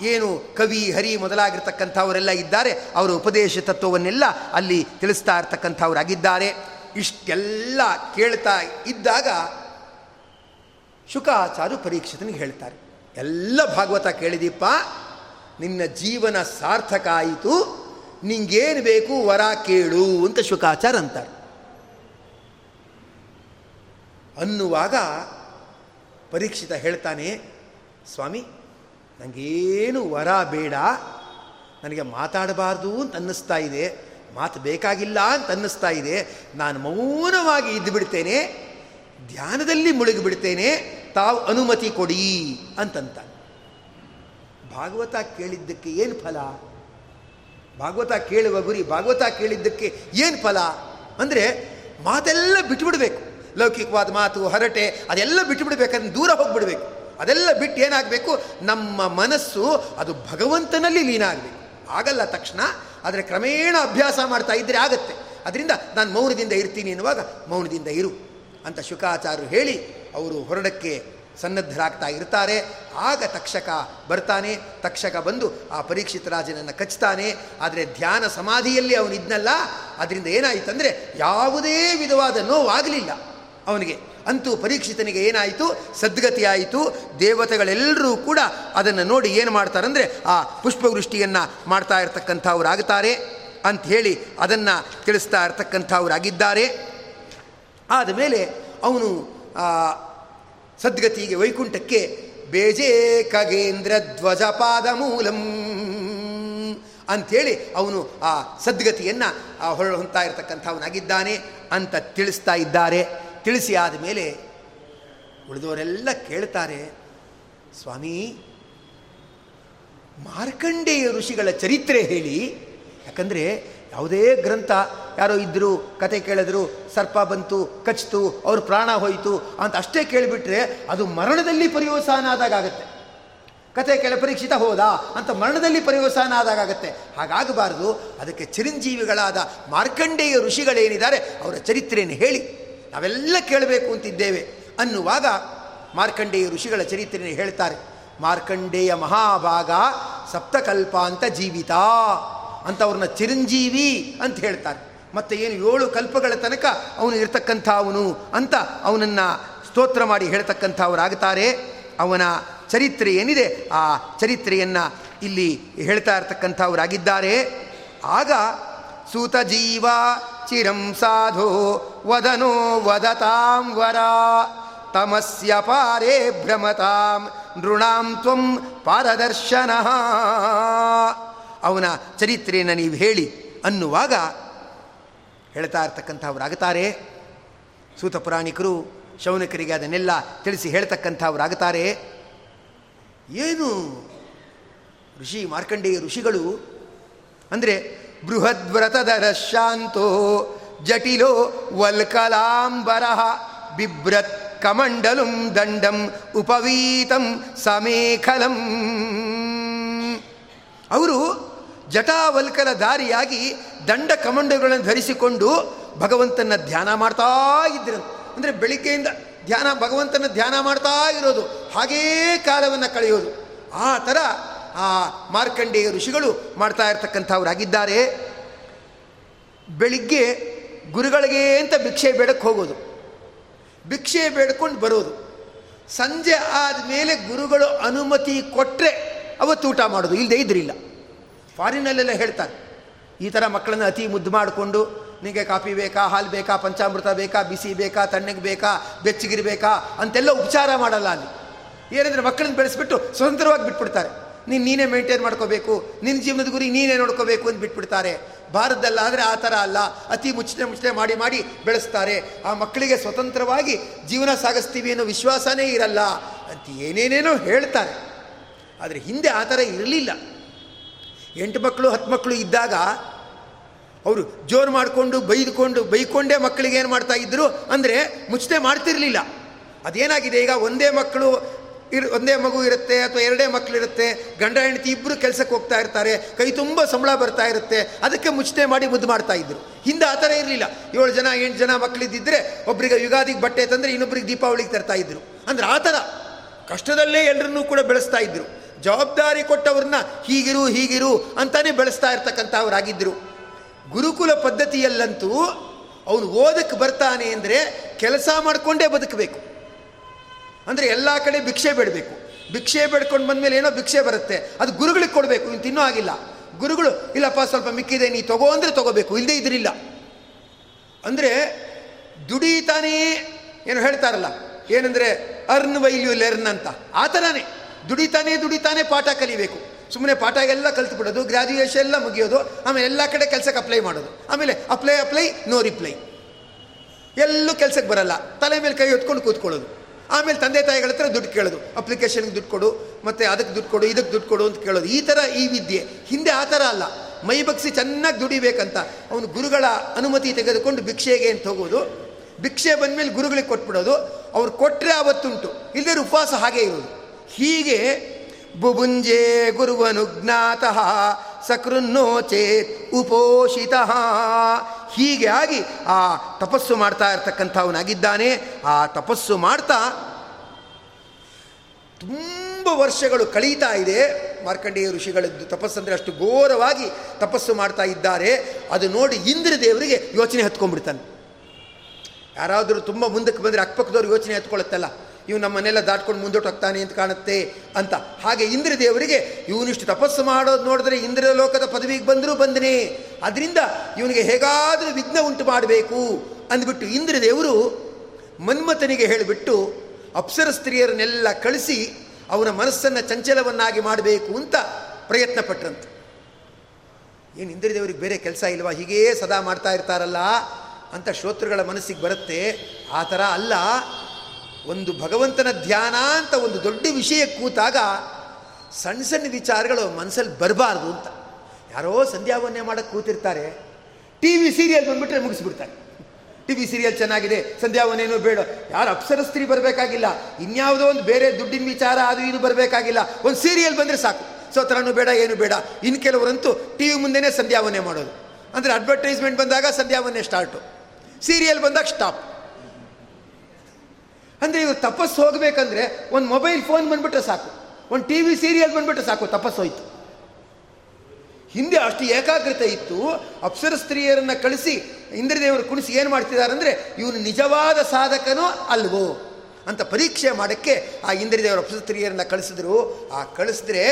ಏನು ಕವಿ ಹರಿ ಮೊದಲಾಗಿರ್ತಕ್ಕಂಥವರೆಲ್ಲ ಇದ್ದಾರೆ, ಅವರ ಉಪದೇಶ ತತ್ವವನ್ನೆಲ್ಲ ಅಲ್ಲಿ ತಿಳಿಸ್ತಾ ಇರ್ತಕ್ಕಂಥವರಾಗಿದ್ದಾರೆ. ಇಷ್ಟೆಲ್ಲ ಕೇಳ್ತಾ ಇದ್ದಾಗ ಶುಕಾಚಾರು ಪರೀಕ್ಷಿತನಿಗೆ ಹೇಳ್ತಾರೆ, ಎಲ್ಲ ಭಾಗವತ ಕೇಳಿದೀಪ ನಿನ್ನ ಜೀವನ ಸಾರ್ಥಕ ಆಯಿತು ನಿಂಗೇನು ಬೇಕು ವರ ಕೇಳು ಅಂತ ಶುಕಾಚಾರ ಅಂತಾರೆ. ಅನ್ನುವಾಗ ಪರೀಕ್ಷಿತ ಹೇಳ್ತಾನೆ, ಸ್ವಾಮಿ ನನಗೇನು ವರ ಬೇಡ, ನನಗೆ ಮಾತಾಡಬಾರ್ದು ಅಂತ ಅನ್ನಿಸ್ತಾ ಇದೆ, ಮಾತು ಬೇಕಾಗಿಲ್ಲ ಅಂತ ಅನ್ನಿಸ್ತಾ ಇದೆ, ನಾನು ಮೌನವಾಗಿ ಇದ್ದು ಬಿಡ್ತೇನೆ, ಧ್ಯಾನದಲ್ಲಿ ಮುಳುಗಿಬಿಡ್ತೇನೆ ತಾವು ಅನುಮತಿ ಕೊಡಿ ಅಂತಂತ ಭಾಗವತ ಕೇಳಿದ್ದಕ್ಕೆ ಏನು ಫಲ? ಭಾಗವತ ಕೇಳುವ ಗುರಿ, ಭಾಗವತ ಕೇಳಿದ್ದಕ್ಕೆ ಏನು ಫಲ? ಅಂದರೆ ಮಾತೆಲ್ಲ ಬಿಟ್ಟುಬಿಡಬೇಕು ಲೌಕಿಕವಾದ ಮಾತು, ಹರಟೆ, ಅದೆಲ್ಲ ಬಿಟ್ಟುಬಿಡ್ಬೇಕಂದ್ರೆ ದೂರ ಹೋಗ್ಬಿಡ್ಬೇಕು. ಅದೆಲ್ಲ ಬಿಟ್ಟು ಏನಾಗಬೇಕು? ನಮ್ಮ ಮನಸ್ಸು ಅದು ಭಗವಂತನಲ್ಲಿ ಲೀನ ಆಗಬೇಕು. ಆಗಲ್ಲ ತಕ್ಷಣ, ಆದರೆ ಕ್ರಮೇಣ ಅಭ್ಯಾಸ ಮಾಡ್ತಾ ಇದ್ದರೆ ಆಗುತ್ತೆ. ಅದರಿಂದ ನಾನು ಮೌನದಿಂದ ಇರ್ತೀನಿ ಎನ್ನುವಾಗ ಮೌನದಿಂದ ಇರು ಅಂತ ಶುಕಾಚಾರ್ಯರು ಹೇಳಿ, ಅವರು ಹೊರಡಕ್ಕೆ ಸನ್ನದ್ಧರಾಗ್ತಾ ಇರ್ತಾರೆ. ಆಗ ತಕ್ಷಕ ಬರ್ತಾನೆ. ತಕ್ಷಕ ಬಂದು ಆ ಪರೀಕ್ಷಿತ ರಾಜನನ್ನು ಕಚ್ತಾನೆ. ಆದರೆ ಧ್ಯಾನ ಸಮಾಧಿಯಲ್ಲಿ ಅವನಿದ್ನಲ್ಲ ಅದರಿಂದ ಏನಾಯಿತಂದರೆ ಯಾವುದೇ ವಿಧವಾದ ನೋವಾಗಲಿಲ್ಲ ಅವನಿಗೆ. ಅಂತೂ ಪರೀಕ್ಷಿತನಿಗೆ ಏನಾಯಿತು? ಸದ್ಗತಿಯಾಯಿತು ದೇವತೆಗಳೆಲ್ಲರೂ ಕೂಡ ಅದನ್ನು ನೋಡಿ ಏನು ಮಾಡ್ತಾರಂದರೆ ಆ ಪುಷ್ಪವೃಷ್ಟಿಯನ್ನು ಮಾಡ್ತಾ ಇರತಕ್ಕಂಥವ್ರಾಗುತ್ತಾರೆ ಅಂತ ಹೇಳಿ ಅದನ್ನು ತಿಳಿಸ್ತಾ ಇರತಕ್ಕಂಥವ್ರಾಗಿದ್ದಾರೆ ಆದಮೇಲೆ ಅವನು ಸದ್ಗತಿಗೆ ವೈಕುಂಠಕ್ಕೆ ಬೇಜೇ ಖಗೇಂದ್ರ ಧ್ವಜಪಾದ ಮೂಲಂ ಅಂಥೇಳಿ ಅವನು ಆ ಸದ್ಗತಿಯನ್ನು ಹೊರಹೊಂತಾ ಇರತಕ್ಕಂಥವನಾಗಿದ್ದಾನೆ ಅಂತ ತಿಳಿಸ್ತಾ ಇದ್ದಾರೆ. ತಿಳಿಸಿ ಆದಮೇಲೆ ಉಳಿದವರೆಲ್ಲ ಕೇಳ್ತಾರೆ, ಸ್ವಾಮಿ, ಮಾರ್ಕಂಡೇಯ ಋಷಿಗಳ ಚರಿತ್ರೆ ಹೇಳಿ. ಯಾಕಂದರೆ ಯಾವುದೇ ಗ್ರಂಥ ಯಾರೋ ಇದ್ದರು ಕತೆ ಕೇಳಿದ್ರು, ಸರ್ಪ ಬಂತು, ಕಚ್ತು, ಅವ್ರ ಪ್ರಾಣ ಹೋಯಿತು ಅಂತ ಅಷ್ಟೇ ಕೇಳಿಬಿಟ್ರೆ ಅದು ಮರಣದಲ್ಲಿ ಪರ್ಯವಸಾನ ಆದಾಗತ್ತೆ ಕತೆ ಕೆಳ ಪರೀಕ್ಷಿತ ಹೋದ ಅಂತ ಮರಣದಲ್ಲಿ ಪರ್ಯವಸಾನ ಆದಾಗತ್ತೆ ಹಾಗಾಗಬಾರದು, ಅದಕ್ಕೆ ಚಿರಂಜೀವಿಗಳಾದ ಮಾರ್ಕಂಡೇಯ ಋಷಿಗಳೇನಿದ್ದಾರೆ, ಅವರ ಚರಿತ್ರೆಯನ್ನು ಹೇಳಿ. ನಾವೆಲ್ಲ ಕೇಳಬೇಕು ಅಂತಿದ್ದೇವೆ. ಅನ್ನುವಾಗ ಮಾರ್ಕಂಡೇಯ ಋಷಿಗಳ ಚರಿತ್ರೆಯನ್ನು ಹೇಳ್ತಾರೆ. ಮಾರ್ಕಂಡೇಯ ಮಹಾಭಾಗ ಸಪ್ತಕಲ್ಪ ಅಂತ ಜೀವಿತ ಅಂತ ಅವ್ರನ್ನ ಚಿರಂಜೀವಿ ಅಂತ ಹೇಳ್ತಾರೆ. ಮತ್ತು ಏನು ಏಳು ಕಲ್ಪಗಳ ತನಕ ಅವನು ಇರತಕ್ಕಂಥವನು ಅಂತ ಅವನನ್ನು ಸ್ತೋತ್ರ ಮಾಡಿ ಹೇಳ್ತಕ್ಕಂಥವರಾಗುತ್ತಾರೆ. ಅವನ ಚರಿತ್ರೆ ಏನಿದೆ, ಆ ಚರಿತ್ರೆಯನ್ನು ಇಲ್ಲಿ ಹೇಳ್ತಾ ಇರ್ತಕ್ಕಂಥವರಾಗಿದ್ದಾರೆ. ಆಗ ಸೂತ ಜೀವ ಚಿರಂ ಸಾಧೋ ವದನೋ ವದತಾಂ ವರ, ತಮಸ್ಯ ಪಾರೇ ಭ್ರಮತಾಂ ನೃಣಾಂ ತ್ವಂ ಪಾರದರ್ಶನ. ಅವನ ಚರಿತ್ರೆಯನ್ನು ನೀವು ಹೇಳಿ ಅನ್ನುವಾಗ ಹೇಳ್ತಾ ಇರ್ತಕ್ಕಂಥವರಾಗುತ್ತಾರೆ. ಸೂತ ಪುರಾಣಿಕರು ಶೌನಕರಿಗೆ ಅದನ್ನೆಲ್ಲ ತಿಳಿಸಿ ಹೇಳ್ತಕ್ಕಂಥವರಾಗುತ್ತಾರೆ. ಏನು ಋಷಿ ಮಾರ್ಕಂಡೇಯ ಋಷಿಗಳು ಅಂದರೆ ಬೃಹದ್ವ್ರತಧರ ಶಾಂತೋ ಜಟಿಲೋ ವಲ್ಕಲಾಂಬರ ಬಿಭ್ರತ್ ಕಮಂಡಲುಂ ದಂಡಂ ಉಪವೀತಂ ಸಮೇಖಲಂ. ಅವರು ಜಟಾವಲ್ಕಲ ದಾರಿಯಾಗಿ ದಂಡ ಕಮಂಡಗಳನ್ನು ಧರಿಸಿಕೊಂಡು ಭಗವಂತನ ಧ್ಯಾನ ಮಾಡ್ತಾ ಇದ್ದರು ಅಂದರೆ ಬೆಳಿಗ್ಗೆಯಿಂದ ಧ್ಯಾನ, ಭಗವಂತನ ಧ್ಯಾನ ಮಾಡ್ತಾ ಇರೋದು, ಹಾಗೇ ಕಾಲವನ್ನು ಕಳೆಯೋದು. ಆ ಥರ ಆ ಮಾರ್ಕಂಡೇಯ ಋಷಿಗಳು ಮಾಡ್ತಾ ಇರ್ತಕ್ಕಂಥವ್ರಾಗಿದ್ದಾರೆ. ಬೆಳಿಗ್ಗೆ ಗುರುಗಳಿಗೆ ಅಂತ ಭಿಕ್ಷೆ ಬೇಡಕ್ಕೆ ಹೋಗೋದು. ಭಿಕ್ಷೆ ಬೇಡ್ಕೊಂಡು ಬರೋದು. ಸಂಜೆ ಆದಮೇಲೆ ಗುರುಗಳು ಅನುಮತಿ ಕೊಟ್ಟರೆ ಅವತ್ತು ಊಟ ಮಾಡೋದು. ಇಲ್ಲದೆ ಇದ್ರಿಲ್ಲ. ಫಾರಿನಲ್ಲೆಲ್ಲ ಹೇಳ್ತಾರೆ. ಈ ಥರ ಮಕ್ಕಳನ್ನು ಅತಿ ಮುದ್ದು ಮಾಡಿಕೊಂಡು ನಿಮಗೆ ಕಾಫಿ ಬೇಕಾ, ಹಾಲು ಬೇಕಾ, ಪಂಚಾಮೃತ ಬೇಕಾ, ಬಿಸಿ ಬೇಕಾ, ತಣ್ಣಗೆ ಬೇಕಾ ಬೆಚ್ಚಗಿರಬೇಕಾ ಅಂತೆಲ್ಲ ಉಪಚಾರ ಮಾಡಲ್ಲ ಅಲ್ಲಿ. ಏನಂದರೆ ಮಕ್ಕಳನ್ನ ಬೆಳೆಸ್ಬಿಟ್ಟು ಸ್ವತಂತ್ರವಾಗಿ ಬಿಟ್ಬಿಡ್ತಾರೆ. ನೀನು ನೀನೇ ಮೇಂಟೈನ್ ಮಾಡ್ಕೋಬೇಕು ನಿನ್ನ ಜೀವನದ ಗುರಿ ನೀನೇ ನೋಡ್ಕೋಬೇಕು ಅಂತ ಬಿಟ್ಬಿಡ್ತಾರೆ. ಭಾರತದಲ್ಲಾದರೆ ಆ ಥರ ಅಲ್ಲ. ಅತಿ ಮುಚ್ಚನೆ ಮುಚ್ಚನೆ ಮಾಡಿ ಮಾಡಿ ಬೆಳೆಸ್ತಾರೆ. ಆ ಮಕ್ಕಳಿಗೆ ಸ್ವತಂತ್ರವಾಗಿ ಜೀವನ ಸಾಗಿಸ್ತೀವಿ ಅನ್ನೋ ವಿಶ್ವಾಸನೇ ಇರಲ್ಲ ಅಂತ ಏನೇನೇನೋ ಹೇಳ್ತಾರೆ. ಆದರೆ ಹಿಂದೆ ಆ ಥರ ಇರಲಿಲ್ಲ. ಎಂಟು ಮಕ್ಕಳು, ಹತ್ತು ಮಕ್ಕಳು ಇದ್ದಾಗ ಅವರು ಜೋರು ಮಾಡಿಕೊಂಡು, ಬೈದುಕೊಂಡು, ಬೈಕೊಂಡೇ ಮಕ್ಕಳಿಗೆ ಏನು ಮಾಡ್ತಾ ಇದ್ದರು ಅಂದರೆ ಮುಚ್ಚತೆ ಮಾಡ್ತಿರಲಿಲ್ಲ. ಅದೇನಾಗಿದೆ? ಈಗ ಒಂದೇ ಮಕ್ಕಳು ಇರ್, ಒಂದೇ ಮಗು ಇರುತ್ತೆ ಅಥವಾ ಎರಡೇ ಮಕ್ಕಳಿರುತ್ತೆ ಗಂಡ, ಹೆಂಡತಿ ಇಬ್ಬರು ಕೆಲಸಕ್ಕೆ ಹೋಗ್ತಾ ಇರ್ತಾರೆ, ಕೈ ತುಂಬ ಸಂಬಳ ಬರ್ತಾ ಇರುತ್ತೆ, ಅದಕ್ಕೆ ಮುಚ್ಚನೆ ಮಾಡಿ ಮುದ್ದು ಮಾಡ್ತಾ ಇದ್ರು. ಹಿಂದೆ ಆ ಥರ ಇರಲಿಲ್ಲ. ಏಳು ಜನ, ಎಂಟು ಜನ ಮಕ್ಕಳಿದ್ದಿದ್ರೆ ಒಬ್ಬರಿಗೆ ಯುಗಾದಿಗೆ ಬಟ್ಟೆ ತಂದರೆ ಇನ್ನೊಬ್ರಿಗೆ ದೀಪಾವಳಿಗೆ ತರ್ತಾ ಇದ್ರು. ಅಂದರೆ ಆ ಥರ. ಕಷ್ಟದಲ್ಲೇ ಎಲ್ಲರನ್ನೂ ಕೂಡ ಬೆಳೆಸ್ತಾ ಜವಾಬ್ದಾರಿ ಕೊಟ್ಟವ್ರನ್ನ ಹೀಗಿರು ಹೀಗಿರು ಅಂತಾನೆ ಬೆಳೆಸ್ತಾ ಇರ್ತಕ್ಕಂಥವ್ರಾಗಿದ್ದರು ಗುರುಕುಲ ಪದ್ಧತಿಯಲ್ಲಂತೂ ಅವನು ಓದಕ್ಕೆ ಬರ್ತಾನೆ ಅಂದರೆ ಕೆಲಸ ಮಾಡಿಕೊಂಡೇ ಬದುಕಬೇಕು. ಅಂದರೆ ಎಲ್ಲ ಕಡೆ ಭಿಕ್ಷೆ ಬೇಡಬೇಕು. ಭಿಕ್ಷೆ ಬೇಡ್ಕೊಂಡು ಬಂದಮೇಲೆ ಏನೋ ಭಿಕ್ಷೆ ಬರುತ್ತೆ. ಅದು ಗುರುಗಳಿಗೆ ಕೊಡಬೇಕು. ಇನ್ನು ತಿನ್ನೋ ಆಗಿಲ್ಲ ಗುರುಗಳು, ಇಲ್ಲಪ್ಪ ಸ್ವಲ್ಪ ಮಿಕ್ಕಿದೆ, ನೀ ತಗೋ ಅಂದರೆ ತಗೋಬೇಕು. ಇಲ್ಲದೇ ಇದ್ರಿಲ್ಲ. ಅಂದರೆ ದುಡಿತಾನೇ ಏನು ಹೇಳ್ತಾರಲ್ಲ. ಏನಂದರೆ ಅರ್ನ್ ವೈಲ್ಯೂ ಲೆರ್ನ್ ಅಂತ. ಆ ಥರನೇ ದುಡಿತಾನೆ ದುಡಿತಾನೆ ಪಾಠ ಕಲಿಬೇಕು. ಸುಮ್ಮನೆ ಪಾಠ ಎಲ್ಲ ಕಲ್ತ್ಬಿಡೋದು ಗ್ರ್ಯಾಜುಯೇಷನ್ ಎಲ್ಲ ಮುಗಿಯೋದು, ಆಮೇಲೆ ಎಲ್ಲ ಕಡೆ ಕೆಲಸಕ್ಕೆ ಅಪ್ಲೈ ಮಾಡೋದು. ಆಮೇಲೆ ಅಪ್ಲೈ ಅಪ್ಲೈ ನೋ ರಿಪ್ಲೈ ಎಲ್ಲೂ ಕೆಲಸಕ್ಕೆ ಬರಲ್ಲ. ತಲೆ ಮೇಲೆ ಕೈ ಹೊತ್ಕೊಂಡು ಕೂತ್ಕೊಳ್ಳೋದು. ಆಮೇಲೆ ತಂದೆ ತಾಯಿಗಳ ಹತ್ರ ದುಡ್ಡು ಕೇಳೋದು. ಅಪ್ಲಿಕೇಶನ್ಗೆ ದುಡ್ಡು ಕೊಡು, ಮತ್ತು ಅದಕ್ಕೆ ದುಡ್ಡು ಕೊಡು, ಇದಕ್ಕೆ ದುಡ್ಡು ಕೊಡು ಅಂತ ಕೇಳೋದು. ಈ ಥರ ಈ ವಿದ್ಯೆ. ಹಿಂದೆ ಆ ಥರ ಅಲ್ಲ. ಮೈ ಬಗ್ಸಿ ಚೆನ್ನಾಗಿ ದುಡಿಬೇಕಂತ ಅವನು ಗುರುಗಳ ಅನುಮತಿ ತೆಗೆದುಕೊಂಡು ಭಿಕ್ಷೆಗೆ ಅಂತ ಹೋಗೋದು. ಭಿಕ್ಷೆ ಬಂದಮೇಲೆ ಗುರುಗಳಿಗೆ ಕೊಟ್ಬಿಡೋದು. ಅವ್ರು ಕೊಟ್ಟರೆ ಆವತ್ತುಂಟು. ಇಲ್ಲದೇ ಉಪವಾಸ ಹಾಗೆ ಇರೋದು. ಹೀಗೆ ಬುಬುಂಜೆ ಗುರುವನುಜ್ಞಾತಃ ಸಕೃನ್ನೋ ಚೇತ್ ಉಪೋಷಿತ. ಹೀಗೆ ಆಗಿ ಆ ತಪಸ್ಸು ಮಾಡ್ತಾ ಇರ್ತಕ್ಕಂಥವನಾಗಿದ್ದಾನೆ. ಆ ತಪಸ್ಸು ಮಾಡ್ತಾ ತುಂಬ ವರ್ಷಗಳು ಕಳೀತಾ ಇದೆ. ಮಾರ್ಕಂಡೇಯ ಋಷಿಗಳದ್ದು ತಪಸ್ಸಂದರೆ ಅಷ್ಟು ಘೋರವಾಗಿ ತಪಸ್ಸು ಮಾಡ್ತಾ ಇದ್ದಾರೆ. ಅದು ನೋಡಿ ಇಂದ್ರ ದೇವರಿಗೆ ಯೋಚನೆ ಹತ್ಕೊಂಡ್ಬಿಡ್ತಾನೆ. ಯಾರಾದರೂ ತುಂಬ ಮುಂದಕ್ಕೆ ಬಂದರೆ ಅಕ್ಕಪಕ್ಕದವ್ರು ಯೋಚನೆ ಎತ್ಕೊಳ್ಳುತ್ತಲ್ಲ ಇವು ನಮ್ಮನ್ನೆಲ್ಲ ದಾಟ್ಕೊಂಡು ಮುಂದೊಟ್ಟು ಹೋಗ್ತಾನೆ ಅಂತ ಕಾಣುತ್ತೆ ಅಂತ. ಹಾಗೆ ಇಂದ್ರ ದೇವರಿಗೆ ಇವನಿಷ್ಟು ತಪಸ್ಸು ಮಾಡೋದು ನೋಡಿದ್ರೆ ಇಂದ್ರ ಲೋಕದ ಪದವಿಗೆ ಬಂದರೂ ಬಂದನೇ. ಅದರಿಂದ ಇವನಿಗೆ ಹೇಗಾದರೂ ವಿಘ್ನ ಉಂಟು ಮಾಡಬೇಕು ಅಂದ್ಬಿಟ್ಟು ಇಂದ್ರ ದೇವರು ಮನ್ಮಥನಿಗೆ ಹೇಳಿಬಿಟ್ಟು ಅಪ್ಸರ ಸ್ತ್ರೀಯರನ್ನೆಲ್ಲ ಕಳಿಸಿ ಅವನ ಮನಸ್ಸನ್ನು ಚಂಚಲವನ್ನಾಗಿ ಮಾಡಬೇಕು ಅಂತ ಪ್ರಯತ್ನ ಪಟ್ಟರಂತೆ ಏನು ಇಂದ್ರದೇವರಿಗೆ ಬೇರೆ ಕೆಲಸ ಇಲ್ವಾ? ಹೀಗೇ ಸದಾ ಮಾಡ್ತಾ ಇರ್ತಾರಲ್ಲ ಅಂತ ಶ್ರೋತೃಗಳ ಮನಸ್ಸಿಗೆ ಬರುತ್ತೆ. ಆ ಥರ ಅಲ್ಲ. ಒಂದು ಭಗವಂತನ ಧ್ಯಾನ ಅಂತ ಒಂದು ದೊಡ್ಡ ವಿಷಯ ಕೂತಾಗ ಸಣ್ಣ ಸಣ್ಣ ವಿಚಾರಗಳು ಮನಸ್ಸಲ್ಲಿ ಬರಬಾರ್ದು ಅಂತ. ಯಾರೋ ಸಂಧ್ಯಾವನ್ನೇ ಮಾಡೋಕ್ಕೆ ಕೂತಿರ್ತಾರೆ. ಟಿ ವಿ ಸೀರಿಯಲ್ ಬಂದುಬಿಟ್ರೆ ಮುಗಿಸ್ಬಿಡ್ತಾರೆ. ಟಿ ವಿ ಸೀರಿಯಲ್ ಚೆನ್ನಾಗಿದೆ ಸಂಧ್ಯಾವನೇನು ಬೇಡ. ಯಾರು ಅಪ್ಸರ ಸ್ತ್ರೀ ಬರಬೇಕಾಗಿಲ್ಲ. ಇನ್ಯಾವುದೋ ಒಂದು ಬೇರೆ ದುಡ್ಡಿನ ವಿಚಾರ ಅದು ಇದು ಬರಬೇಕಾಗಿಲ್ಲ. ಒಂದು ಸೀರಿಯಲ್ ಬಂದರೆ ಸಾಕು. ಸೋತ್ರನೂ ಬೇಡ, ಏನು ಬೇಡ. ಇನ್ನು ಕೆಲವರಂತೂ ಟಿ ವಿ ಮುಂದೆನೇ ಸಂಧ್ಯಾವನೆ ಮಾಡೋದು. ಅಂದರೆ ಅಡ್ವರ್ಟೈಸ್ಮೆಂಟ್ ಬಂದಾಗ ಸಂಧ್ಯಾವನೆ ಸ್ಟಾರ್ಟು ಸೀರಿಯಲ್ ಬಂದಾಗ ಸ್ಟಾಪ್ ಅಂದರೆ ಇವರು ತಪಸ್ಸು ಹೋಗಬೇಕಂದ್ರೆ ಒಂದು ಮೊಬೈಲ್ ಫೋನ್ ಬಂದ್ಬಿಟ್ರೆ ಸಾಕು. ಒಂದು ಟಿ ವಿ ಸೀರಿಯಲ್ ಬಂದ್ಬಿಟ್ರೆ ಸಾಕು, ತಪಸ್ಸು ಹೋಯ್ತು. ಹಿಂದೆ ಅಷ್ಟು ಏಕಾಗ್ರತೆ ಇತ್ತು. ಅಪ್ಸರ ಸ್ತ್ರೀಯರನ್ನು ಕಳಿಸಿ ಇಂದ್ರದೇವರು ಕುಣಿಸಿ ಏನು ಮಾಡ್ತಿದ್ದಾರೆ ಅಂದರೆ ಇವನು ನಿಜವಾದ ಸಾಧಕನೋ ಅಲ್ವೋ ಅಂತ ಪರೀಕ್ಷೆ ಮಾಡೋಕ್ಕೆ ಆ ಇಂದ್ರದೇವರು ಅಪ್ಸರ ಸ್ತ್ರೀಯರನ್ನು ಕಳಿಸಿದ್ರು. ಆ ಕಳಿಸಿದ್ರೆ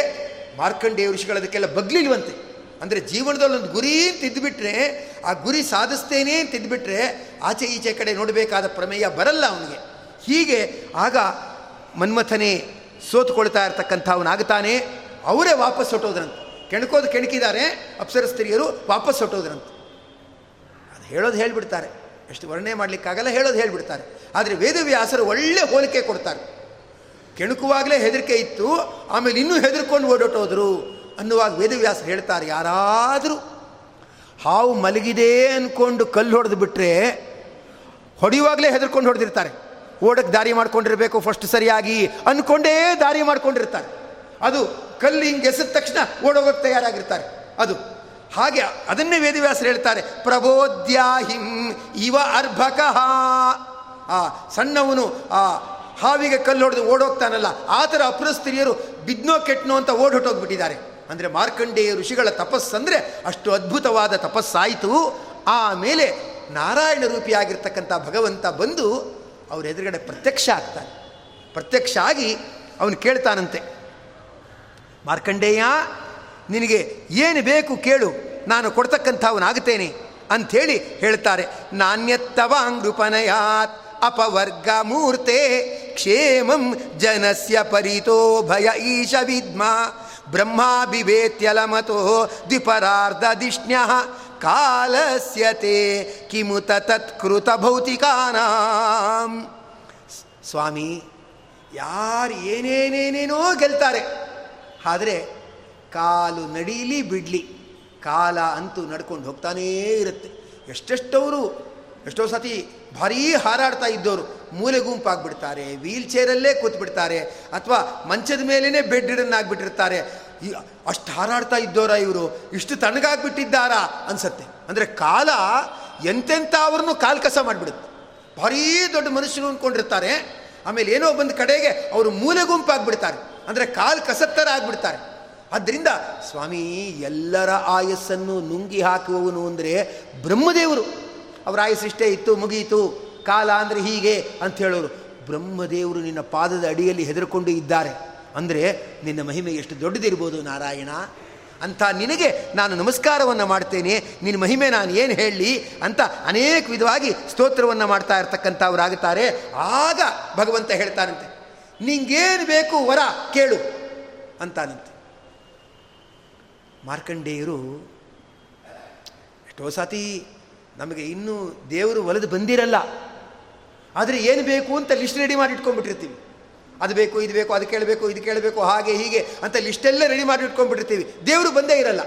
ಮಾರ್ಕಂಡೇಯ ಋಷಿಗಳದಕ್ಕೆಲ್ಲ ಬಗ್ಲಿಲ್ವಂತೆ. ಅಂದರೆ ಜೀವನದಲ್ಲಿ ಒಂದು ಗುರಿ ತಿದ್ದುಬಿಟ್ರೆ ಆ ಗುರಿ ಸಾಧಿಸ್ತೇನೆ ತಿದ್ದುಬಿಟ್ರೆ ಆಚೆ ಈಚೆ ಕಡೆ ನೋಡಬೇಕಾದ ಪ್ರಮೇಯ ಬರಲ್ಲ ಅವನಿಗೆ. ಹೀಗೆ ಆಗ ಮನ್ಮಥನೇ ಸೋತುಕೊಳ್ತಾ ಇರ್ತಕ್ಕಂಥವನಾಗ್ತಾನೆ ಅವರೇ ವಾಪಸ್ ಹೊಟ್ಟೋದ್ರಂತೆ ಕೆಣಕೋದು ಕೆಣಕಿದ್ದಾರೆ ಅಪ್ಸರ ಸ್ತ್ರೀಯರು ವಾಪಸ್ ಹೊಟ್ಟೋದ್ರಂತೆ ಅದು ಹೇಳೋದು ಹೇಳಿಬಿಡ್ತಾರೆ. ಎಷ್ಟು ವರ್ಣನೆ ಮಾಡಲಿಕ್ಕಾಗಲ್ಲ, ಹೇಳೋದು ಹೇಳಿಬಿಡ್ತಾರೆ. ಆದರೆ ವೇದವ್ಯಾಸರು ಒಳ್ಳೆ ಹೋಲಿಕೆ ಕೊಡ್ತಾರೆ. ಕೆಣಕುವಾಗಲೇ ಹೆದರಿಕೆ ಇತ್ತು, ಆಮೇಲೆ ಇನ್ನೂ ಹೆದರ್ಕೊಂಡು ಓಡೋಟೋದ್ರು ಅನ್ನುವಾಗ ವೇದವ್ಯಾಸ ಹೇಳ್ತಾರೆ, ಯಾರಾದರೂ ಹಾವು ಮಲಗಿದೆ ಅಂದ್ಕೊಂಡು ಕಲ್ಲು ಹೊಡೆದು ಬಿಟ್ಟರೆ ಹೊಡೆಯುವಾಗಲೇ ಹೆದರ್ಕೊಂಡು ಹೊಡೆದಿರ್ತಾರೆ. ಓಡಕ್ಕೆ ದಾರಿ ಮಾಡ್ಕೊಂಡಿರಬೇಕು ಫಸ್ಟ್ ಸರಿಯಾಗಿ ಅಂದ್ಕೊಂಡೇ ದಾರಿ ಮಾಡ್ಕೊಂಡಿರ್ತಾರೆ. ಅದು ಕಲ್ಲು ಹಿಂಗೆ ಎಸೆದ ತಕ್ಷಣ ಓಡೋಗೋಕ್ಕೆ ತಯಾರಾಗಿರ್ತಾರೆ. ಅದು ಹಾಗೆ ಅದನ್ನೇ ವೇದವ್ಯಾಸರು ಹೇಳ್ತಾರೆ ಪ್ರಬೋದ್ಯಾಹಿಂ ಇವ ಅರ್ಭಕಃ. ಆ ಸಣ್ಣವನು ಆ ಹಾವಿಗೆ ಕಲ್ಲು ಹೊಡೆದು ಓಡೋಗ್ತಾನಲ್ಲ, ಆ ಥರ ಅಪ್ರಸ್ತ್ರೀಯರು ಬಿದ್ನೋ ಕೆಟ್ಟನೋ ಅಂತ ಓಡೊಟ್ಟೋಗ್ಬಿಟ್ಟಿದ್ದಾರೆ ಅಂದರೆ ಮಾರ್ಕಂಡೇಯ ಋಷಿಗಳ ತಪಸ್ಸಂದರೆ ಅಷ್ಟು ಅದ್ಭುತವಾದ ತಪಸ್ಸಾಯಿತು. ಆಮೇಲೆ ನಾರಾಯಣ ರೂಪಿಯಾಗಿರ್ತಕ್ಕಂಥ ಭಗವಂತ ಬಂದು ಅವ್ರ ಎದುರುಗಡೆ ಪ್ರತ್ಯಕ್ಷ ಆಗ್ತಾನೆ. ಪ್ರತ್ಯಕ್ಷ ಆಗಿ ಅವನು ಕೇಳ್ತಾನಂತೆ, ಮಾರ್ಕಂಡೇಯ, ನಿನಗೆ ಏನು ಬೇಕು ಕೇಳು, ನಾನು ಕೊಡ್ತಕ್ಕಂಥವನಾಗುತ್ತೇನೆ ಅಂಥೇಳಿ ಹೇಳ್ತಾರೆ. ನಾಣ್ಯತ್ತವಾಂಗೃಪನಯಾತ್ ಅಪವರ್ಗ ಮೂರ್ತೆ ಕ್ಷೇಮಂ ಜನಸ್ಯ ಪರಿತೋ ಭಯ ಈಶ ವಿದ್ಮ ಬ್ರಹ್ಮಾಭಿವೇತ್ಯಲಮತೋ ದ್ವಿಪರಾರ್ಧದಿಷ್ಣ್ಯ ಕಾಲಸ್ಯತೆ ಕಿಮುತ ತತ್ಕೃತ ಭೌತಿಕಾನಾಂ ಸ್ವಾಮಿ ಯಾರು ಏನೇನೇನೇನೋ ಗೆಲ್ತಾರೆ. ಆದರೆ ಕಾಲು ನಡೀಲಿ ಬಿಡಲಿ. ಕಾಲ ಅಂತೂ ನಡ್ಕೊಂಡು ಹೋಗ್ತಾನೇ ಇರುತ್ತೆ. ಎಷ್ಟೆಷ್ಟವರು, ಎಷ್ಟೋ ಸತಿ ಭಾರೀ ಹಾರಾಡ್ತಾ ಇದ್ದವರು ಮೂಲೆ ಗುಂಪಾಗ್ಬಿಡ್ತಾರೆ, ವೀಲ್ ಚೇರಲ್ಲೇ ಕೂತ್ಬಿಡ್ತಾರೆ, ಅಥವಾ ಮಂಚದ ಮೇಲೇ ಬೆಡ್ ಅಷ್ಟು ಹಾರಾಡ್ತಾ ಇದ್ದೋರ ಇವರು. ಇಷ್ಟು ತಣ್ಣಗಾಗ್ಬಿಟ್ಟಿದ್ದಾರಾ ಅನ್ಸತ್ತೆ. ಅಂದರೆ ಕಾಲ ಎಂತೆಂಥ ಅವ್ರನ್ನೂ ಕಾಲು ಕಸ ಮಾಡಿಬಿಡುತ್ತೆ. ಭಾರೀ ದೊಡ್ಡ ಮನುಷ್ಯನು ಅಂದ್ಕೊಂಡಿರ್ತಾರೆ ಆಮೇಲೆ ಏನೋ ಬಂದ ಕಡೆಗೆ ಅವರು ಮೂಲೆ ಗುಂಪಾಗ್ಬಿಡ್ತಾರೆ. ಅಂದರೆ ಕಾಲು ಕಸತ್ತರ ಆಗ್ಬಿಡ್ತಾರೆ. ಆದ್ದರಿಂದ ಸ್ವಾಮಿ, ಎಲ್ಲರ ಆಯಸ್ಸನ್ನು ನುಂಗಿ ಹಾಕುವವನು ಅಂದರೆ ಬ್ರಹ್ಮದೇವರು. ಅವರ ಆಯಸ್ಸಿಷ್ಟೇ ಇತ್ತು ಮುಗಿಯಿತು ಕಾಲ ಅಂದರೆ ಹೀಗೆ ಅಂತ ಹೇಳೋರು. ಬ್ರಹ್ಮದೇವರು ನಿನ್ನ ಪಾದದ ಅಡಿಯಲ್ಲಿ ಹೆದರ್ಕೊಂಡು ಇದ್ದಾರೆ. ಅಂದರೆ ನಿನ್ನ ಮಹಿಮೆ ಎಷ್ಟು ದೊಡ್ಡದಿರ್ಬೋದು ನಾರಾಯಣ ಅಂಥ ನಿನಗೆ ನಾನು ನಮಸ್ಕಾರವನ್ನು ಮಾಡ್ತೇನೆ. ನಿನ್ನ ಮಹಿಮೆ ನಾನು ಏನು ಹೇಳಲಿ ಅಂತ ಅನೇಕ ವಿಧವಾಗಿ ಸ್ತೋತ್ರವನ್ನು ಮಾಡ್ತಾ ಇರ್ತಕ್ಕಂಥವರಾಗುತ್ತಾರೆ. ಆಗ ಭಗವಂತ ಹೇಳ್ತಾನಂತೆ, ನಿಂಗೇನು ಬೇಕು ವರ ಕೇಳು ಅಂತಾನಂತೆ. ಮಾರ್ಕಂಡೇಯರು, ಎಷ್ಟೋ ಸತಿ ನಮಗೆ ಇನ್ನೂ ದೇವರು ಒಲೆದು ಬಂದಿರಲ್ಲ. ಆದರೆ ಏನು ಬೇಕು ಅಂತ ಲಿಸ್ಟ್ ರೆಡಿ ಮಾಡಿ ಇಟ್ಕೊಂಡ್ಬಿಟ್ಟಿರ್ತೀವಿ. ಅದು ಬೇಕು, ಇದು ಬೇಕು, ಅದು ಕೇಳಬೇಕು, ಇದು ಕೇಳಬೇಕು, ಹಾಗೆ, ಹೀಗೆ ಅಂತ ಲಿಸ್ಟೆಲ್ಲ ರೆಡಿ ಮಾಡಿ ಇಟ್ಕೊಂಡ್ಬಿಟ್ಟಿರ್ತೀವಿ. ದೇವರು ಬಂದೇ ಇರಲ್ಲ.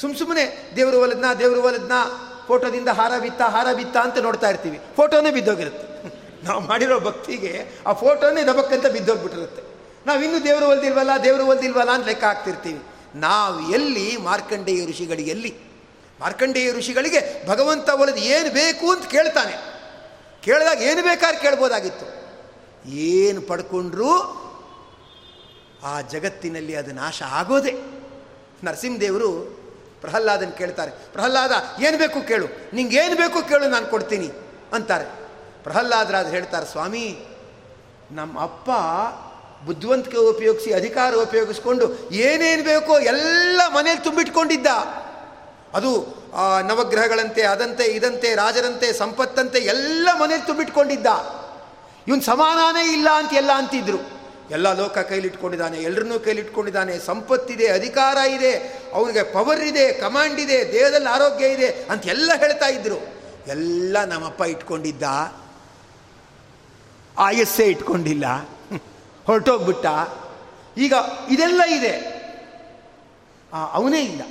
ಸುಮ್ಮ ಸುಮ್ಮನೆ ದೇವರು ಒಲದ್ನ ದೇವರು ಒಲದ್ನ, ಫೋಟೋದಿಂದ ಹಾರ ಬಿತ್ತ ಹಾರ ಬಿತ್ತ ಅಂತ ನೋಡ್ತಾ ಇರ್ತೀವಿ. ಫೋಟೋನೇ ಬಿದ್ದೋಗಿರುತ್ತೆ. ನಾವು ಮಾಡಿರೋ ಭಕ್ತಿಗೆ ಆ ಫೋಟೋನೇ ದಬಕ್ಕಂತ ಬಿದ್ದೋಗ್ಬಿಟ್ಟಿರುತ್ತೆ. ನಾವು ಇನ್ನೂ ದೇವರು ಒಲ್ದಿಲ್ವಲ್ಲ ದೇವರು ಒಲ್ದಿಲ್ವಲ್ಲ ಅಂತ ಲೆಕ್ಕ ಹಾಕ್ತಿರ್ತೀವಿ. ನಾವು ಎಲ್ಲಿ ಮಾರ್ಕಂಡೇಯ ಋಷಿಗಳಿಗೆ, ಎಲ್ಲಿ? ಮಾರ್ಕಂಡೇಯ ಋಷಿಗಳಿಗೆ ಭಗವಂತ ಒಲದು ಏನು ಬೇಕು ಅಂತ ಕೇಳ್ತಾನೆ. ಕೇಳಿದಾಗ ಏನು ಬೇಕಾದ್ರೆ ಕೇಳ್ಬೋದಾಗಿತ್ತು. ಏನು ಪಡ್ಕೊಂಡ್ರೂ ಆ ಜಗತ್ತಿನಲ್ಲಿ ಅದು ನಾಶ ಆಗೋದೆ? ನರಸಿಂಹದೇವರು ಪ್ರಹ್ಲಾದನ್ ಕೇಳ್ತಾರೆ, ಪ್ರಹ್ಲಾದ, ಏನು ಬೇಕು ಕೇಳು, ನಿಂಗೇನು ಬೇಕು ಕೇಳು, ನಾನು ಕೊಡ್ತೀನಿ ಅಂತಾರೆ. ಪ್ರಹ್ಲಾದರಾದ ಹೇಳ್ತಾರೆ, ಸ್ವಾಮಿ ನಮ್ಮ ಅಪ್ಪ ಬುದ್ಧಿವಂತಿಕೆ ಉಪಯೋಗಿಸಿ ಅಧಿಕಾರ ಉಪಯೋಗಿಸ್ಕೊಂಡು ಏನೇನು ಬೇಕೋ ಎಲ್ಲ ಮನೇಲಿ ತುಂಬಿಟ್ಕೊಂಡಿದ್ದ. ಅದು ನವಗ್ರಹಗಳಂತೆ, ಅದಂತೆ, ಇದಂತೆ, ರಾಜರಂತೆ, ಸಂಪತ್ತಂತೆ ಎಲ್ಲ ಮನೇಲಿ ತುಂಬಿಟ್ಕೊಂಡಿದ್ದ. ಇವನ್ ಸಮಾನಾನೇ ಇಲ್ಲ ಅಂತ ಎಲ್ಲ ಅಂತಿದ್ರು. ಎಲ್ಲ ಲೋಕ ಕೈಲಿಟ್ಕೊಂಡಿದ್ದಾನೆ ಎಲ್ಲರನ್ನೂ ಕೈಲಿಟ್ಕೊಂಡಿದ್ದಾನೆ. ಸಂಪತ್ತಿದೆ, ಅಧಿಕಾರ ಇದೆ, ಅವನಿಗೆ ಪವರ್ ಇದೆ ಕಮಾಂಡ್ ಇದೆ, ದೇಹದಲ್ಲಿ ಆರೋಗ್ಯ ಇದೆ ಅಂತ ಎಲ್ಲ ಹೇಳ್ತಾ ಇದ್ರು. ಎಲ್ಲ ನಮ್ಮಪ್ಪ ಇಟ್ಕೊಂಡಿದ್ದ. ಆಯಸ್ಸೇ ಇಟ್ಕೊಂಡಿಲ್ಲ. ಹೊರಟೋಗ್ಬಿಟ್ಟ. ಈಗ ಇದೆಲ್ಲ ಇದೆ. ಅವನೇ ಇಲ್ಲ.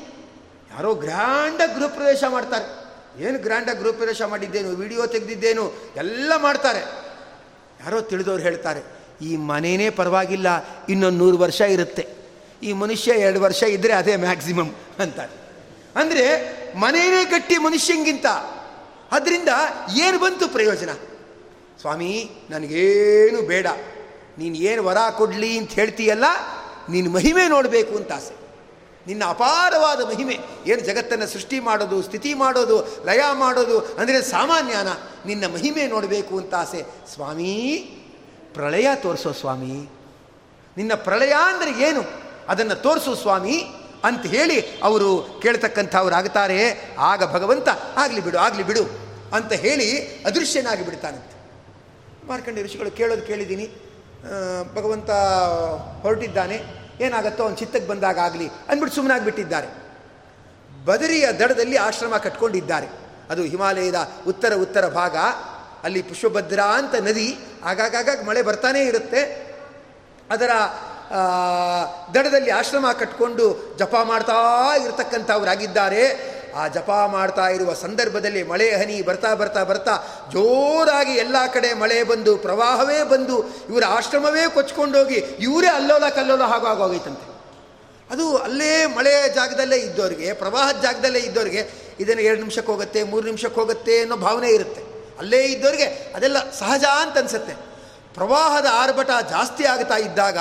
ಯಾರೋ ಗ್ರ್ಯಾಂಡಾಗಿ ಗೃಹ ಪ್ರವೇಶ ಮಾಡ್ತಾರೆ. ಏನು ಗ್ರ್ಯಾಂಡಾಗಿ ಗೃಹ ಪ್ರವೇಶ ಮಾಡಿದ್ದೇನು? ವಿಡಿಯೋ ತೆಗೆದಿದ್ದೇನು? ಎಲ್ಲ ಮಾಡ್ತಾರೆ. ಯಾರೋ ತಿಳಿದವ್ರು ಹೇಳ್ತಾರೆ, ಈ ಮನೆಯೇ ಪರವಾಗಿಲ್ಲ, ಇನ್ನೊಂದು ನೂರು ವರ್ಷ ಇರುತ್ತೆ. ಈ ಮನುಷ್ಯ ಎರಡು ವರ್ಷ ಇದ್ದರೆ ಅದೇ ಮ್ಯಾಕ್ಸಿಮಮ್ ಅಂತಾರೆ. ಅಂದರೆ ಮನೆಯೇ ಕಟ್ಟಿ ಮನುಷ್ಯಂಗಿಂತ, ಅದರಿಂದ ಏನು ಬಂತು ಪ್ರಯೋಜನ? ಸ್ವಾಮಿ, ನನಗೇನು ಬೇಡ. ನೀನು ಏನು ವರ ಕೊಡಲಿ ಅಂತ ಹೇಳ್ತೀಯಲ್ಲ, ನೀನು ಮಹಿಮೆ ನೋಡಬೇಕು ಅಂತ ಆಸೆ. ನಿನ್ನ ಅಪಾರವಾದ ಮಹಿಮೆ. ಏನು ಜಗತ್ತನ್ನು ಸೃಷ್ಟಿ ಮಾಡೋದು, ಸ್ಥಿತಿ ಮಾಡೋದು, ಲಯ ಮಾಡೋದು, ಅಂದರೆ ಸಾಮಾನ್ಯನ ನಿನ್ನ ಮಹಿಮೆ ನೋಡಬೇಕು ಅಂತ ಆಸೆ. ಸ್ವಾಮಿ, ಪ್ರಳಯ ತೋರಿಸೋ ಸ್ವಾಮಿ. ನಿನ್ನ ಪ್ರಳಯ ಅಂದರೆ ಏನು? ಅದನ್ನು ತೋರಿಸು ಸ್ವಾಮಿ ಅಂತ ಹೇಳಿ ಅವರು ಕೇಳ್ತಕ್ಕಂಥವ್ರು ಆಗ್ತಾರೆ ಆಗ ಭಗವಂತ, ಆಗಲಿ ಬಿಡು ಆಗಲಿ ಬಿಡು ಅಂತ ಹೇಳಿ ಅದೃಶ್ಯನಾಗಿ ಬಿಡ್ತಾನಂತೆ. ಮಾರ್ಕಂಡ ಋಷಿಗಳು ಕೇಳೋದು ಕೇಳಿದ್ದೀನಿ. ಭಗವಂತ ಹೊರಟಿದ್ದಾನೆ. ಏನಾಗತ್ತೋ ಅವ್ನು ಚಿತ್ತಕ್ಕೆ ಬಂದಾಗ ಆಗಲಿ ಅಂದ್ಬಿಟ್ಟು ಸುಮ್ಮನಾಗಿಬಿಟ್ಟಿದ್ದಾರೆ ಬದರಿಯ ದಡದಲ್ಲಿ ಆಶ್ರಮ ಕಟ್ಕೊಂಡಿದ್ದಾರೆ. ಅದು ಹಿಮಾಲಯದ ಉತ್ತರ ಉತ್ತರ ಭಾಗ, ಅಲ್ಲಿ ಪುಷ್ಪಭದ್ರ ಅಂತ ನದಿ ಆಗಾಗ ಮಳೆ ಬರ್ತಾನೇ ಇರುತ್ತೆ. ಅದರ ದಡದಲ್ಲಿ ಆಶ್ರಮ ಕಟ್ಕೊಂಡು ಜಪ ಮಾಡ್ತಾ ಇರತಕ್ಕಂಥವರಾಗಿದ್ದಾರೆ. ಆ ಜಪ ಮಾಡ್ತಾ ಇರುವ ಸಂದರ್ಭದಲ್ಲಿ ಮಳೆ ಹನಿ ಬರ್ತಾ ಬರ್ತಾ ಬರ್ತಾ ಜೋರಾಗಿ ಎಲ್ಲ ಕಡೆ ಮಳೆ ಬಂದು, ಪ್ರವಾಹವೇ ಬಂದು, ಇವರ ಆಶ್ರಮವೇ ಕೊಚ್ಕೊಂಡೋಗಿ, ಇವರೇ ಅಲ್ಲೋಲ ಕಲ್ಲೋಲ ಹಾಗೂ ಆಗೋಗೈತಂತೆ ಅದು ಅಲ್ಲೇ ಮಳೆ ಜಾಗದಲ್ಲೇ ಇದ್ದವರಿಗೆ ಪ್ರವಾಹದ ಜಾಗದಲ್ಲೇ ಇದ್ದವರಿಗೆ ಇದನ್ನು ಎರಡು ನಿಮಿಷಕ್ಕೆ ಹೋಗುತ್ತೆ, ಮೂರು ನಿಮಿಷಕ್ಕೆ ಹೋಗುತ್ತೆ ಅನ್ನೋ ಭಾವನೆ ಇರುತ್ತೆ. ಅಲ್ಲೇ ಇದ್ದವರಿಗೆ ಅದೆಲ್ಲ ಸಹಜ ಅಂತ ಅನಿಸುತ್ತೆ. ಪ್ರವಾಹದ ಆರ್ಭಟ ಜಾಸ್ತಿ ಆಗ್ತಾ ಇದ್ದಾಗ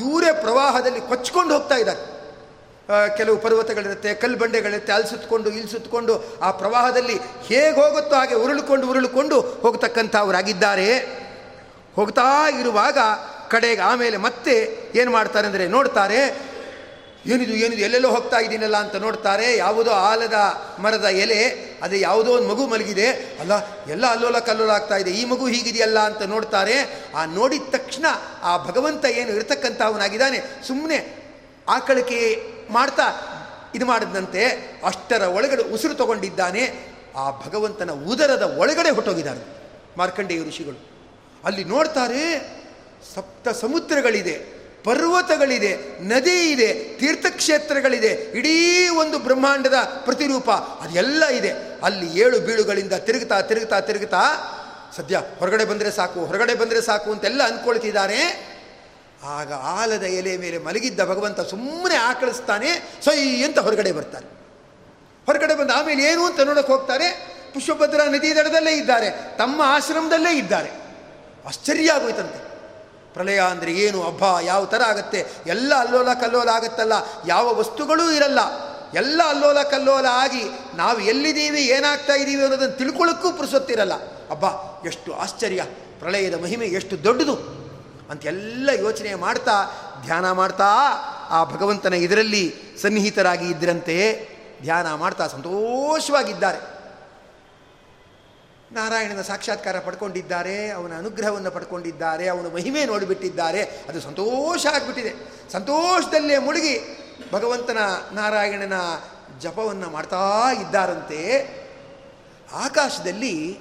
ಇವರೇ ಪ್ರವಾಹದಲ್ಲಿ ಕೊಚ್ಕೊಂಡು ಹೋಗ್ತಾ ಇದ್ದಾರೆ. ಕೆಲವು ಪರ್ವತಗಳಿರುತ್ತೆ ಕಲ್ಲು ಬಂಡೆಗಳಿರುತ್ತೆ ಅಲ್ಲಿ ಸುತ್ತಕೊಂಡು ಇಲ್ಲಿ ಸುತ್ತಕೊಂಡು ಆ ಪ್ರವಾಹದಲ್ಲಿ ಹೇಗೆ ಹೋಗುತ್ತೋ ಹಾಗೆ ಉರುಳುಕೊಂಡು ಉರುಳುಕೊಂಡು ಹೋಗ್ತಕ್ಕಂಥವರಾಗಿದ್ದಾರೆ ಹೋಗ್ತಾ ಇರುವಾಗ ಕಡೆಗೆ ಆಮೇಲೆ ಮತ್ತೆ ಏನು ಮಾಡ್ತಾರೆ ಅಂದರೆ ನೋಡ್ತಾರೆ, ಏನಿದು ಏನಿದು, ಎಲ್ಲೆಲ್ಲೋ ಹೋಗ್ತಾ ಇದ್ದೀನಲ್ಲ ಅಂತ ನೋಡ್ತಾರೆ. ಯಾವುದೋ ಆಲದ ಮರದ ಎಲೆ, ಅದೇ ಯಾವುದೋ ಒಂದು ಮಗು ಮಲಗಿದೆ. ಅಲ್ಲ, ಎಲ್ಲ ಅಲ್ಲೋಲ ಕಲ್ಲೋಲ ಆಗ್ತಾ ಇದೆ, ಈ ಮಗು ಹೀಗಿದೆಯಲ್ಲ ಅಂತ ನೋಡ್ತಾರೆ. ಆ ನೋಡಿದ ತಕ್ಷಣ ಆ ಭಗವಂತ ಏನು ಇರತಕ್ಕಂಥವನಾಗಿದ್ದಾನೆ ಸುಮ್ಮನೆ ಆಕಳಿಕೆ ಮಾಡ್ತಾ ಇದು ಮಾಡಿದಂತೆ ಅಷ್ಟರ ಒಳಗಡೆ ಉಸಿರು ತಗೊಂಡಿದ್ದಾನೆ. ಆ ಭಗವಂತನ ಉದರದ ಒಳಗಡೆ ಹೊಟ್ಟೋಗಿದ್ದಾನೆ ಮಾರ್ಕಂಡೇಯ ಋಷಿಗಳು. ಅಲ್ಲಿ ನೋಡ್ತಾರೆ, ಸಪ್ತ ಸಮುದ್ರಗಳಿದೆ, ಪರ್ವತಗಳಿದೆ, ನದಿ ಇದೆ, ತೀರ್ಥಕ್ಷೇತ್ರಗಳಿದೆ, ಇಡೀ ಒಂದು ಬ್ರಹ್ಮಾಂಡದ ಪ್ರತಿರೂಪ, ಅದೆಲ್ಲ ಇದೆ. ಅಲ್ಲಿ ಏಳು ಬೀಳುಗಳಿಂದ ತಿರುಗುತ್ತಾ ತಿರುಗುತ್ತಾ ತಿರುಗುತ್ತಾ, ಸದ್ಯ ಹೊರಗಡೆ ಬಂದರೆ ಸಾಕು, ಹೊರಗಡೆ ಬಂದರೆ ಸಾಕು ಅಂತೆಲ್ಲ ಅಂದ್ಕೊಳ್ತಿದ್ದಾರೆ. ಆಗ ಆಲದ ಎಲೆ ಮೇಲೆ ಮಲಗಿದ್ದ ಭಗವಂತ ಸುಮ್ಮನೆ ಆಕಳಿಸ್ತಾನೆ, ಸೈ ಅಂತ ಹೊರಗಡೆ ಬರ್ತಾರೆ ಹೊರಗಡೆ ಬಂದು ಆಮೇಲೆ ಏನು ಅಂತ ನೋಡಕ್ಕೆ ಹೋಗ್ತಾರೆ, ಪುಷ್ಪಭದ್ರ ನದಿ ದಡದಲ್ಲೇ ಇದ್ದಾರೆ, ತಮ್ಮ ಆಶ್ರಮದಲ್ಲೇ ಇದ್ದಾರೆ. ಆಶ್ಚರ್ಯ ಆಗೋಯ್ತಂತೆ. ಪ್ರಳಯ ಅಂದರೆ ಏನು? ಹಬ್ಬ ಯಾವ ಥರ ಆಗುತ್ತೆ? ಎಲ್ಲ ಅಲ್ಲೋಲ ಕಲ್ಲೋಲ ಆಗುತ್ತಲ್ಲ, ಯಾವ ವಸ್ತುಗಳೂ ಇರಲ್ಲ. ಎಲ್ಲ ಅಲ್ಲೋಲ ಕಲ್ಲೋಲ ಆಗಿ ನಾವು ಎಲ್ಲಿದ್ದೀವಿ, ಏನಾಗ್ತಾ ಇದ್ದೀವಿ ಅನ್ನೋದನ್ನು ತಿಳ್ಕೊಳ್ಳೋಕ್ಕೂ ಪುರುಸೊತ್ತಿರಲ್ಲ. ಅಬ್ಬಾ, ಎಷ್ಟು ಆಶ್ಚರ್ಯ. ಪ್ರಳಯದ ಮಹಿಮೆ ಎಷ್ಟು ದೊಡ್ಡದು. ಅಂತೆಲ್ಲ ಯೋಚನೆ ಮಾಡ್ತಾ, ಧ್ಯಾನ ಮಾಡ್ತಾ, ಆ ಭಗವಂತನ ಇದರಲ್ಲಿ ಸನ್ನಿಹಿತರಾಗಿ ಇದ್ದರಂತೆ ಧ್ಯಾನ ಮಾಡ್ತಾ ಸಂತೋಷವಾಗಿದ್ದಾರೆ. ನಾರಾಯಣನ ಸಾಕ್ಷಾತ್ಕಾರ ಪಡ್ಕೊಂಡಿದ್ದಾರೆ, ಅವನ ಅನುಗ್ರಹವನ್ನು ಪಡ್ಕೊಂಡಿದ್ದಾರೆ, ಅವನ ಮಹಿಮೆ ನೋಡಿಬಿಟ್ಟಿದ್ದಾರೆ, ಅದು ಸಂತೋಷ ಆಗಿಬಿಟ್ಟಿದೆ. ಸಂತೋಷದಲ್ಲೇ ಮುಳುಗಿ ಭಗವಂತನ ನಾರಾಯಣನ ಜಪವನ್ನು ಮಾಡ್ತಾ ಇದ್ದಾರಂತೆ. ಆಕಾಶದಲ್ಲಿ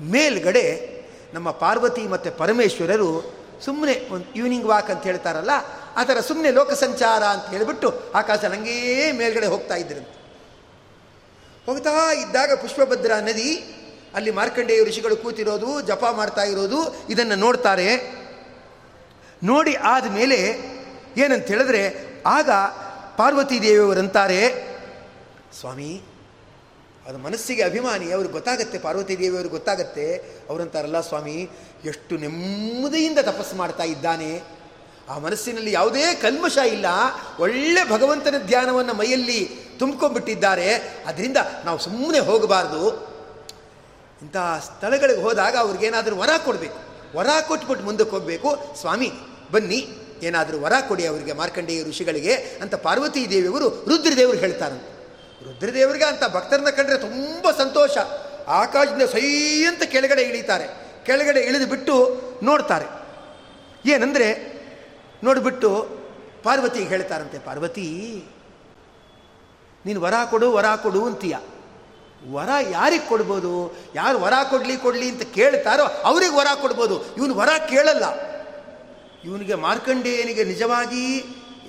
ಮೇಲ್ಗಡೆ ನಮ್ಮ ಪಾರ್ವತಿ ಮತ್ತು ಪರಮೇಶ್ವರರು ಸುಮ್ಮನೆ ಒಂದು ಈವ್ನಿಂಗ್ ವಾಕ್ ಅಂತ ಹೇಳ್ತಾರಲ್ಲ, ಆ ಥರ ಸುಮ್ಮನೆ ಲೋಕ ಸಂಚಾರ ಅಂತ ಹೇಳಿಬಿಟ್ಟು ಆಕಾಶ ನನಗೇ ಮೇಲ್ಗಡೆ ಹೋಗ್ತಾ ಇದ್ದರಂತೆ ಹೋಗ್ತಾ ಇದ್ದಾಗ ಪುಷ್ಪಭದ್ರ ನದಿ, ಅಲ್ಲಿ ಮಾರ್ಕಂಡೇಯ ಋಷಿಗಳು ಕೂತಿರೋದು, ಜಪ ಮಾಡ್ತಾ ಇರೋದು, ಇದನ್ನು ನೋಡ್ತಾರೆ. ನೋಡಿ ಆದಮೇಲೆ ಏನಂತ ಹೇಳಿದ್ರೆ, ಆಗ ಪಾರ್ವತಿ ದೇವಿಯವರಂತಾರೆ ಸ್ವಾಮಿ ಅದು ಮನಸ್ಸಿಗೆ ಅಭಿಮಾನಿ, ಅವ್ರಿಗೆ ಗೊತ್ತಾಗತ್ತೆ, ಪಾರ್ವತಿ ದೇವಿಯವ್ರಿಗೆ ಗೊತ್ತಾಗತ್ತೆ ಅವರಂತಾರಲ್ಲ ಸ್ವಾಮಿ, ಎಷ್ಟು ನೆಮ್ಮದಿಯಿಂದ ತಪಸ್ಸು ಮಾಡ್ತಾ ಇದ್ದಾನೆ. ಆ ಮನಸ್ಸಿನಲ್ಲಿ ಯಾವುದೇ ಕಲ್ಮಶ ಇಲ್ಲ. ಒಳ್ಳೆ ಭಗವಂತನ ಧ್ಯಾನವನ್ನು ಮೈಯಲ್ಲಿ ತುಂಬ್ಕೊಂಡ್ಬಿಟ್ಟಿದ್ದಾರೆ. ಅದರಿಂದ ನಾವು ಸುಮ್ಮನೆ ಹೋಗಬಾರ್ದು. ಇಂಥ ಸ್ಥಳಗಳಿಗೆ ಹೋದಾಗ ಅವ್ರಿಗೇನಾದರೂ ವರ ಕೊಡಬೇಕು. ವರ ಕೊಟ್ಬಿಟ್ಟು ಮುಂದಕ್ಕೆ ಹೋಗಬೇಕು. ಸ್ವಾಮಿ, ಬನ್ನಿ, ಏನಾದರೂ ವರ ಕೊಡಿ ಅವರಿಗೆ ಮಾರ್ಕಂಡೇಯ ಋಷಿಗಳಿಗೆ ಅಂತ ಪಾರ್ವತೀ ದೇವಿಯವರು ರುದ್ರದೇವರು ಹೇಳ್ತಾರಂತೆ. ರುದ್ರದೇವರಿಗೆ ಅಂತ ಭಕ್ತರನ್ನ ಕಂಡ್ರೆ ತುಂಬ ಸಂತೋಷ. ಆಕಾಶದಿಂದ ಸೈ ಅಂತ ಕೆಳಗಡೆ ಇಳಿತಾರೆ. ಕೆಳಗಡೆ ಇಳಿದು ಬಿಟ್ಟು ನೋಡ್ತಾರೆ. ಏನಂದರೆ ನೋಡಿಬಿಟ್ಟು ಪಾರ್ವತಿಗೆ ಹೇಳ್ತಾರಂತೆ, ಪಾರ್ವತಿ, ನೀನು ವರ ಕೊಡು ವರ ಕೊಡು ಅಂತೀಯ. ವರ ಯಾರಿಗೆ ಕೊಡ್ಬೋದು? ಯಾರು ವರ ಕೊಡಲಿ ಕೊಡಲಿ ಅಂತ ಕೇಳ್ತಾರೋ ಅವ್ರಿಗೆ ವರ ಕೊಡ್ಬೋದು. ಇವನು ವರ ಕೇಳಲ್ಲ. ಇವನಿಗೆ ಮಾರ್ಕಂಡೇಯನಿಗೆ ನಿಜವಾಗಿ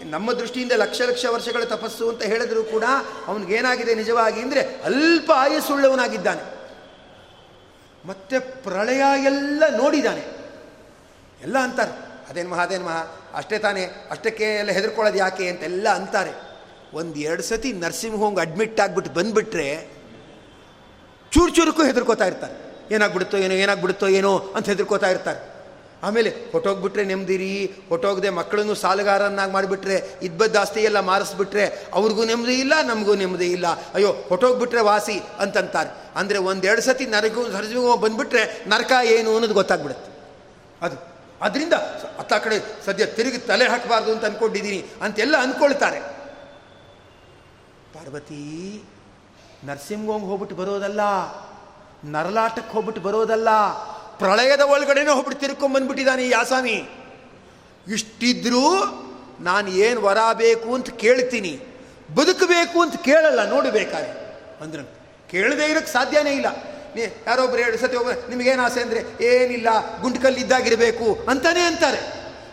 ನಮ್ಮ ದೃಷ್ಟಿಯಿಂದ ಲಕ್ಷ ಲಕ್ಷ ವರ್ಷಗಳ ತಪಸ್ಸು ಅಂತ ಹೇಳಿದ್ರು ಕೂಡ ಅವನಿಗೇನಾಗಿದೆ ನಿಜವಾಗಿ ಅಂದರೆ ಅಲ್ಪ ಆಯಸ್ಸುಳ್ಳವನಾಗಿದ್ದಾನೆ. ಮತ್ತೆ ಪ್ರಳಯ ಎಲ್ಲ ನೋಡಿದ್ದಾನೆ ಎಲ್ಲ ಅಂತಾರೆ. ಅದೇನು ಮಹಾ ಅದೇನು ಮಹಾ? ಅಷ್ಟೇ ತಾನೇ, ಅಷ್ಟಕ್ಕೆ ಎಲ್ಲ ಹೆದರ್ಕೊಳ್ಳೋದು ಯಾಕೆ ಅಂತೆಲ್ಲ ಅಂತಾರೆ. ಒಂದು ಎರಡು ಸತಿ ನರ್ಸಿಂಗ್ ಹೋಮ್ ಅಡ್ಮಿಟ್ ಆಗಿಬಿಟ್ಟು ಬಂದುಬಿಟ್ರೆ ಚೂರು ಚೂರಕ್ಕೂ ಹೆದರ್ಕೋತಾ ಇರ್ತಾರೆ. ಏನಾಗ್ಬಿಡುತ್ತೋ ಏನೋ ಏನಾಗ್ಬಿಡುತ್ತೋ ಏನೋ ಅಂತ ಹೆದರ್ಕೋತಾ ಇರ್ತಾರೆ. ಆಮೇಲೆ ಹೊಟ್ಟೋಗ್ಬಿಟ್ರೆ ನೆಮ್ಮದಿರಿ ಹೊಟ್ಟೋಗದೆ ಮಕ್ಕಳನ್ನು ಸಾಲಗಾರನ್ನಾಗಿ ಮಾಡಿಬಿಟ್ರೆ ಇದ್ಬದ್ದು ಆಸ್ತಿ ಎಲ್ಲ ಮಾರಿಸ್ಬಿಟ್ರೆ ಅವ್ರಿಗೂ ನೆಮ್ಮದಿ ಇಲ್ಲ, ನಮಗೂ ನೆಮ್ಮದಿ ಇಲ್ಲ. ಅಯ್ಯೋ ಹೊಟ್ಟೋಗ್ಬಿಟ್ರೆ ವಾಸಿ ಅಂತಂತಾರೆ. ಅಂದರೆ ಒಂದೆರಡು ಸತಿ ನರಗೂ ನರಸಿಂಹ ಬಂದುಬಿಟ್ರೆ ನರಕ ಏನು ಅನ್ನೋದು ಗೊತ್ತಾಗ್ಬಿಡುತ್ತೆ. ಅದು. ಅದರಿಂದ ಅತ್ತ ಕಡೆ ಸದ್ಯ ತಿರುಗಿ ತಲೆ ಹಾಕಬಾರ್ದು ಅಂತ ಅಂದ್ಕೊಂಡಿದ್ದೀನಿ ಅಂತೆಲ್ಲ ಅಂದ್ಕೊಳ್ತಾರೆ ಪಾರ್ವತಿ, ನರಸಿಂಹಂಗೆ ಹೋಗ್ಬಿಟ್ಟು ಬರೋದಲ್ಲ ನರಲಾಟಕ್ಕೆ ಹೋಗ್ಬಿಟ್ಟು ಬರೋದಲ್ಲ ಪ್ರಳಯದ ಒಳಗಡೆನೇ ಹೋಗ್ಬಿಟ್ಟು ತಿರ್ಕೊಂಬಂದ್ಬಿಟ್ಟಿದ್ದಾನೆ ಈ ಆಸಾಮಿ ಇಷ್ಟಿದ್ರೂ ನಾನು ಏನು ವರ ಬೇಕು ಅಂತ ಕೇಳ್ತೀನಿ. ಬದುಕಬೇಕು ಅಂತ ಕೇಳಲ್ಲ ನೋಡಬೇಕಾದ್ರೆ ಅಂದ್ರೆ. ಕೇಳದೇ ಇರೋಕ್ಕೆ ಸಾಧ್ಯನೇ ಇಲ್ಲ. ನೀ ಯಾರೊಬ್ರು ಎರಡು ಸತಿ ಒಬ್ಬ ನಿಮಗೇನು ಆಸೆ ಅಂದರೆ ಏನಿಲ್ಲ, ಗುಂಟ್ಕಲ್ಲಿದ್ದಾಗಿರಬೇಕು ಅಂತಾನೆ ಅಂತಾರೆ.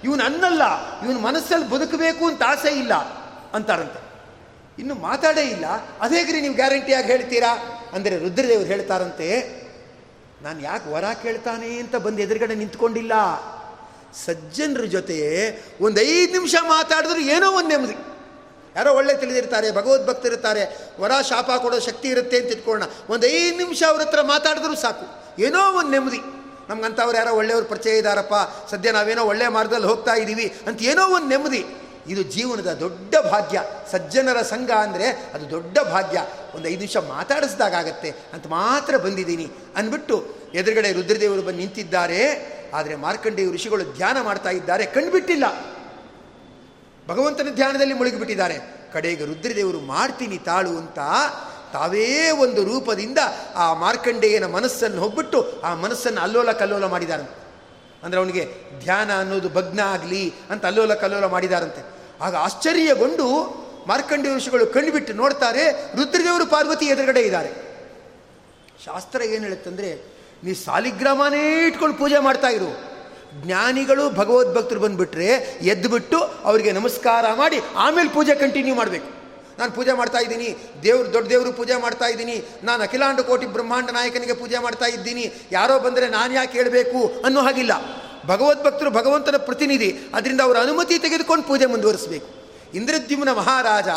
ಇವನು ಅನ್ನಲ್ಲ, ಇವನು ಮನಸ್ಸಲ್ಲಿ ಬದುಕಬೇಕು ಅಂತ ಆಸೆ ಇಲ್ಲ ಅಂತಾರಂತೆ. ಇನ್ನು ಮಾತಾಡೇ ಇಲ್ಲ. ಅದೇಗ್ರಿ ನೀವು ಗ್ಯಾರಂಟಿಯಾಗಿ ಹೇಳ್ತೀರಾ? ಅಂದರೆ ರುದ್ರದೇವರು ಹೇಳ್ತಾರಂತೆ ನಾನು ಯಾಕೆ ವರ ಕೇಳ್ತಾನೆ ಅಂತ ಬಂದು ಎದುರುಗಡೆ ನಿಂತ್ಕೊಂಡಿಲ್ಲ. ಸಜ್ಜನರ ಜೊತೆ ಒಂದು ಐದು ನಿಮಿಷ ಮಾತಾಡಿದ್ರು ಏನೋ ಒಂದು ನೆಮ್ಮದಿ. ಯಾರೋ ಒಳ್ಳೆ ತಿಳಿದಿರ್ತಾರೆ ಭಗವದ್ಭಕ್ತರಿರ್ತಾರೆ ವರ ಶಾಪ ಕೊಡೋ ಶಕ್ತಿ ಇರುತ್ತೆ ಅಂತ ಇಟ್ಕೊಳ್ಳೋಣ. ಒಂದು ಐದು ನಿಮಿಷ ಅವ್ರ ಹತ್ರ ಮಾತಾಡಿದ್ರು ಸಾಕು. ಏನೋ ಒಂದು ನೆಮ್ಮದಿ. ನಮ್ಗಂಥವ್ರು ಯಾರೋ ಒಳ್ಳೆಯವ್ರು ಪರಿಚಯ ಇದ್ದಾರಪ್ಪ ಸದ್ಯ ನಾವೇನೋ ಒಳ್ಳೆ ಮಾರ್ಗದಲ್ಲಿ ಹೋಗ್ತಾ ಇದ್ದೀವಿ ಅಂತ ಏನೋ ಒಂದು ನೆಮ್ಮದಿ. ಇದು ಜೀವನದ ದೊಡ್ಡ ಭಾಗ್ಯ. ಸಜ್ಜನರ ಸಂಘ ಅಂದರೆ ಅದು ದೊಡ್ಡ ಭಾಗ್ಯ. ಒಂದು ಐದು ನಿಮಿಷ ಮಾತಾಡಿಸ್ದಾಗತ್ತೆ ಅಂತ ಮಾತ್ರ ಬಂದಿದ್ದೀನಿ ಅಂದ್ಬಿಟ್ಟು ಎದುರುಗಡೆ ರುದ್ರದೇವರು ಬಂದು ನಿಂತಿದ್ದಾರೆ. ಆದರೆ ಮಾರ್ಕಂಡೇಯ ಋಷಿಗಳು ಧ್ಯಾನ ಮಾಡ್ತಾ ಇದ್ದಾರೆ. ಕಂಡುಬಿಟ್ಟಿಲ್ಲ ಭಗವಂತನ ಧ್ಯಾನದಲ್ಲಿ ಮುಳುಗಿಬಿಟ್ಟಿದ್ದಾರೆ. ಕಡೆಗೆ ರುದ್ರದೇವರು ಮಾಡ್ತೀನಿ ತಾಳು ಅಂತ ತಾವೇ ಒಂದು ರೂಪದಿಂದ ಆ ಮಾರ್ಕಂಡೇಯನ ಮನಸ್ಸನ್ನು ಹೋಗ್ಬಿಟ್ಟು ಆ ಮನಸ್ಸನ್ನು ಅಲ್ಲೋಲ ಕಲ್ಲೋಲ ಮಾಡಿದಾರಂತೆ. ಅಂದರೆ ಅವನಿಗೆ ಧ್ಯಾನ ಅನ್ನೋದು ಭಗ್ನ ಆಗಲಿ ಅಂತ ಅಲ್ಲೋಲ ಕಲ್ಲೋಲ ಮಾಡಿದಾರಂತೆ. ಆಗ ಆಶ್ಚರ್ಯಗೊಂಡು ಮಾರ್ಕಂಡಿ ಋಷಿಗಳು ಕಂಡುಬಿಟ್ಟು ನೋಡ್ತಾರೆ, ರುದ್ರದೇವರು ಪಾರ್ವತಿ ಎದುರುಗಡೆ ಇದ್ದಾರೆ. ಶಾಸ್ತ್ರ ಏನು ಹೇಳುತ್ತಂದರೆ ನೀ ಸಾಲಿಗ್ರಾಮನೇ ಇಟ್ಕೊಂಡು ಪೂಜೆ ಮಾಡ್ತಾ ಇರು. ಜ್ಞಾನಿಗಳು ಭಗವದ್ಭಕ್ತರು ಬಂದುಬಿಟ್ರೆ ಎದ್ದುಬಿಟ್ಟು ಅವರಿಗೆ ನಮಸ್ಕಾರ ಮಾಡಿ, ಆಮೇಲೆ ಪೂಜೆ ಕಂಟಿನ್ಯೂ ಮಾಡಬೇಕು. ನಾನು ಪೂಜೆ ಮಾಡ್ತಾ ಇದ್ದೀನಿ, ದೇವ್ರು ದೊಡ್ಡ ದೇವರು ಪೂಜೆ ಮಾಡ್ತಾ ಇದ್ದೀನಿ, ನಾನು ಅಖಿಲಾಂಡ ಕೋಟಿ ಬ್ರಹ್ಮಾಂಡ ನಾಯಕನಿಗೆ ಪೂಜೆ ಮಾಡ್ತಾ ಇದ್ದೀನಿ, ಯಾರೋ ಬಂದರೆ ನಾನು ಯಾಕೆ ಹೇಳಬೇಕು ಅನ್ನೋ ಹಾಗಿಲ್ಲ. ಭಗವದ್ಭಕ್ತರು ಭಗವಂತನ ಪ್ರತಿನಿಧಿ. ಅದರಿಂದ ಅವರ ಅನುಮತಿ ತೆಗೆದುಕೊಂಡು ಪೂಜೆ ಮುಂದುವರಿಸಬೇಕು. ಇಂದ್ರದ್ಯುಮ್ನ ಮಹಾರಾಜ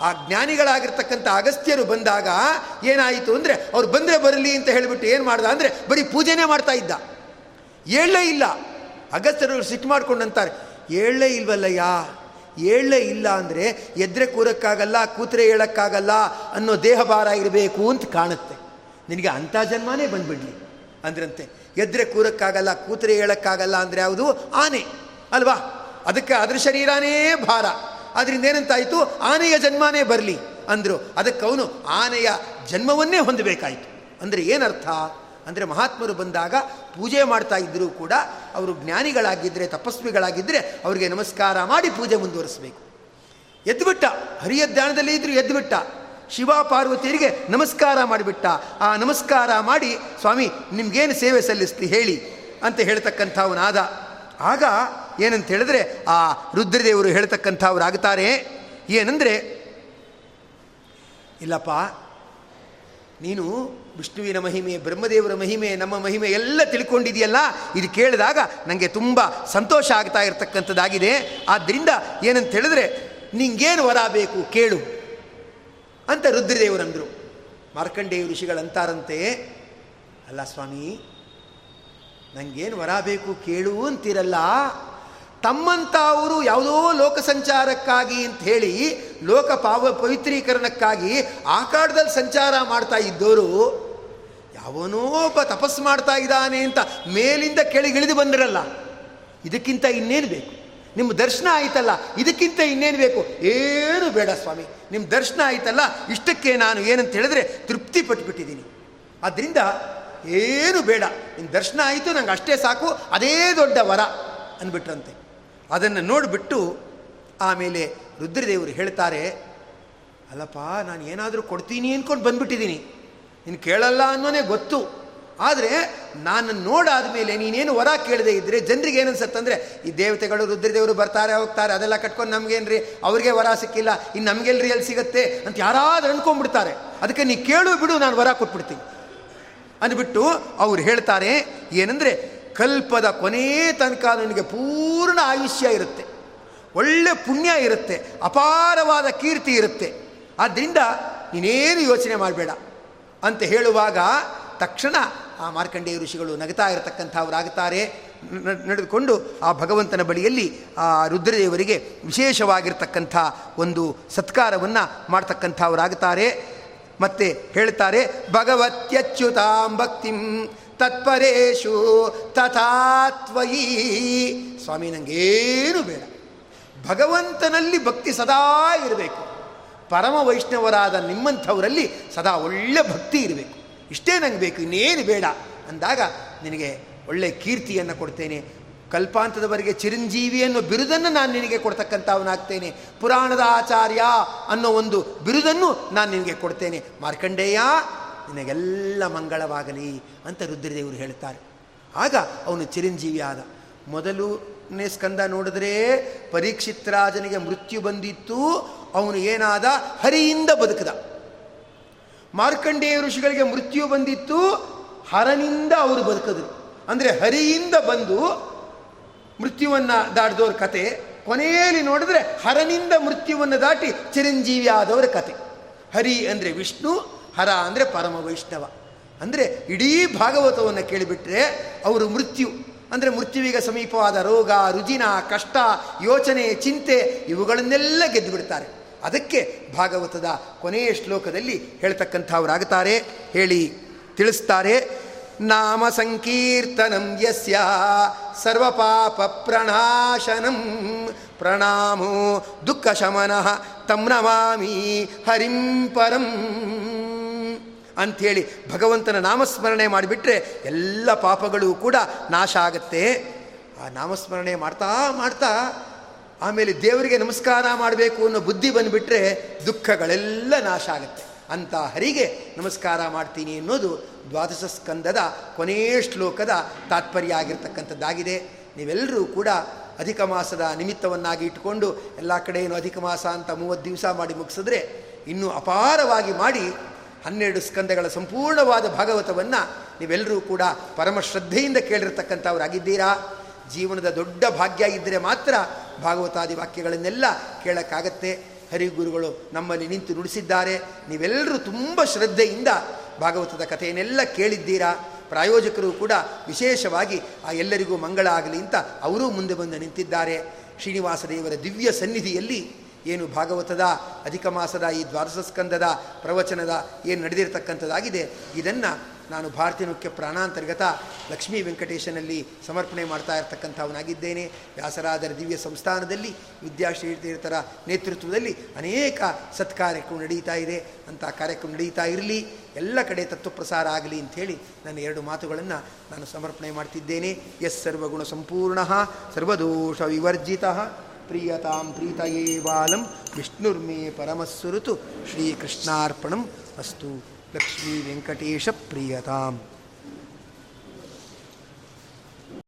ಆ ಜ್ಞಾನಿಗಳಾಗಿರ್ತಕ್ಕಂಥ ಅಗಸ್ತ್ಯರು ಬಂದಾಗ ಏನಾಯಿತು ಅಂದರೆ ಅವ್ರು ಬಂದರೆ ಬರಲಿ ಅಂತ ಹೇಳಿಬಿಟ್ಟು ಏನು ಮಾಡ್ದ ಅಂದರೆ ಬರೀ ಪೂಜೆನೇ ಮಾಡ್ತಾ ಇದ್ದ. ಹೇಳಲೇ ಇಲ್ಲ. ಅಗಸ್ತ್ಯರು ಸಿಟ್ಟು ಮಾಡ್ಕೊಂಡಂತಾರೆ ಹೇಳಲೇ ಇಲ್ವಲ್ಲಯ್ಯ ಹೇಳಲೇ ಇಲ್ಲ ಅಂದರೆ ಎದ್ರೆ ಕೂರಕ್ಕಾಗಲ್ಲ, ಕೂತ್ರೆ ಹೇಳೋಕ್ಕಾಗಲ್ಲ ಅನ್ನೋ ದೇಹ ಭಾರ ಇರಬೇಕು ಅಂತ ಕಾಣುತ್ತೆ. ನಿನಗೆ ಅಂಥ ಜನ್ಮನೇ ಬಂದ್ಬಿಡ್ಲಿ. ಅಂದ್ರಂತೆ. ಎದ್ರೆ ಕೂರಕ್ಕಾಗಲ್ಲ, ಕೂತರೆ ಹೇಳಕ್ಕಾಗಲ್ಲ ಅಂದರೆ ಯಾವುದು? ಆನೆ. ಅಲ್ವಾ? ಅದಕ್ಕೆ ಅದ್ರ ಶರೀರನೇ ಭಾರ. ಅದರಿಂದ ಏನಂತಾಯಿತು? ಆನೆಯ ಜನ್ಮನೇ ಬರಲಿ ಅಂದರು. ಅದಕ್ಕೆ ಅವನು ಆನೆಯ ಜನ್ಮವನ್ನೇ ಹೊಂದಬೇಕಾಯಿತು. ಅಂದರೆ ಏನರ್ಥ? ಅಂದರೆ ಮಹಾತ್ಮರು ಬಂದಾಗ ಪೂಜೆ ಮಾಡ್ತಾ ಇದ್ದರೂ ಕೂಡ ಅವರು ಜ್ಞಾನಿಗಳಾಗಿದ್ದರೆ ತಪಸ್ವಿಗಳಾಗಿದ್ದರೆ ಅವರಿಗೆ ನಮಸ್ಕಾರ ಮಾಡಿ ಪೂಜೆ ಮುಂದುವರಿಸಬೇಕು. ಎದ್ದುಬಿಟ್ಟ ಹರಿಯ ಧ್ಯಾನದಲ್ಲಿ ಇದ್ದರೂ ಎದ್ದುಬಿಟ್ಟ ಶಿವ ಪಾರ್ವತಿಯರಿಗೆ ನಮಸ್ಕಾರ ಮಾಡಿಬಿಟ್ಟ. ಆ ನಮಸ್ಕಾರ ಮಾಡಿ, ಸ್ವಾಮಿ, ನಿಮ್ಗೇನು ಸೇವೆ ಸಲ್ಲಿಸ್ತಿ ಹೇಳಿ, ಅಂತ ಹೇಳ್ತಕ್ಕಂಥವನಾದ. ಆಗ ಏನಂತ ಹೇಳಿದ್ರೆ, ಆ ರುದ್ರದೇವರು ಹೇಳ್ತಕ್ಕಂಥವ್ರು ಆಗ್ತಾರೆ ಏನಂದರೆ, ಇಲ್ಲಪ್ಪ, ನೀನು ವಿಷ್ಣುವಿನ ಮಹಿಮೆ, ಬ್ರಹ್ಮದೇವರ ಮಹಿಮೆ, ನಮ್ಮ ಮಹಿಮೆ ಎಲ್ಲ ತಿಳ್ಕೊಂಡಿದೆಯಲ್ಲ ಇದು ಕೇಳಿದಾಗ ನನಗೆ ತುಂಬ ಸಂತೋಷ ಆಗ್ತಾ ಇರತಕ್ಕಂಥದ್ದಾಗಿದೆ. ಆದ್ದರಿಂದ ಏನಂತ ಹೇಳಿದ್ರೆ, ನಿಂಗೇನು ವರ ಬೇಕು ಕೇಳು. ಅಂತ ರುದ್ರದೇವರಂದರು. ಮಾರ್ಕಂಡೇಯ ಋಷಿಗಳಂತಾರಂತೆ, ಅಲ್ಲ ಸ್ವಾಮಿ ನನಗೇನು ವರ ಬೇಕು ಕೇಳು ಅಂತಿರಲ್ಲ. ತಮ್ಮಂತ ಅವರು ಯಾವುದೋ ಲೋಕ ಸಂಚಾರಕ್ಕಾಗಿ ಅಂತ ಹೇಳಿ, ಲೋಕ ಪಾವ ಪವಿತ್ರೀಕರಣಕ್ಕಾಗಿ ಆಕಾಡದಲ್ಲಿ ಸಂಚಾರ ಮಾಡ್ತಾ ಇದ್ದವರು ಯಾವನೋ ಒಬ್ಬ ತಪಸ್ಸು ಮಾಡ್ತಾ ಇದ್ದಾನೆ ಅಂತ ಮೇಲಿಂದ ಕೆಳಗಿಳಿದು ಬಂದಿರಲ್ಲ. ಇದಕ್ಕಿಂತ ಇನ್ನೇನು ಬೇಕು? ನಿಮ್ಮ ದರ್ಶನ ಆಯ್ತಲ್ಲ, ಇದಕ್ಕಿಂತ ಇನ್ನೇನು ಬೇಕು? ಏನು ಬೇಡ ಸ್ವಾಮಿ ನಿಮ್ಮ ದರ್ಶನ ಆಯ್ತಲ್ಲ, ಇಷ್ಟಕ್ಕೆ ನಾನು ಏನಂತ ಹೇಳಿದ್ರೆ ತೃಪ್ತಿ ಪಟ್ಬಿಟ್ಟಿದ್ದೀನಿ. ಆದ್ದರಿಂದ ಏನು ಬೇಡ ನಿಮ್ಮ ದರ್ಶನ ಆಯಿತು, ನಂಗೆ ಅಷ್ಟೇ ಸಾಕು, ಅದೇ ದೊಡ್ಡ ವರ ಅಂದ್ಬಿಟ್ರಂತೆ ಅದನ್ನು ನೋಡಿಬಿಟ್ಟು ಆಮೇಲೆ ರುದ್ರದೇವರು ಹೇಳ್ತಾರೆ, ಅಲ್ಲಪ್ಪ, ನಾನು ಏನಾದರೂ ಕೊಡ್ತೀನಿ ಅಂದ್ಕೊಂಡು ಬಂದ್ಬಿಟ್ಟಿದ್ದೀನಿ. ನೀನು ಕೇಳಲ್ಲ ಅನ್ನೋನೇ ಗೊತ್ತು. ಆದರೆ ನಾನು ನೋಡಾದ ಮೇಲೆ ನೀನೇನು ವರ ಕೇಳದೆ ಇದ್ದರೆ ಜನರಿಗೆ ಏನನ್ಸತ್ತಂದರೆ ಈ ದೇವತೆಗಳು, ರುದ್ರದೇವರು ಬರ್ತಾರೆ, ಹೋಗ್ತಾರೆ, ಅದೆಲ್ಲ ಕಟ್ಕೊಂಡು ನಮಗೇನ್ರಿ? ಅವ್ರಿಗೆ ವರ ಸಿಕ್ಕಿಲ್ಲ ಇನ್ನು ನಮಗೆಲ್ರಿ ಎಲ್ಲಿ ಸಿಗುತ್ತೆ? ಅಂತ ಯಾರಾದರೂ ಅಂದ್ಕೊಂಡ್ಬಿಡ್ತಾರೆ ಅದಕ್ಕೆ ನೀ ಕೇಳು ಬಿಡು, ನಾನು ವರ ಕೊಟ್ಬಿಡ್ತೀನಿ. ಅಂದ್ಬಿಟ್ಟು ಅವ್ರು ಹೇಳ್ತಾರೆ, ಏನಂದರೆ, ಕಲ್ಪದ ಕೊನೇ ತನಕ ನನಗೆ ಪೂರ್ಣ ಆಯುಷ್ಯ ಇರುತ್ತೆ. ಒಳ್ಳೆ ಪುಣ್ಯ ಇರುತ್ತೆ. ಅಪಾರವಾದ ಕೀರ್ತಿ ಇರುತ್ತೆ. ಆದ್ದರಿಂದ ನೀನೇನು ಯೋಚನೆ ಮಾಡಬೇಡ. ಅಂತ ಹೇಳುವಾಗ ತಕ್ಷಣ ಆ ಮಾರ್ಕಂಡೇಯ ಋಷಿಗಳು ನಗತಾ ಇರತಕ್ಕಂಥವರಾಗುತ್ತಾರೆ ನಡೆದುಕೊಂಡು ಆ ಭಗವಂತನ ಬಳಿಯಲ್ಲಿ ಆ ರುದ್ರದೇವರಿಗೆ ವಿಶೇಷವಾಗಿರ್ತಕ್ಕಂಥ ಒಂದು ಸತ್ಕಾರವನ್ನು ಮಾಡ್ತಕ್ಕಂಥವರಾಗುತ್ತಾರೆ ಮತ್ತೆ ಹೇಳ್ತಾರೆ, ಭಗವತ್ಯಚ್ಯುತಾಂ ಭಕ್ತಿಂ ತತ್ಪರೇಶು ತಥಾತ್ವಯಿ ಸ್ವಾಮಿ ನನಗೇನು ಬೇಡ. ಭಗವಂತನಲ್ಲಿ ಭಕ್ತಿ ಸದಾ ಇರಬೇಕು. ಪರಮ ವೈಷ್ಣವರಾದ ನಿಮ್ಮಂಥವರಲ್ಲಿ ಸದಾ ಒಳ್ಳೆ ಭಕ್ತಿ ಇರಬೇಕು. ಇಷ್ಟೇ ನಂಗೆ ಬೇಕು, ಇನ್ನೇನು ಬೇಡ ಅಂದಾಗ ನಿನಗೆ ಒಳ್ಳೆ ಕೀರ್ತಿಯನ್ನು ಕೊಡ್ತೇನೆ. ಕಲ್ಪಾಂತದವರೆಗೆ ಚಿರಂಜೀವಿ ಅನ್ನೋ ಬಿರುದನ್ನು ನಾನು ನಿನಗೆ ಕೊಡ್ತಕ್ಕಂಥವನಾಗ್ತೇನೆ. ಪುರಾಣದ ಆಚಾರ್ಯ ಅನ್ನೋ ಒಂದು ಬಿರುದನ್ನು ನಾನು ನಿನಗೆ ಕೊಡ್ತೇನೆ. ಮಾರ್ಕಂಡೇಯ, ನಿನಗೆಲ್ಲ ಮಂಗಳವಾಗಲಿ ಅಂತ ರುದ್ರದೇವರು ಹೇಳ್ತಾರೆ. ಆಗ ಅವನು ಚಿರಂಜೀವಿ ಆದ. ಮೊದಲನೇ ಸ್ಕಂದ ನೋಡಿದ್ರೆ ಪರೀಕ್ಷಿತ್ ರಾಜನಿಗೆ ಮೃತ್ಯು ಬಂದಿತ್ತು. ಅವನು ಏನಾದ, ಹರಿಯಿಂದ ಬದುಕದ. ಮಾರ್ಕಂಡೇಯ ಋಷಿಗಳಿಗೆ ಮೃತ್ಯು ಬಂದಿತ್ತು, ಹರನಿಂದ ಅವರು ಬದುಕಿದ್ರು. ಅಂದರೆ ಹರಿಯಿಂದ ಬಂದು ಮೃತ್ಯುವನ್ನು ದಾಟಿದವ್ರ ಕತೆ, ಕೊನೆಯಲ್ಲಿ ನೋಡಿದ್ರೆ ಹರನಿಂದ ಮೃತ್ಯುವನ್ನು ದಾಟಿ ಚಿರಂಜೀವಿ ಆದವರ ಕತೆ. ಹರಿ ಅಂದರೆ ವಿಷ್ಣು, ಹರ ಅಂದರೆ ಪರಮ ವೈಷ್ಣವ. ಅಂದರೆ ಇಡೀ ಭಾಗವತವನ್ನು ಕೇಳಿಬಿಟ್ರೆ ಅವರು ಮೃತ್ಯು. ಅಂದರೆ ಮೃತ್ಯುವಿಗೆ ಸಮೀಪವಾದ ರೋಗ, ರುಜಿನ, ಕಷ್ಟ, ಯೋಚನೆ, ಚಿಂತೆ, ಇವುಗಳನ್ನೆಲ್ಲ ಗೆದ್ದು ಬಿಡ್ತಾರೆ ಅದಕ್ಕೆ ಭಾಗವತದ ಕೊನೆಯ ಶ್ಲೋಕದಲ್ಲಿ ಹೇಳ್ತಕ್ಕಂಥವರಾಗುತ್ತಾರೆ. ಹೇಳಿ, ತಿಳಿಸ್ತಾರೆ. ನಾಮ ಸಂಕೀರ್ತನಂ ಯಸ್ಯ ಸರ್ವಪಾಪ ಪ್ರಣಾಶನಂ ಪ್ರಣಾಮೋ ದುಃಖ ಶಮನಃ ತಂ ನಮಾಮಿ ಹರಿಂ ಪರಂ. ಅಂಥೇಳಿ ಭಗವಂತನ ನಾಮಸ್ಮರಣೆ ಮಾಡಿಬಿಟ್ರೆ ಎಲ್ಲ ಪಾಪಗಳು ಕೂಡ ನಾಶ ಆಗತ್ತೆ. ಆ ನಾಮಸ್ಮರಣೆ ಮಾಡ್ತಾ ಮಾಡ್ತಾ ಆಮೇಲೆ ದೇವರಿಗೆ ನಮಸ್ಕಾರ ಮಾಡಬೇಕು ಅನ್ನೋ ಬುದ್ಧಿ ಬಂದುಬಿಟ್ರೆ ದುಃಖಗಳೆಲ್ಲ ನಾಶ ಆಗುತ್ತೆ. ಅಂತ ಹರಿಗೆ ನಮಸ್ಕಾರ ಮಾಡ್ತೀನಿ ಅನ್ನೋದು ದ್ವಾದಶ ಸ್ಕಂದದ ಕೊನೆಯ ಶ್ಲೋಕದ ತಾತ್ಪರ್ಯ ಆಗಿರ್ತಕ್ಕಂಥದ್ದಾಗಿದೆ. ನೀವೆಲ್ಲರೂ ಕೂಡ ಅಧಿಕ ಮಾಸದ ನಿಮಿತ್ತವನ್ನಾಗಿ ಇಟ್ಟುಕೊಂಡು ಎಲ್ಲ ಕಡೆ ಏನು ಅಧಿಕ ಮಾಸ ಅಂತ ಮೂವತ್ತು ದಿವಸ ಮಾಡಿ ಮುಗಿಸಿದ್ರೆ ಇನ್ನೂ ಅಪಾರವಾಗಿ ಮಾಡಿ ಹನ್ನೆರಡು ಸ್ಕಂದಗಳ ಸಂಪೂರ್ಣವಾದ ಭಾಗವತವನ್ನು ನೀವೆಲ್ಲರೂ ಕೂಡ ಪರಮ ಶ್ರದ್ಧೆಯಿಂದ ಕೇಳಿರ್ತಕ್ಕಂಥವರಾಗಿದ್ದೀರಾ. ಜೀವನದ ದೊಡ್ಡ ಭಾಗ್ಯ ಇದ್ದರೆ ಮಾತ್ರ ಭಾಗವತಾದಿ ವಾಕ್ಯಗಳನ್ನೆಲ್ಲ ಕೇಳೋಕ್ಕಾಗತ್ತೆ. ಹರಿಗುರುಗಳು ನಮ್ಮಲ್ಲಿ ನಿಂತು ನುಡಿಸಿದ್ದಾರೆ. ನೀವೆಲ್ಲರೂ ತುಂಬ ಶ್ರದ್ಧೆಯಿಂದ ಭಾಗವತದ ಕಥೆಯನ್ನೆಲ್ಲ ಕೇಳಿದ್ದೀರಾ? ಪ್ರಾಯೋಜಕರು ಕೂಡ ವಿಶೇಷವಾಗಿ ಆ ಎಲ್ಲರಿಗೂ ಮಂಗಳ ಆಗಲಿ ಅಂತ ಅವರೂ ಮುಂದೆ ಬಂದು ನಿಂತಿದ್ದಾರೆ. ಶ್ರೀನಿವಾಸ ದೇವರ ದಿವ್ಯ ಸನ್ನಿಧಿಯಲ್ಲಿ ಏನು ಭಾಗವತದ, ಅಧಿಕ ಮಾಸದ, ಈ ದ್ವಾದಶ ಸ್ಕಂದದ ಪ್ರವಚನದ, ಏನು ನಡೆದಿರ್ತಕ್ಕಂಥದ್ದಾಗಿದೆ, ಇದನ್ನು ನಾನು ಭಾರತೀಯ ಮುಖ್ಯ ಪ್ರಾಣಾಂತರ್ಗತ ಲಕ್ಷ್ಮೀ ವೆಂಕಟೇಶನಲ್ಲಿ ಸಮರ್ಪಣೆ ಮಾಡ್ತಾ ಇರತಕ್ಕಂಥವನಾಗಿದ್ದೇನೆ. ವ್ಯಾಸರಾದರ ದಿವ್ಯ ಸಂಸ್ಥಾನದಲ್ಲಿ, ವಿದ್ಯಾಶ್ರೀತೀರ್ಥರ ನೇತೃತ್ವದಲ್ಲಿ ಅನೇಕ ಸತ್ಕಾರ್ಯಕ್ರಮ ನಡೀತಾ ಇದೆ. ಅಂತ ಕಾರ್ಯಕ್ರಮ ನಡೀತಾ ಇರಲಿ, ಎಲ್ಲ ಕಡೆ ತತ್ವಪ್ರಸಾರ ಆಗಲಿ ಅಂಥೇಳಿ ನನ್ನ ಎರಡು ಮಾತುಗಳನ್ನು ನಾನು ಸಮರ್ಪಣೆ ಮಾಡ್ತಿದ್ದೇನೆ. ಎಸ್ ಸರ್ವಗುಣ ಸಂಪೂರ್ಣ, ಸರ್ವದೋಷ ವಿವರ್ಜಿತ. ಪ್ರಿಯತಾಂ ಪ್ರೀತಯೇ ಬಾಲಂ, ವಿಷ್ಣುರ್ಮೇ ಪರಮಸ್ಸುರುತು ಶ್ರೀಕೃಷ್ಣಾರ್ಪಣಂ ಅಸ್ತು. ಲಕ್ಷ್ಮೀ ವೆಂಕಟೇಶ ಪ್ರಿಯತಾಂ